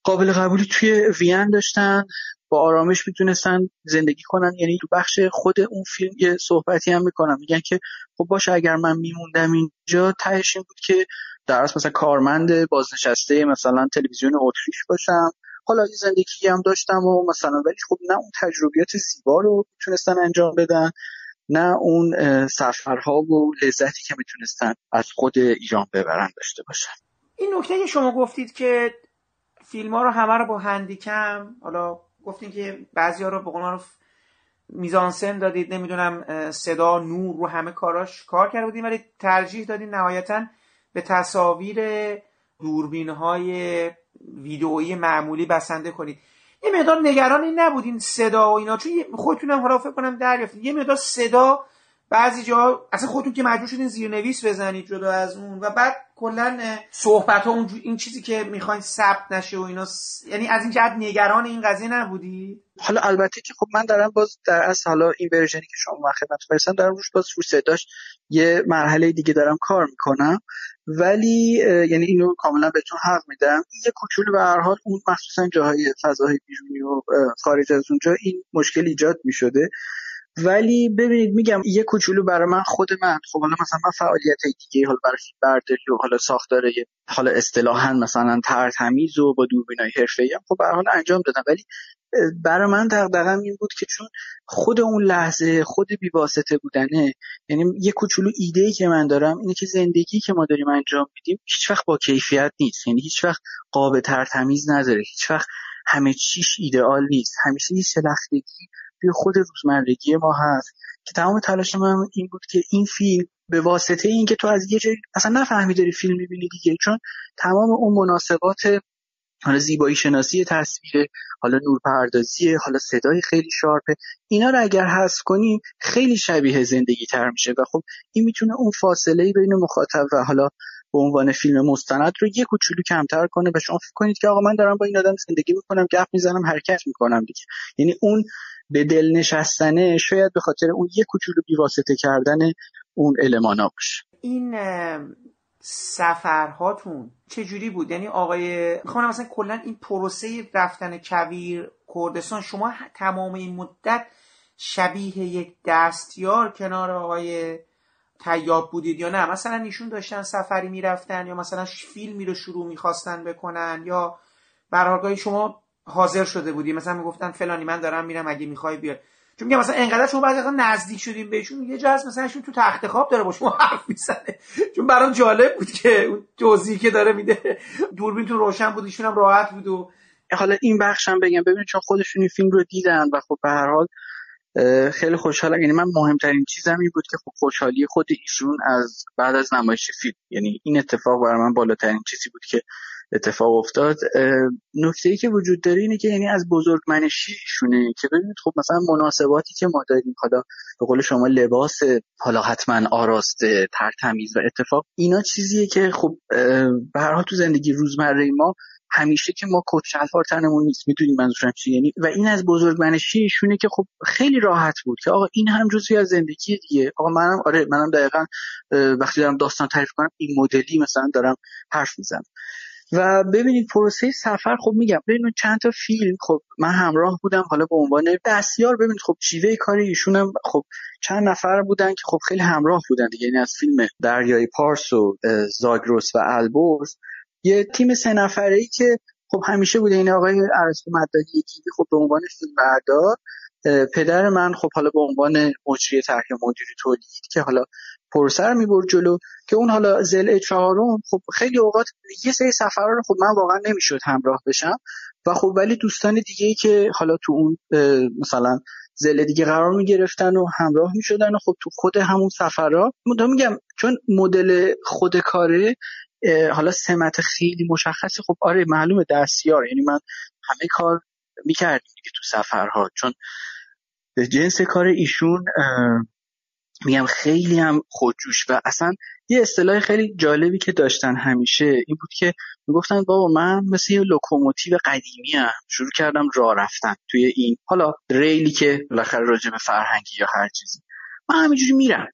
قابل قبولی توی وین داشتن. با آرامش می‌تونستن زندگی کنن. یعنی تو بخش خود اون فیلم یه صحبتی هم می‌کنم. میگن که خب باشه اگر من میموندم اینجا تهش این بود که در مثلا کارمند بازنشسته مثلا تلویزیون اتریش باشم. حالا یه زندگی هم داشتم و مثلا ولی خب نه اون تجربیات زیبا رو می‌تونستن انجام بدن نه اون سفرها و لذتی که می‌تونستن از خود ایران ببرن داشته باشن. این نکته که شما گفتید که فیلم ها رو همه رو با هندیکم حالا گفتین که بعضی ها رو به قول میزانسن دادید نمی‌دونم صدا نور رو همه کاراش کار کرده بودیم ولی ترجیح دادین نهایتا به تصاویر دوربین های ویدئویی معمولی بسنده کنید. یه مقدار نگران این نبودین صدا و اینا چون خودتونم حالا فکر کنم دریافتید یه مقدار صدا بعضی جا اصلا خودتون که مجبور شدین زیرنویس بزنید جدا از اون و بعد کلا صحبت ها این چیزی که می‌خواین ثبت نشه و اینا یعنی از این جهت نگران این قضیه نبودی؟ حالا البته که خب من دارم باز در از حالا این ورژنی که شما من خدمت فرستم دارم روش باز رو صداش یه مرحله دیگه دارم کار می‌کنم. ولی یعنی اینو کاملا بهتون حق میدم. یه کوچولو به هر حال اون مخصوصا جاهای فضاهای بیرونی و خارج از اونجا این مشکل ایجاد می‌شده. ولی ببینید میگم یه کوچولو برای من خود من. خب حالا مثلا من فعالیت دیگه حالا برای برداری و حالا ساختار حالا اصطلاحا مثلا تر تمیز و با دوربینای حرفه‌ای خب به انجام دادم. ولی برای من دغدغم این بود که چون خود اون لحظه خود بیواسطه بودنه یعنی یه کوچولو ایده ای که من دارم اینه که زندگی که ما داریم انجام میدیم هیچ وقت با کیفیت نیست. یعنی هیچ وقت قابل ترتمیز نداره هیچ وقت همه چیش ایدئال نیست. همیشه یه شلختگی توی خود روزمرگی ما هست. که تمام تلاش من این بود که این فیلم به واسطه اینکه تو از یه جایی اصلا نفهمی داری فیلم می‌بینی دیگه چون تمام اون مناسبات حالا زیبایی شناسی تصویر حالا نورپردازی حالا صدای خیلی شارپه. اینا رو اگر حذف کنیم خیلی شبیه زندگی تر میشه. و خب این می‌تونه اون فاصله بین مخاطب و حالا به عنوان فیلم مستند رو یه کوچولو کمتر کنه. و شما فکر کنید که آقا من دارم با این آدم زندگی می‌کنم گپ می‌زنم حرکت می‌کنم دیگه. یعنی اون به دل نشستنه شاید به خاطر اون یه کوچولو بیواسطه کردن اون المانا باشه. این سفرهاتون چجوری بود؟ یعنی آقای می‌خوام مثلا کلا این پروسه رفتن کویر کردستان شما تمام این مدت شبیه یک دستیار کنار آقای تیاب بودید یا نه؟ مثلا ایشون داشتن سفری می‌رفتن یا مثلا فیلمی رو شروع می‌خواستن بکنن یا برحالگاهی شما حاضر شده بودی مثلا می‌گفتن فلانی من دارم میرم اگه می‌خوای بیار چون میگم مثلا انقدر شما بعضی نزدیک شدیم بهشون یه جا مثلا تو تخت خواب داره با شما حرف می‌زنه. چون برام جالب بود که اون توضیحی که داره میده دوربینتون روشن بود ایشون هم راحت بود و حالا این بخشم بگم. ببینید چون خودشون این فیلم رو دیدن و خب به هر حال خیلی خوشحالم یعنی من مهمترین چیزم این بود که خب خوشحالی خود ایشون از بعد از نمایش فیلم. یعنی این اتفاق برای من بالاترین چیزی بود که اتفاق افتاد. نکته ای که وجود داره اینه که یعنی از بزرگمنشی ایشونه که ببینید خب مثلا مناسباتی که ما داریم حالا به قول شما لباس حالا حتما آراسته ترتمیز و اتفاق اینا چیزیه که خب به هر حال تو زندگی روزمره ما همیشه که ما کت شلوار تنمون نیست می‌دونیم منظورم چیه. یعنی و این از بزرگمنشی ایشونه که خب خیلی راحت بود که آقا این هم جزوی از زندگی دیگه. آقا منم آره منم دقیقا وقتی دارم داستان تعریف کنم این مدلی مثلا دارم حرف می‌زنم. و ببینید پروسه سفر خب میگم ببینید چند تا فیلم خب من همراه بودم حالا به عنوان دستیار ببینید خب شیوه کار هم خب چند نفر بودن که خب خیلی همراه بودن دیگه. یعنی از فیلم دریای پارس و زاگروس و البرز. یه تیم سه نفره ای که خب همیشه بوده. این آقای ارسطو مدادی خب به عنوان فیلم پدر من خب حالا به عنوان مجری طرح مدیری تولید که حالا پرسر می‌برد جلو که اون حالا زل چهارم خب خیلی اوقات یه سری سفرها رو خب من واقعا نمی‌شد همراه بشم. و خب ولی دوستان دیگه ای که حالا تو اون مثلا زل دیگه قرار می‌گرفتن و همراه می‌شدن و خب تو خود همون سفرها میگم چون مدل خود کاره حالا سمت خیلی مشخصی خب آره معلومه دستیار یعنی من همه کار می‌کردیم دیگه تو سفرها چون جنس کار ایشون میگم خیلی هم خودجوش و اصلا یه اصطلاح خیلی جالبی که داشتن همیشه این بود که می‌گفتن بابا من مثل یه لوکوموتیو قدیمی‌ام شروع کردم راه رفتن توی این حالا ریلی که بالاخره راجع به فرهنگی یا هر چیزی. من همینجوری میرم.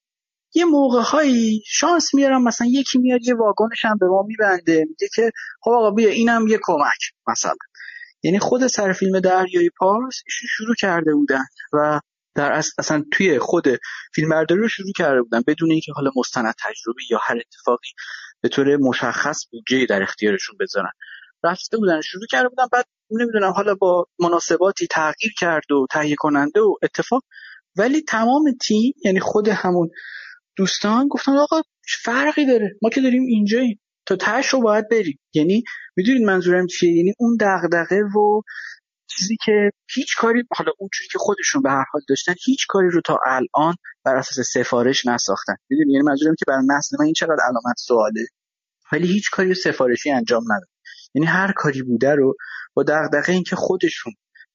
یه موقع هایی شانس میارم مثلا یکی میاد یه واگنش هم به ما میبنده میگه که خب آقا بیا اینم یه کمک مثلا. یعنی خود سر فیلم دریای پارس شروع کرده بودن و در اصلا توی خود فیلمبرداری رو شروع کرده بودن بدون اینکه حالا مستند تجربه یا هر اتفاقی به طور مشخص بودجه در اختیارشون بذارن. رفته بودن شروع کرده بودن بعد نمی‌دونم حالا با مناسباتی تغییر کرد و تهیه کننده و اتفاق ولی تمام تیم یعنی خود همون دوستان گفتن آقا فرقی داره ما که داریم اینجاییم. تا تهش رو باید بریم یعنی می‌دونید منظورم چیه؟ یعنی اون دغدغه و چیزی که هیچ کاری حالا اونجوری که خودشون به هر حال داشتن هیچ کاری رو تا الان بر اساس سفارش نساختن. می‌دونی؟ یعنی منظورم که برای نسل من این چقدر علامت سواله. ولی هیچ کاری سفارشی انجام نداد. یعنی هر کاری بوده رو با دغدغه اینکه خودشون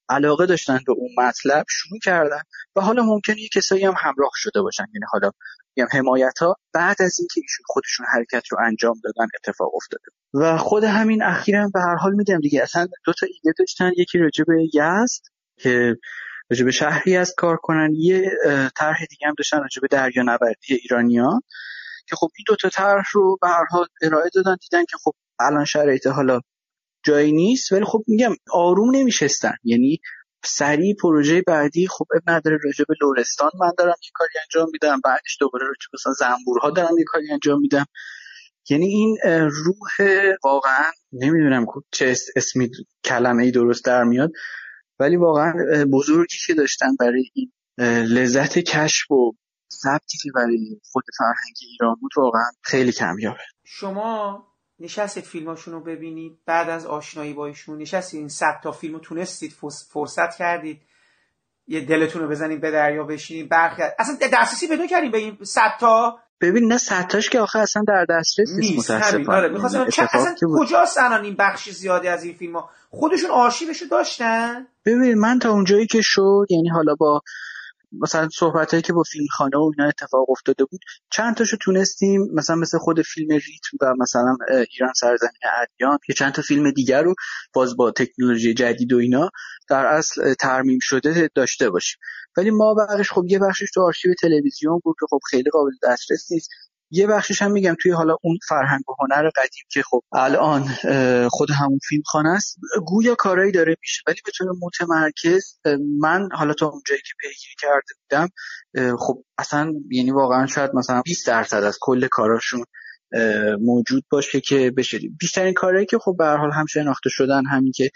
علاقه داشتن به اون مطلب شروع کردن و حالا ممکنه یه کسایی هم همراه شده باشن. یعنی حالا میگم حمایت ها بعد از اینکه ایشون خودشون حرکت رو انجام دادن اتفاق افتاده. و خود همین اخیرا به هر حال میگم دیگه اصلا دو تا ایده داشتن. یکی راجع به یزد که راجع به شهری از کار کنن. یه طرح دیگه هم داشتن راجع به دریا نوردی ایرانیا که خب این دو تا طرح رو به هر حال ارائه دادن. دیدن که خب الان شرایط حالا جایی نیست ولی خب میگم آروم نمیشستن. یعنی سریع پروژه بعدی خب اب نداره راجع لورستان من دارم یه کاری انجام میدم بعدش دوباره راجع مثلا زنبورها دارم یه کاری انجام میدم. یعنی این روح واقعا نمی‌دونم چه اسمی کلمه ای درست در میاد ولی واقعا بزرگی که داشتن برای این لذت کشف و ثبتی که برای خود فرهنگ ایران بود واقعا خیلی کمیابه. شما نشستید فیلماشون رو ببینید بعد از آشنایی با ایشون نشستید. این صد تا فیلم رو تونستید فرصت کردید. یه دلتون رو بزنید به دریا بشینید. برخی اصلا دسترسی پیدا کردیم به این صد تا. ببین نه صدتاش که آخه اصلا در دسترس نیست متاسفانه. آره اصلا کجاست الان این بخش زیادی از این فیلم ها خودشون آرشیوشو داشتن؟ ببین من تا اونجایی که شد یعنی حالا با مثلا صحبت هایی که با فیلم خانه و اینا اتفاق افتاده بود چند تاشو تونستیم مثلا مثل خود فیلم ریتم و مثلا ایران سرزمین ادیان که چند تا فیلم دیگر رو باز با تکنولوژی جدید و اینا در اصل ترمیم شده داشته باشیم. ولی ما بخش خب یه بخشش تو آرشیو تلویزیون بود که خب خیلی قابل دسترس نیست. یه بخشش هم میگم توی حالا اون فرهنگ و هنر قدیم که خب الان خود همون فیلم خانه است گویا کارایی داره میشه. ولی به طور متمرکز من حالا تا اونجایی که پیگیری کرده بودم خب اصلا یعنی واقعا شاید مثلا 20 درصد از کل کاراشون موجود باشه که بشه. بیشترین کارهایی که خب به هر حال هم شناخته شدن همین که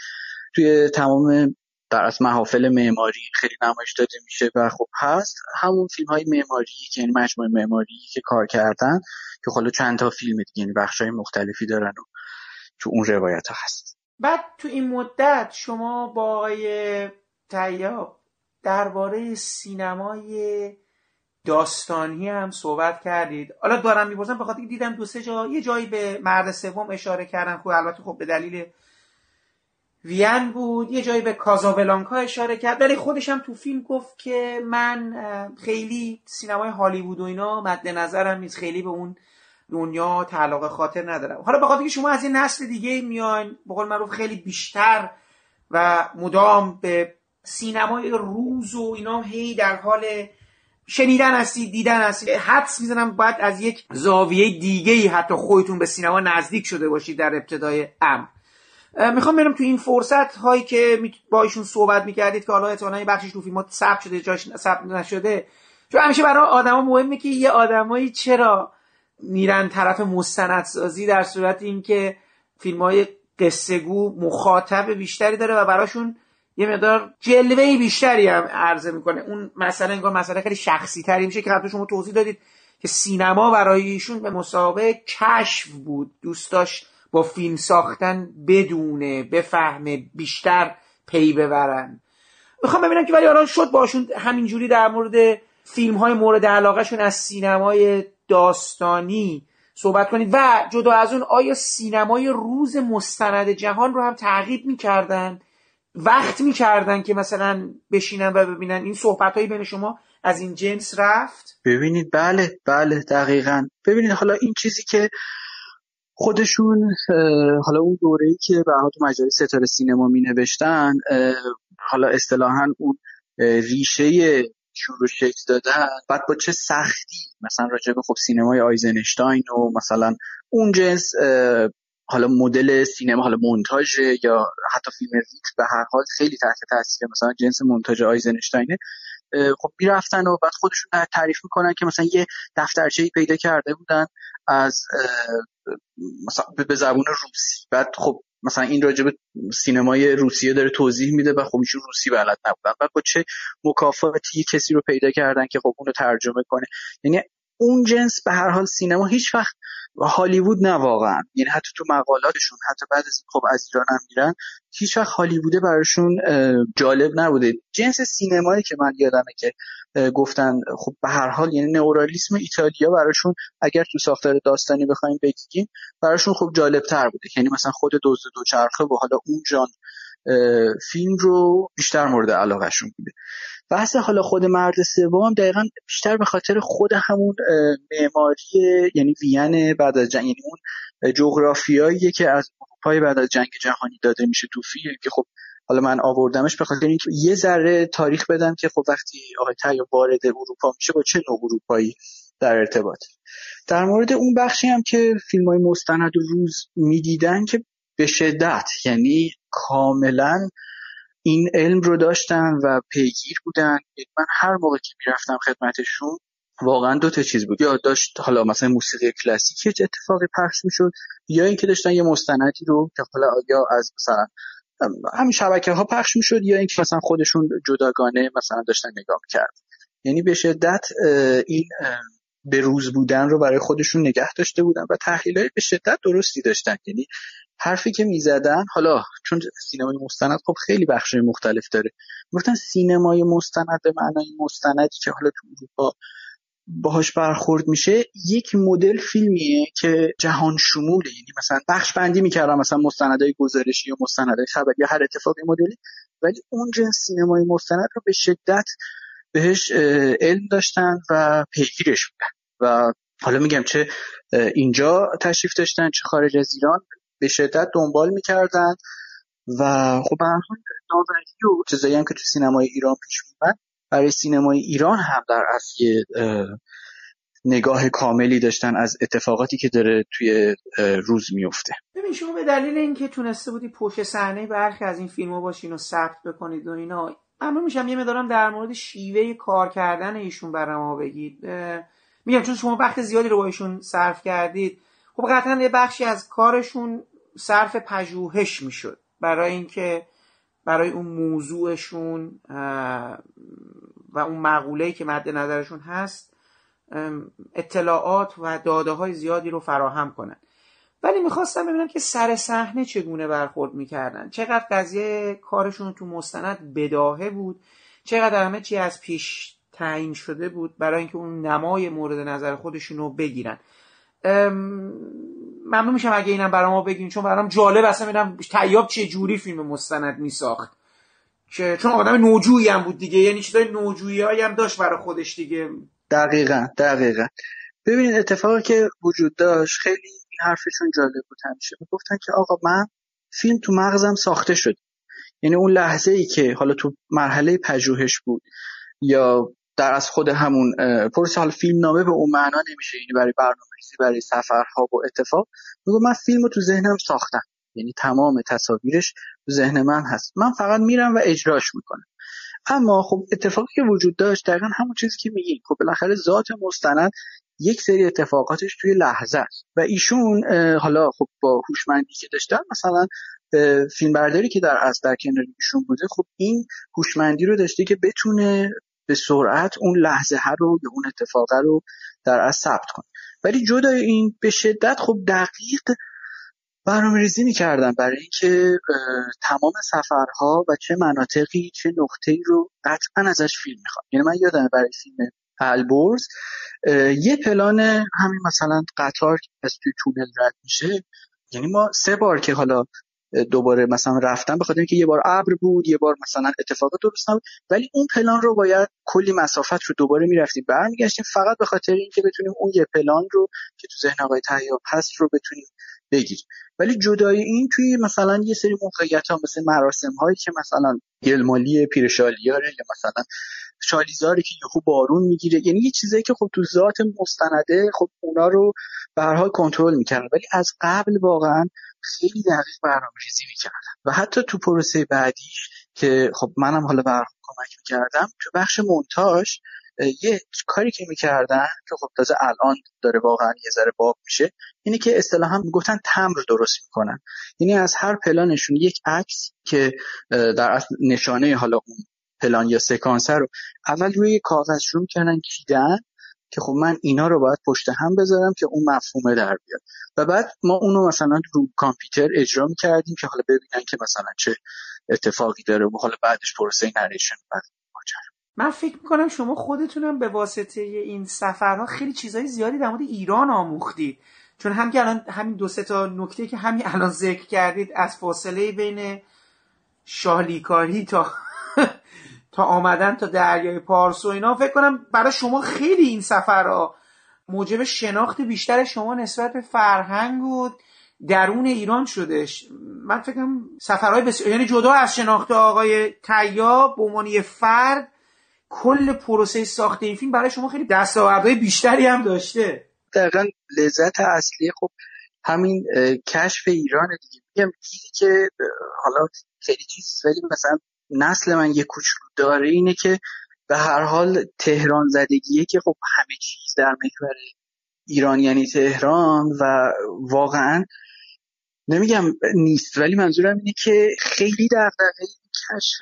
توی تمام در از محافل معماری خیلی نمایش داده میشه و خب هست همون فیلم های معماری که یعنی مجموعه معماری که کار کردن که خلا چند تا فیلم دیگه یعنی بخش های مختلفی دارن و تو اون روایت ها هست. بعد تو این مدت شما با آقای تیاب درباره سینمای داستانی هم صحبت کردید. حالا دارم می‌پرسم به خاطر دیدم دو سه جا یه جایی به مرد سوم اشاره کردن خب البته خب به دلیل وین بود یه جایی به کازابلانکا اشاره کرد ولی خودش هم تو فیلم گفت که من خیلی سینمای هالیوود و اینا مد نظرم نیست خیلی به اون دنیا تعلق خاطر ندارم. حالا بخاطر که شما از این نسل دیگه میان به قول معروف خیلی بیشتر و مدام به سینمای روز و اینا هی در حال شنیدن هستید دیدن هستید. حدس می‌زنم باید از یک زاویه دیگه حتی خودتون به سینما نزدیک شده باشید در ابتدای امر. می‌خوام برم تو این فرصت هایی که با ایشون صحبت می‌کردید که حالا احتمالاً بخشش تو فیلمات ثبت شده جاش ثبت نشده. چون همیشه برای آدما مهمه که یه آدمایی چرا میرن طرف مستندسازی در صورت اینکه فیلم های قصه گو مخاطب بیشتری داره و براشون یه مقدار جلوه بیشتری هم عرضه می‌کنه. اون مسئله انگار مسئله خیلی شخصی تری میشه که حتی شما توضیح دادید که سینما برای ایشون به مسابقه کشف بود. دوست داشت با فیلم ساختن بدونه بفهمه بیشتر پی ببرن. می‌خوام ببینم که ولی الان شد باشون همینجوری در مورد فیلم های مورد علاقهشون از سینمای داستانی صحبت کنید و جدا از اون آیا سینمای روز مستند جهان رو هم تعقیب می‌کردن؟ وقت می‌کردن که مثلا بشینن و ببینن؟ این صحبت هایی بین شما از این جنس رفت؟ ببینید بله بله دقیقا. ببینید حالا این چیزی که خودشون حالا اون دوره‌ای که به تو مجله ستاره سینما می نوشتن حالا اصطلاحا اون ریشه شروع شکل دادن بعد با چه سختی؟ مثلا راجع به خب سینمای آیزنشتاین و مثلا اون جنس حالا مدل سینما حالا مونتاژ یا حتی فیلم ریت به هر حال خیلی تحت تاثیر مثلا جنس مونتاژ آیزنشتاینه. خب می‌رفتن و بعد خودشون تعریف می‌کنن که مثلا یه دفترچه پیدا کرده بودن از مثلا به زبون روسی. بعد خب مثلا این راجب سینمای روسیه داره توضیح میده و خب ایشون روسی بلد نبودن. بعد با چه مکافاتی کسی رو پیدا کردن که خب اونو ترجمه کنه. یعنی اون جنس به هر حال سینما هیچ وقت هالیوود نه واقعا. یعنی حتی تو مقالاتشون حتی بعد از خب از ایران هم میرن هیچ وقت هالیووده براشون جالب نبوده. جنس سینمایی که من یادمه که گفتن خب به هر حال یعنی نئورالیسم ایتالیا براشون اگر تو ساختار داستانی بخوایم بگیم براشون خب جالب تر بوده. یعنی مثلا خود دزد دوچرخه و حالا اون جان فیلم رو بیشتر مورد علاقهشون بوده. بحث حالا خود مرد سوم دقیقا بیشتر به خاطر خود همون معماری یعنی وین بعد از جنگ یعنی اون جغرافیاییه که از اروپای بعد از جنگ جهانی داده میشه تو فیلم که خب حالا من آوردمش به خاطر اینکه یه ذره تاریخ بدم که خب وقتی آقای تیا وارد اروپا میشه با چه نوع اروپایی در ارتباط. در مورد اون بخشی هم که فیلم های مستند روز می‌دیدن که به شدت یعنی کاملا این علم رو داشتن و پیگیر بودن. من هر موقع که می‌رفتم خدمتشون واقعا دو تا چیز بود. یا داشت حالا مثلا موسیقی کلاسیکی چه اتفاقی پخش می‌شد یا اینکه داشتن یه مستندی رو که حالا یا از مثلا همین شبکه ها پخش می‌شد یا اینکه مثلا خودشون جداگانه مثلا داشتن نگاه کرد یعنی به شدت این به روز بودن رو برای خودشون نگه داشته بودن و تحلیل به شدت درستی داشتن. یعنی حرفی که می‌زدن حالا چون سینمای مستند خب خیلی بخش مختلف داره. گفتن سینمای مستند به معنای مستندی که حالا تو اروپا باهاش برخورد میشه یک مدل فیلمیه که جهان شموله. یعنی مثلا بخش بندی می‌کردم مثلا مستندهای گزارشی یا مستندهای خبری یا هر اتفاقی مدلی ولی اون جنس سینمای مستند رو به شدت بهش علم داشتن و پیگیرش بودن. و حالا میگم چه اینجا تشریف داشتن چه خارج از ایران. به شدت دنبال می‌کردن و خب به هر حال و چیزایی هم که تو سینمای ایران پیش می‌برد برای سینمای ایران هم در اصل نگاه کاملی داشتن از اتفاقاتی که داره توی روز میفته ببین شما به دلیل اینکه تونسته بودی پشت صحنه برخی از این فیلم‌ها باشین و ثبت بکنید و اینا ممنون میشم یه مدارم در مورد شیوه کار کردن ایشون برای ما بگید میگم چون شما وقت زیادی رو با ایشون صرف کردید خب قطعا یه بخشی از کارشون صرف پژوهش می‌شد. برای اینکه برای اون موضوعشون و اون مقوله‌ای که مد نظرشون هست اطلاعات و داده های زیادی رو فراهم کنن. ولی می‌خواستم ببینم که سر صحنه چگونه برخورد می‌کردن. چقدر قضیه کارشون تو مستند بداهه بود چقدر همه چی از پیش تعیین شده بود برای اینکه اون نمای مورد نظر خودشون رو بگیرن. ممنون میشم اگه اینم برای بگین چون برام جالب اصلا ببینم تیاب چه جوری فیلم مستند میساخت. که چون آدم نوجویی هم بود دیگه یعنی چیزای نوجویی هم داشت برای خودش دیگه. دقیقا دقیقا. ببینید اتفاقی که وجود داشت خیلی این حرفشون جالب بود همیشه. گفتن که آقا من فیلم تو مغزم ساخته شد یعنی اون لحظه ای که حالا تو مرحله پژوهش بود یا در از خود همون پروسه حال فیلم نامه به اون معنا نمیشه یعنی برای برنامه‌ریزی برای سفرها و اتفاق. میگم من فیلم رو تو ذهنم ساختم یعنی تمام تصاویرش تو ذهن من هست. من فقط میرم و اجراش می‌کنم. اما خب اتفاقی که وجود داشت دقیقا همون چیزی که میگیم. خب بالاخره ذات مستند یک سری اتفاقاتش توی لحظه است. و ایشون حالا خب با هوشمندی که داشتن مثلا فیلمبرداری که در از در کنار ایشون بوده خب این هوشمندی رو داشته که بتونه به سرعت اون لحظه ها رو یا اون اتفاقه رو در از ثبت کنه. ولی جدای این به شدت خب دقیق برنامه ریزی می‌کردن برای اینکه تمام سفرها و چه مناطقی چه نقطه رو قطعا ازش فیلم می‌خواد یعنی من یادم برای فیلم البرز یه پلان همین مثلا قطار از توی تونل رد میشه یعنی ما سه بار که حالا دوباره مثلا رفتن بخاطر اینکه یه بار ابر بود یه بار مثلا اتفاقات درست نبود. ولی اون پلان رو باید کلی مسافت رو دوباره می‌رفتیم. برمیگشتیم فقط به خاطر اینکه بتونیم اون یه پلان رو که تو ذهن آقای تهیاب هست رو بتونیم بگیریم. ولی جدای این توی مثلا یه سری موقعیت ها مثل مراسم هایی که مثلا گلمالی پیرشالیاره یا مثلا شالیزاری که یهو بارون می‌گیره یعنی یه چیزایی که خب تو ذات مستنده خب اونا رو به هر حال کنترل می‌کردن. ولی از قبل واقعا خیلی دقیق برنامه ریزی می‌کردن و حتی تو پروسه بعدیش که خب منم حالا برنامه کمک می‌کردم تو بخش مونتاژ یه کاری که می‌کردن که خب تازه الان داره واقعا یه ذره باب میشه اینه که اصطلاحا می‌گفتن تمر درست می‌کنن. یعنی از هر پلانشون یک عکس که در نشانه حالا اون پلان یا سکانس رو اول روی کاغذ شروع می‌کردن کیدن که خب من اینا رو باید پشت هم بذارم که اون مفهومه در بیاد. و بعد ما اونو مثلا رو کامپیوتر اجرا می‌کردیم که حالا ببینن که مثلا چه اتفاقی داره و حالا بعدش پروسه نریشن بعد من فکر می‌کنم شما خودتونم به واسطه این سفرها خیلی چیزهای زیادی در مورد ایران آموختید. چون هم که الان همین دو سه تا نکته که همین الان ذکر کردید از فاصله بین شالیکاری تا تا آمدن تا دریای پارس و اینا فکر کنم برای شما خیلی این سفرها موجب شناخت بیشتر شما نسبت به فرهنگ و درون ایران شدش. من فکرم سفرهای بسیار یعنی جدا از شناخت آقای تیاب به عنوان فرد کل پروسه ساخت این فیلم برای شما خیلی دستاوردهای بیشتری هم داشته. دقیقا لذت اصلی خب همین کشف ایران دیگه. میگم که حالا خیلی چیز ولی مثلا نسل من یه کوچولو داره اینه که به هر حال تهران زدگیه که خب همه چیز در محور ایران یعنی تهران و واقعا نمیگم نیست ولی منظورم اینه که خیلی دغدغه کشف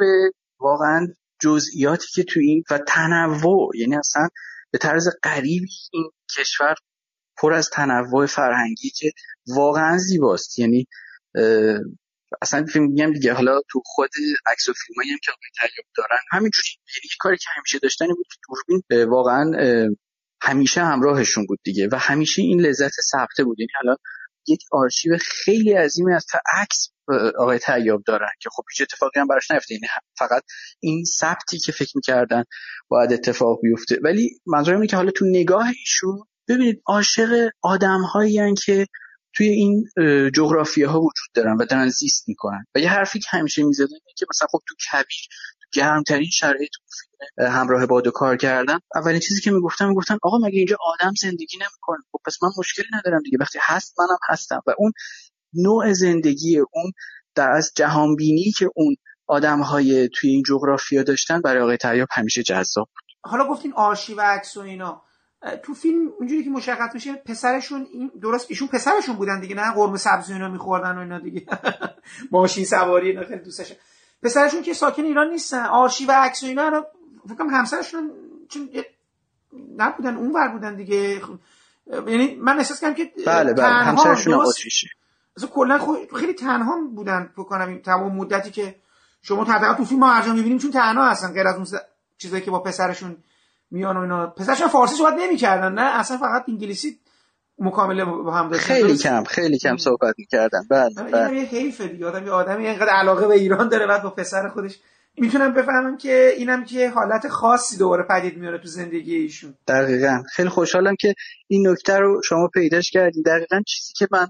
واقعا جزئیاتی که تو این و تنوع یعنی اصلا به طرز غریبی این کشور پر از تنوع فرهنگی که واقعا زیباست. یعنی اصلا فیلم میگم دیگه حالا تو خود عکس و فیلمایی هم که آقای تریاب دارن همینجوری یعنی کاری که همیشه داشتن بود که دوربین واقعا همیشه همراهشون بود دیگه و همیشه این لذت ثبته بود. یعنی حالا یک آرشیو خیلی عظیمی از عکس آقای تیاب دارن که خب هیچ اتفاقی هم براش نیفته. یعنی فقط این ثبتی که فکر می‌کردن باید اتفاق بیفته. ولی منظورم اینه که حالا تو نگاه ایشون ببینید عاشق آدم هایی که توی این جغرافیه ها وجود دارن و دارن زیست می‌کنن. و یه حرفی که همیشه می‌زدن که مثلا خب تو کبیر تو گرمترین شرایط همراه باد و کار کردم اولین چیزی که می‌گفتم می‌گفتن آقا مگه اینجا آدم زندگی نمی‌کنه؟ خب پس من مشکلی ندارم دیگه. وقتی هست منم هستم. و اون نوع زندگی اون در از جهان بینی که اون آدم های توی این جغرافیا داشتن برای آقای تریاب همیشه جذاب بود. حالا گفتین آرشیو عکس و اینا. تو فیلم اونجوری که مشخص میشه پسرشون این درست ایشون پسرشون بودن دیگه نه قرمه سبزی اینا میخوردن و اینا دیگه. ماشین سواری اینا خیلی دوستش. پسرشون که ساکن ایران نیستن آرشیو عکس و اینا رو فکر همسرشون چون نبودن اون ور بودن دیگه. یعنی من احساس کردم که بله بله همسرشون اتریشی کلا خیلی تنها بودن فکر کنم این تمام مدتی که شما تو فیلم ما هر می‌بینیم چون تنها هستن غیر از اون چیزایی که با پسرشون میان و اینا. پسرشون فارسی صحبت نمی‌کردن نه؟ اصلا فقط انگلیسی مکامله با هم داشتن. خیلی کم خیلی کم صحبت می‌کردن. بله بله. یه حیفه دیگه. آدم یه آدمی اینقدر علاقه به ایران داره بعد با پسر خودش. می‌تونم بفهمم که اینم که حالت خاصی دوباره پدید میاره تو زندگی ایشون. دقیقا. خیلی خوشحالم که این نکته رو شما پیداش کردید دقیقا چیزی که من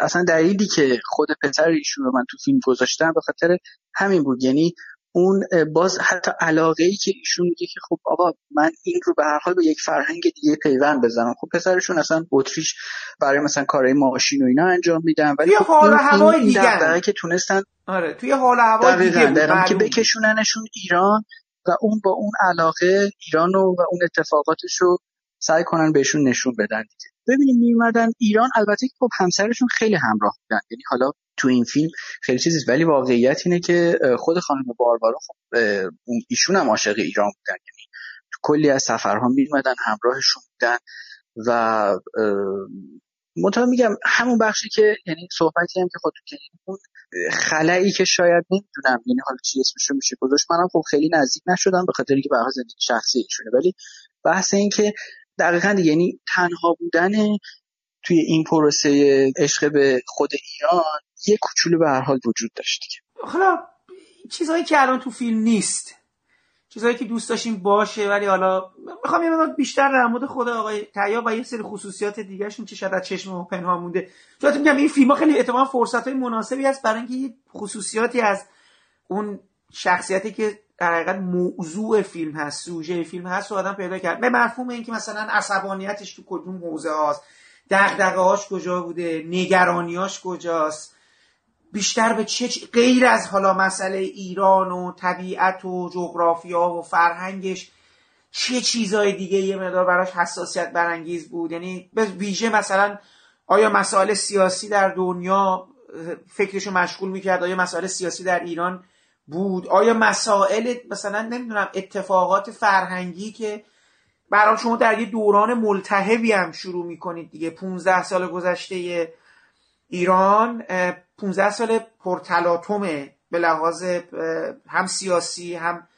اصلا دلیلی که خود پسر ایشون رو من تو فیلم گذاشتم به خاطر همین بود. یعنی اون باز حتی علاقه ای که ایشون میگه که خب آقا من این رو به هر حال به یک فرهنگ دیگه پیوند بزنم. خب پسرشون اصلا اتریش برای مثلا کارهای ماشین و اینا انجام میدن ولی خب حال هوای دیگه که تونستن آره توی حال هوای دیگه که بکشوننشون ایران و اون با اون علاقه ایران و اون اتفاقاتش رو سعی کنن بهشون نشون بدن دیگه. ببینیم میومدن ایران البته خب همسرشون خیلی همراه بودن. یعنی حالا تو این فیلم خیلی چیزی ولی واقعیت اینه که خود خانم باروارا خب ایشون هم عاشق ایران بودن. یعنی تو کلی از سفرها میومدن همراهشون بودن و منتها میگم همون بخشی که یعنی صحبتی هم که خودتون که اون خلایی که شاید نمی‌دونم یعنی حالا چی اسمش میشه گذاشت منم خب خیلی نزدیک نشدم به خاطر اینکه به زندگی شخصی ایشونه. ولی بحث این که دقیقا یعنی تنها بودن توی این پروسه عشق به خود ایران یه کوچولو به هر حال وجود داشت حالا چیزهایی که الان تو فیلم نیست. چیزهایی که دوست داشتیم باشه ولی حالا می‌خوام یه مقدار بیشتر در مورد خود آقای تیاب و یه سری خصوصیات دیگهشون که شاید از چشم ما پنهان مونده. چون میگم این فیلم ها خیلی احتمال فرصت های مناسبی هست برای اینکه خصوصیاتی از اون شخصیتی که در حقیقت موضوع فیلم هست سوژه فیلم هست و آدم پیدا کرد. به مفهوم اینکه مثلا عصبانیتش تو کدوم حوزه هاست دغدغه هاش کجا بوده نگرانیاش کجاست بیشتر به چه غیر از حالا مسئله ایران و طبیعت و جغرافیا و فرهنگش چه چیزای دیگه یه مقدار براش حساسیت برانگیز بود. یعنی به ویژه مثلا آیا مسائل سیاسی در دنیا فکرشو مشغول می‌کرد؟ آیا مسائل سیاسی در ایران بود. آیا مسائل مثلا نمی‌دونم اتفاقات فرهنگی که برای شما در یه دوران ملتهبی هم شروع می‌کنید دیگه 15 سال گذشته ایران 15 سال پرتلاطمه به لحاظ هم سیاسی هم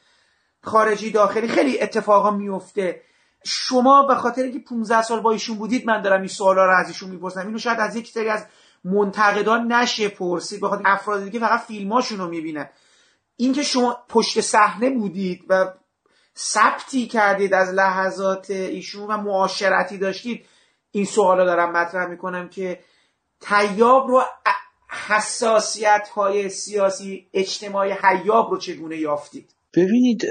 خارجی داخلی خیلی اتفاقا میفته شما به خاطر اینکه 15 سال با ایشون بودید من دارم این سوالا رو از ایشون می‌پرسم. اینو شاید از یک سری از منتقدان نشه پرسید بخاطر افراد دیگه فقط فیلماشون رو می‌بینن. اینکه شما پشت صحنه بودید و ثبتی کردید از لحظات ایشون و معاشرتی داشتید این سوالا دارم مطرح می‌کنم که تیاب رو حساسیت های سیاسی اجتماعی حیاب رو چگونه یافتید؟ ببینید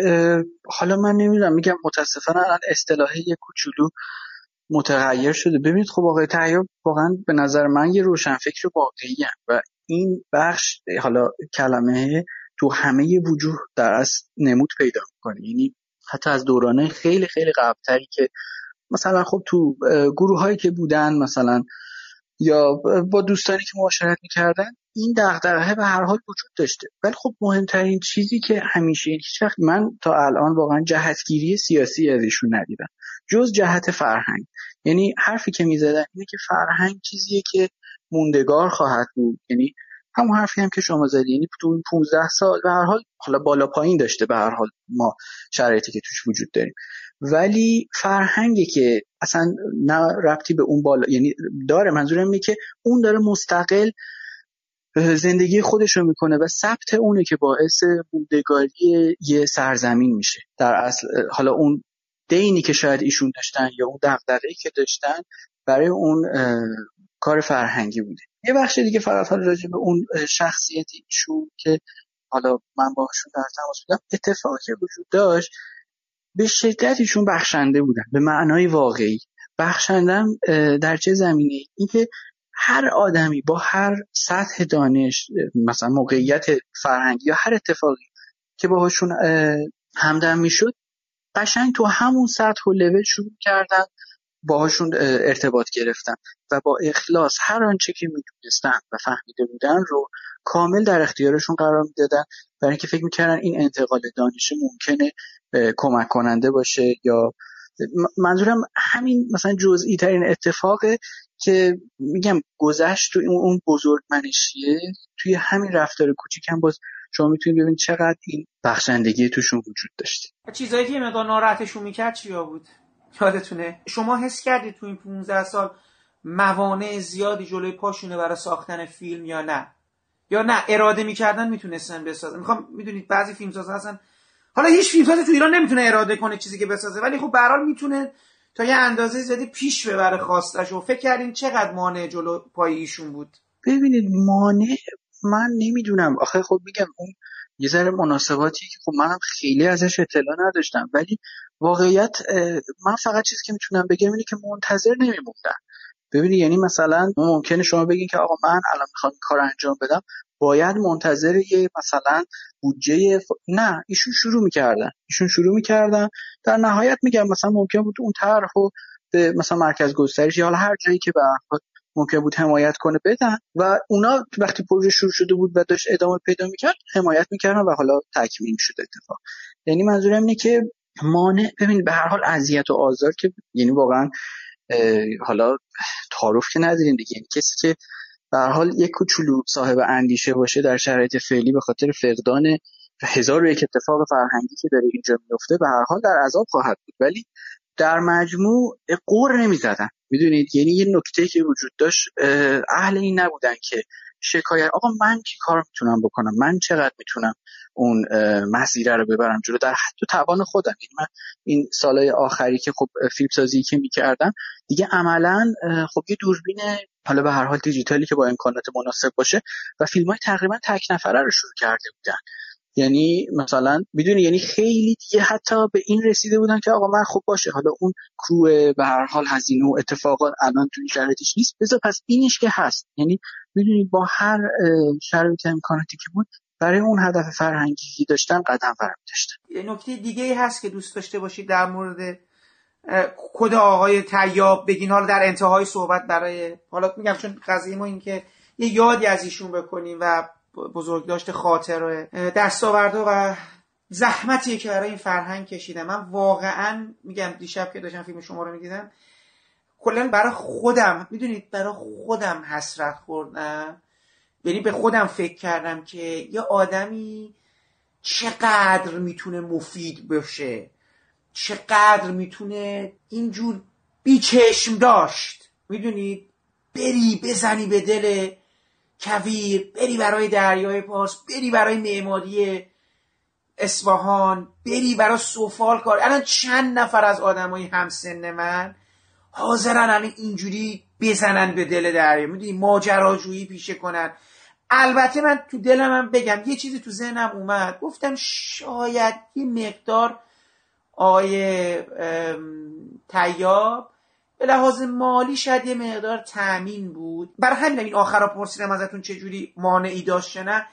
حالا من نمی‌دونم میگم متاسفانه الان اصطلاحی کوچولو متغیر شده. ببینید خب آقای تیاب واقعا به نظر من یه روشنفکر واقعی و این بخش حالا کلمه تو همه وجوه در اصل نمود پیدا می‌کنه یعنی حتی از دورانه خیلی خیلی قبلتری که مثلا خب تو گروه هایی که بودن مثلا یا با دوستانی که معاشرت می‌کردن این دغدغه به هر حال وجود داشته. ولی خب مهمترین چیزی که همیشه هیچ وقت من تا الان واقعا جهتگیری سیاسی از ایشون ندیدم. جز جهت فرهنگ. یعنی حرفی که می‌زدن اینه که فرهنگ چیزیه که موندگار خواهد بود. یعنی همون حرفی هم که شما زدی. یعنی تو این 15 سال به هر حال حالا بالا پایین داشته به هر حال ما شرایطی که توش وجود داریم. ولی فرهنگی که اصلا نه ربطی به اون بالا یعنی داره منظورم اینه که اون داره مستقل زندگی خودش رو می‌کنه و ثبت اونه که باعث موندگاری یه سرزمین میشه. در اصل حالا اون دینی که شاید ایشون داشتن یا اون دغدغه‌ای که داشتن برای اون کار فرهنگی بوده. یه بخش دیگه فقط حالا راجع به اون شخصیت ایشون که حالا من باهاشون در تماس بودم اتفاقی وجود داشت به شدت ایشون بخشنده بودن به معنای واقعی. بخشندم در چه زمینه اینکه هر آدمی با هر سطح دانش مثلا موقعیت فرهنگی یا هر اتفاقی که باهاشون همدم می‌شد قشنگ تو همون سطح و لول شروع کردن باهاشون ارتباط گرفتن و با اخلاص هر آنچه که می‌دونستن و فهمیده بودن رو کامل در اختیارشون قرار می‌دادن. برای اینکه فکر می‌کردن این انتقال دانش ممکنه کمک کننده باشه یا منظورم همین مثلا جزئی ترین اتفاقه که میگم گذشت تو اون بزرگ منشیه توی همین رفتار کوچیکم باز شما می‌تونید ببینید چقدر این بخشندگی توشون وجود داشته. چیزایی که مقدار ناراحتشون می‌کرد چیا بود؟ یادتونه؟ شما حس کردید تو این 15 سال موانع زیادی جلوی پاشونه برای ساختن فیلم یا نه؟ یا نه اراده می‌کردن می‌تونستن بسازن؟ می‌خوام می‌دونید بعضی فیلمساز هستن. حالا هیچ فیلمسازی تو ایران نمی‌تونه اراده کنه چیزی که بسازه ولی خب به می‌تونه تا یه اندازه زیادی پیش ببره خواستش. و فکر کردین چقدر مانع جلو پای ایشون بود؟ ببینید مانع من نمی‌دونم. آخه خب میگم اون یه ذره مناسباتی که خب منم خیلی ازش اطلاع نداشتم. ولی واقعیت من فقط چیزی که می‌تونم بگم اینه که منتظر نمیموندن ببینید یعنی مثلا ممکنه شما بگین که آقا من الان می‌خوام کار انجام بدم. باید منتظر یه مثلا بودجه نه ایشون شروع می‌کردن. ایشون شروع می‌کردن. در نهایت میگم مثلا ممکن بود اون طرح رو به مثلا مرکز گسترش یا هر جایی که به ممکن بود حمایت کنه بدن و اونا وقتی پروژه شروع شده بود و داشت ادامه پیدا می‌کرد حمایت می‌کردن و حالا تکمیل شد اتفاق. یعنی منظورم اینه که مانع ببین به هر حال اذیت و آزار که یعنی واقعا حالا تعارف که نداریم دیگه. یعنی کسی که به هر حال یک کوچولو صاحب اندیشه باشه در شرایط فعلی به خاطر فقدان هزار و یک اتفاق فرهنگی که داره اینجا میفته به هر حال در عذاب خواهد بود. ولی در مجموع قور نمی‌زدن. می‌دونید؟ یعنی یه نکته که وجود داشت اهل این نبودن که شکایت. آقا من چی کار می‌تونم بکنم؟ من چقدر می‌تونم اون مسیره رو ببرم جلو؟ در حد توان خودم. یعنی من این سالهای آخری که خب فیلم سازی که می‌کردم دیگه عملا خب یه دوربین حالا به هر حال دیجیتالی که با امکانات مناسب باشه و فیلم های تقریبا تک نفره رو شروع کرده بودن. یعنی مثلا می‌دونی یعنی خیلی دیگه حتی به این رسیده بودن که آقا من خوب باشه. حالا اون کروه به هر حال هزینه و اتفاقات الان تو شرایطش نیست. بذار پس اینش که هست. یعنی می‌دونی با هر شرایط امکاناتی که بود برای اون هدف فرهنگی که داشتن قدم داشتن. یه نکته دیگه ای هست که دوست داشته باشید در مورد کد آقای تیاب بگین. حالا در انتهای صحبت برای حالا میگم چون قضیه ما این که یه یادی از ایشون بکنیم و بزرگ داشته خاطر و زحمتی که برای این فرهنگ کشیدم من واقعا میگم دیشب که داشتم فیلم شما رو می‌دیدم کلا برای خودم می‌دونید برای خودم حسرت خوردم. یعنی به خودم فکر کردم که یه آدمی چقدر می‌تونه مفید باشه چقدر می‌تونه اینجور بیچشم داشت. می‌دونید؟ بری بزنی به دل کویر بری برای دریای پارس بری برای معماری اصفهان بری برای سفال کار. الان چند نفر از آدمای همسن من حاضرن الان اینجوری بزنن به دل دریا. می‌دونی؟ ماجراجویی پیشه کنن. البته من تو دلم هم بگم یه چیزی تو ذهنم اومد. گفتم شاید یه مقدار آقای تیاب به لحاظ مالی شاید یه مقدار تأمین بود. برای همین این آخرا پرسیدم ازتون چه جوری مانعی داشت نه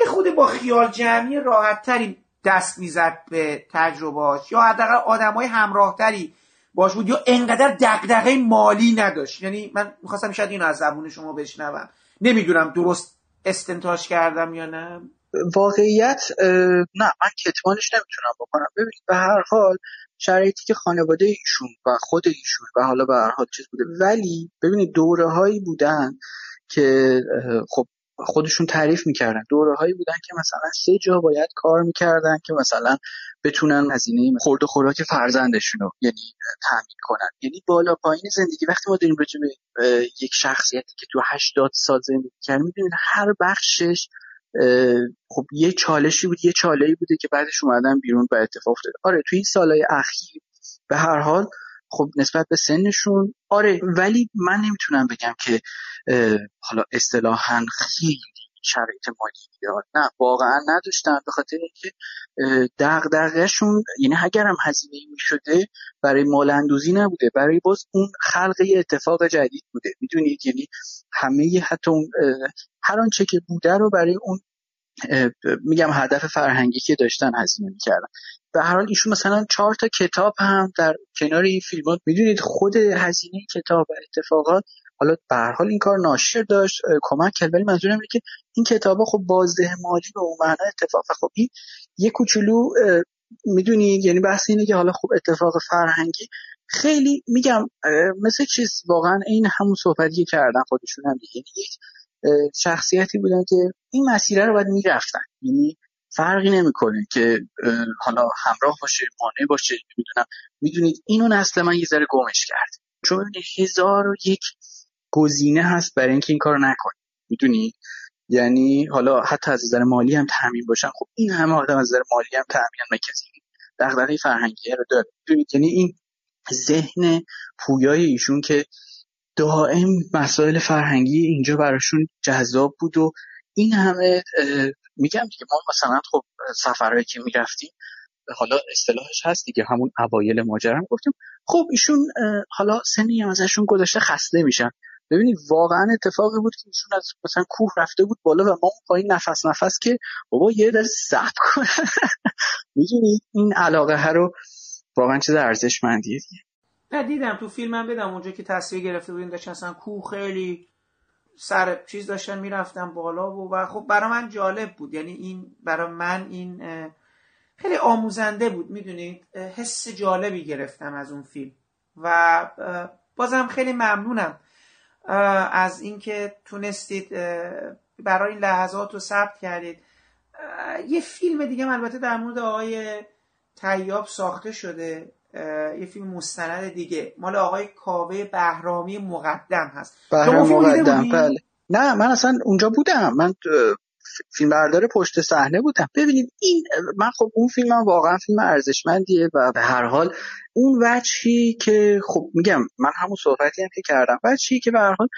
یه خود با خیال جمعی راحت تری دست می‌زد به تجربهاش یا حداقل آدمای همراهتری باش بود یا انقدر دغدغه مالی نداشت. یعنی من می‌خواستم شاید اینو از زبون شما بشنوم. نمی‌دونم درست استنتاج کردم یا نه. واقعیت نه من کتمانش نمی‌تونم بکنم. ببینید به هر حال شرایطی که خانواده ایشون و خود ایشون و حالا به هر حال چیز بوده. ولی ببینید دوره هایی بودن که خب خودشون تعریف می‌کردن. دوره هایی بودن که مثلا سه جا باید کار می‌کردن که مثلا بتونن هزینه خورد و خوراک فرزندشون رو یعنی تامین کنن. یعنی بالا پایین زندگی. وقتی ما داریم راجع به یک شخصیتی که تو 80 سال زندگی کرد می‌دونید هر بخشش خب یه چالشی بود یه چالهی بوده که بعدش اومدن بیرون و اتفاق افتاد. آره توی این سالهای اخیر به هر حال خب نسبت به سنشون آره ولی من نمی‌تونم بگم که حالا اصطلاحا خیلی شرایط مالی بیدار نه واقعا نداشتن. به خاطر اینکه دغدغهشون یعنی اگرم هزینه می شده برای مالندوزی نبوده. برای باز اون خلق اتفاق جدید بوده. می‌دونید؟ یعنی همه حتی اون هر آنچه که بوده رو برای اون میگم هدف فرهنگی که داشتن هزینه می‌کردن. به هر حال ایشون مثلا چهار تا کتاب هم در کنار این فیلمات می‌دونید؟ خود هزینه کتاب و اتفاقات حالا به حال این کار ناشر داشت کمک کرد. ولی منظورم اینه که این کتابا خب بازده مالی به اون معنا اتفاق. خب این یه کوچولو می‌دونید یعنی بحث اینه که حالا خوب اتفاق فرهنگی خیلی میگم مثل چیز واقعا این همون صحبتی کردن خودشون هم دیگه. یعنی یک شخصیتی بودن که این مسیره رو باید می‌رفتن. یعنی فرقی نمی‌کنه که حالا همراه باشه مانع باشه می‌دونم می‌دونید اینو نسل من یه ذره گمش کرد. چون هزار و یک گزینه هست برای اینکه این کارو نکنید می‌دونید یعنی حالا حتی از نظر مالی هم تامین باشن. خب این همه آدم از نظر مالی هم تامین نکردن دغدغه فرهنگی رو داره. یعنی این ذهن پویای ایشون که دائم مسائل فرهنگی اینجا براشون جذاب بود و این همه میگم دیگه ما مثلا خب سفرهایی که می‌رفتیم حالا اصطلاحش هست دیگه همون اوایل ماجرا گفتیم. خب ایشون حالا سنی ازشون گذشته خسته میشن. ببینید واقعا اتفاقی بود که ایشون از مثلا کوه رفته بود بالا و ما پایین نفس نفس که بابا یه در سب کنه. می‌دونید؟ این علاقه ها رو واقعا چیز ارزشمندیه دیگه. نه دیدم تو فیلمم بدم اونجا که تصویر گرفته بودین داشتن اصلا کوه خیلی سر چیز داشتن می‌رفتن بالا و, و خب برای من جالب بود. یعنی این برای من این خیلی آموزنده بود می‌دونید؟ حس جالبی گرفتم از اون فیلم. و بازم خیلی ممنونم. از اینکه تونستید برای این لحظات رو ثبت کردید. یه فیلم دیگه البته در مورد آقای تیاب ساخته شده. یه فیلم مستند دیگه. مال آقای کاوه بهرامی مقدم هست. بهرام مقدم بله. نه من اصلا اونجا بودم. من فیلم بردار پشت صحنه بودم. ببینید این من خب اون فیلم هم واقعا فیلم ارزشمندیه و به هر حال اون وجهی که خب میگم من همون صحبتی هم که کردم وجهی که به هر حال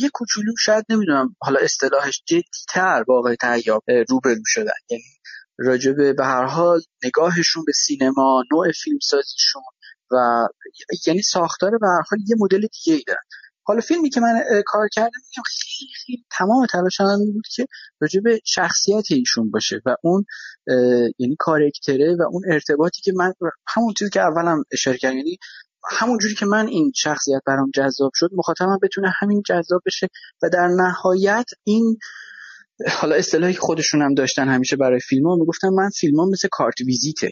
یه کوچولو شاید نمی‌دونم حالا اصطلاحش جدیتر واقع تیاب روبرو شدن. یعنی راجبه به هر حال نگاهشون به سینما نوع فیلم سازیشون و یعنی ساختار به هر حال یه مدل دیگه ای دارن. حالا فیلمی که من کار کردم میگم خیلی خیلی تمام تلاشم بود که راجع به شخصیت ایشون باشه و اون یعنی کارکتره و اون ارتباطی که من همون چیزی که اولم اشاره کردم یعنی همون جوری که من این شخصیت برام جذاب شد مخاطبم بتونه همین جذاب بشه و در نهایت این حالا اصطلاحی که خودشون هم داشتن همیشه برای فیلم ها می‌گفتن من فیلم ها مثل کارت ویزیته.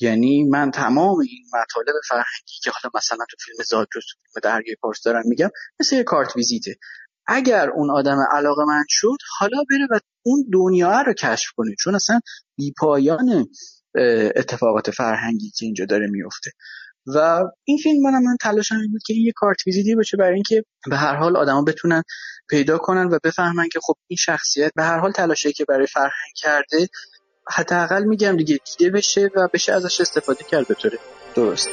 یعنی من تمام این مطالب فرهنگی که حالا مثلا تو فیلم زاگرس تو فیلم درگیر پارس دارم میگم مثل یه کارت ویزیته. اگر اون آدم علاقه من شد حالا بره و اون دنیا رو کشف کنه چون اصلا بیپایان اتفاقات فرهنگی که اینجا داره میفته. و این فیلم من من تلاشم این بود که این یه کارت ویزیتی باشه برای اینکه به هر حال آدما بتونن پیدا کنن و بفهمن که خب این شخصیت به هر حال تلاشی که برای فرهنگ کرده حداقل میگم دیگه دیده بشه و بشه ازش استفاده کرد به درست.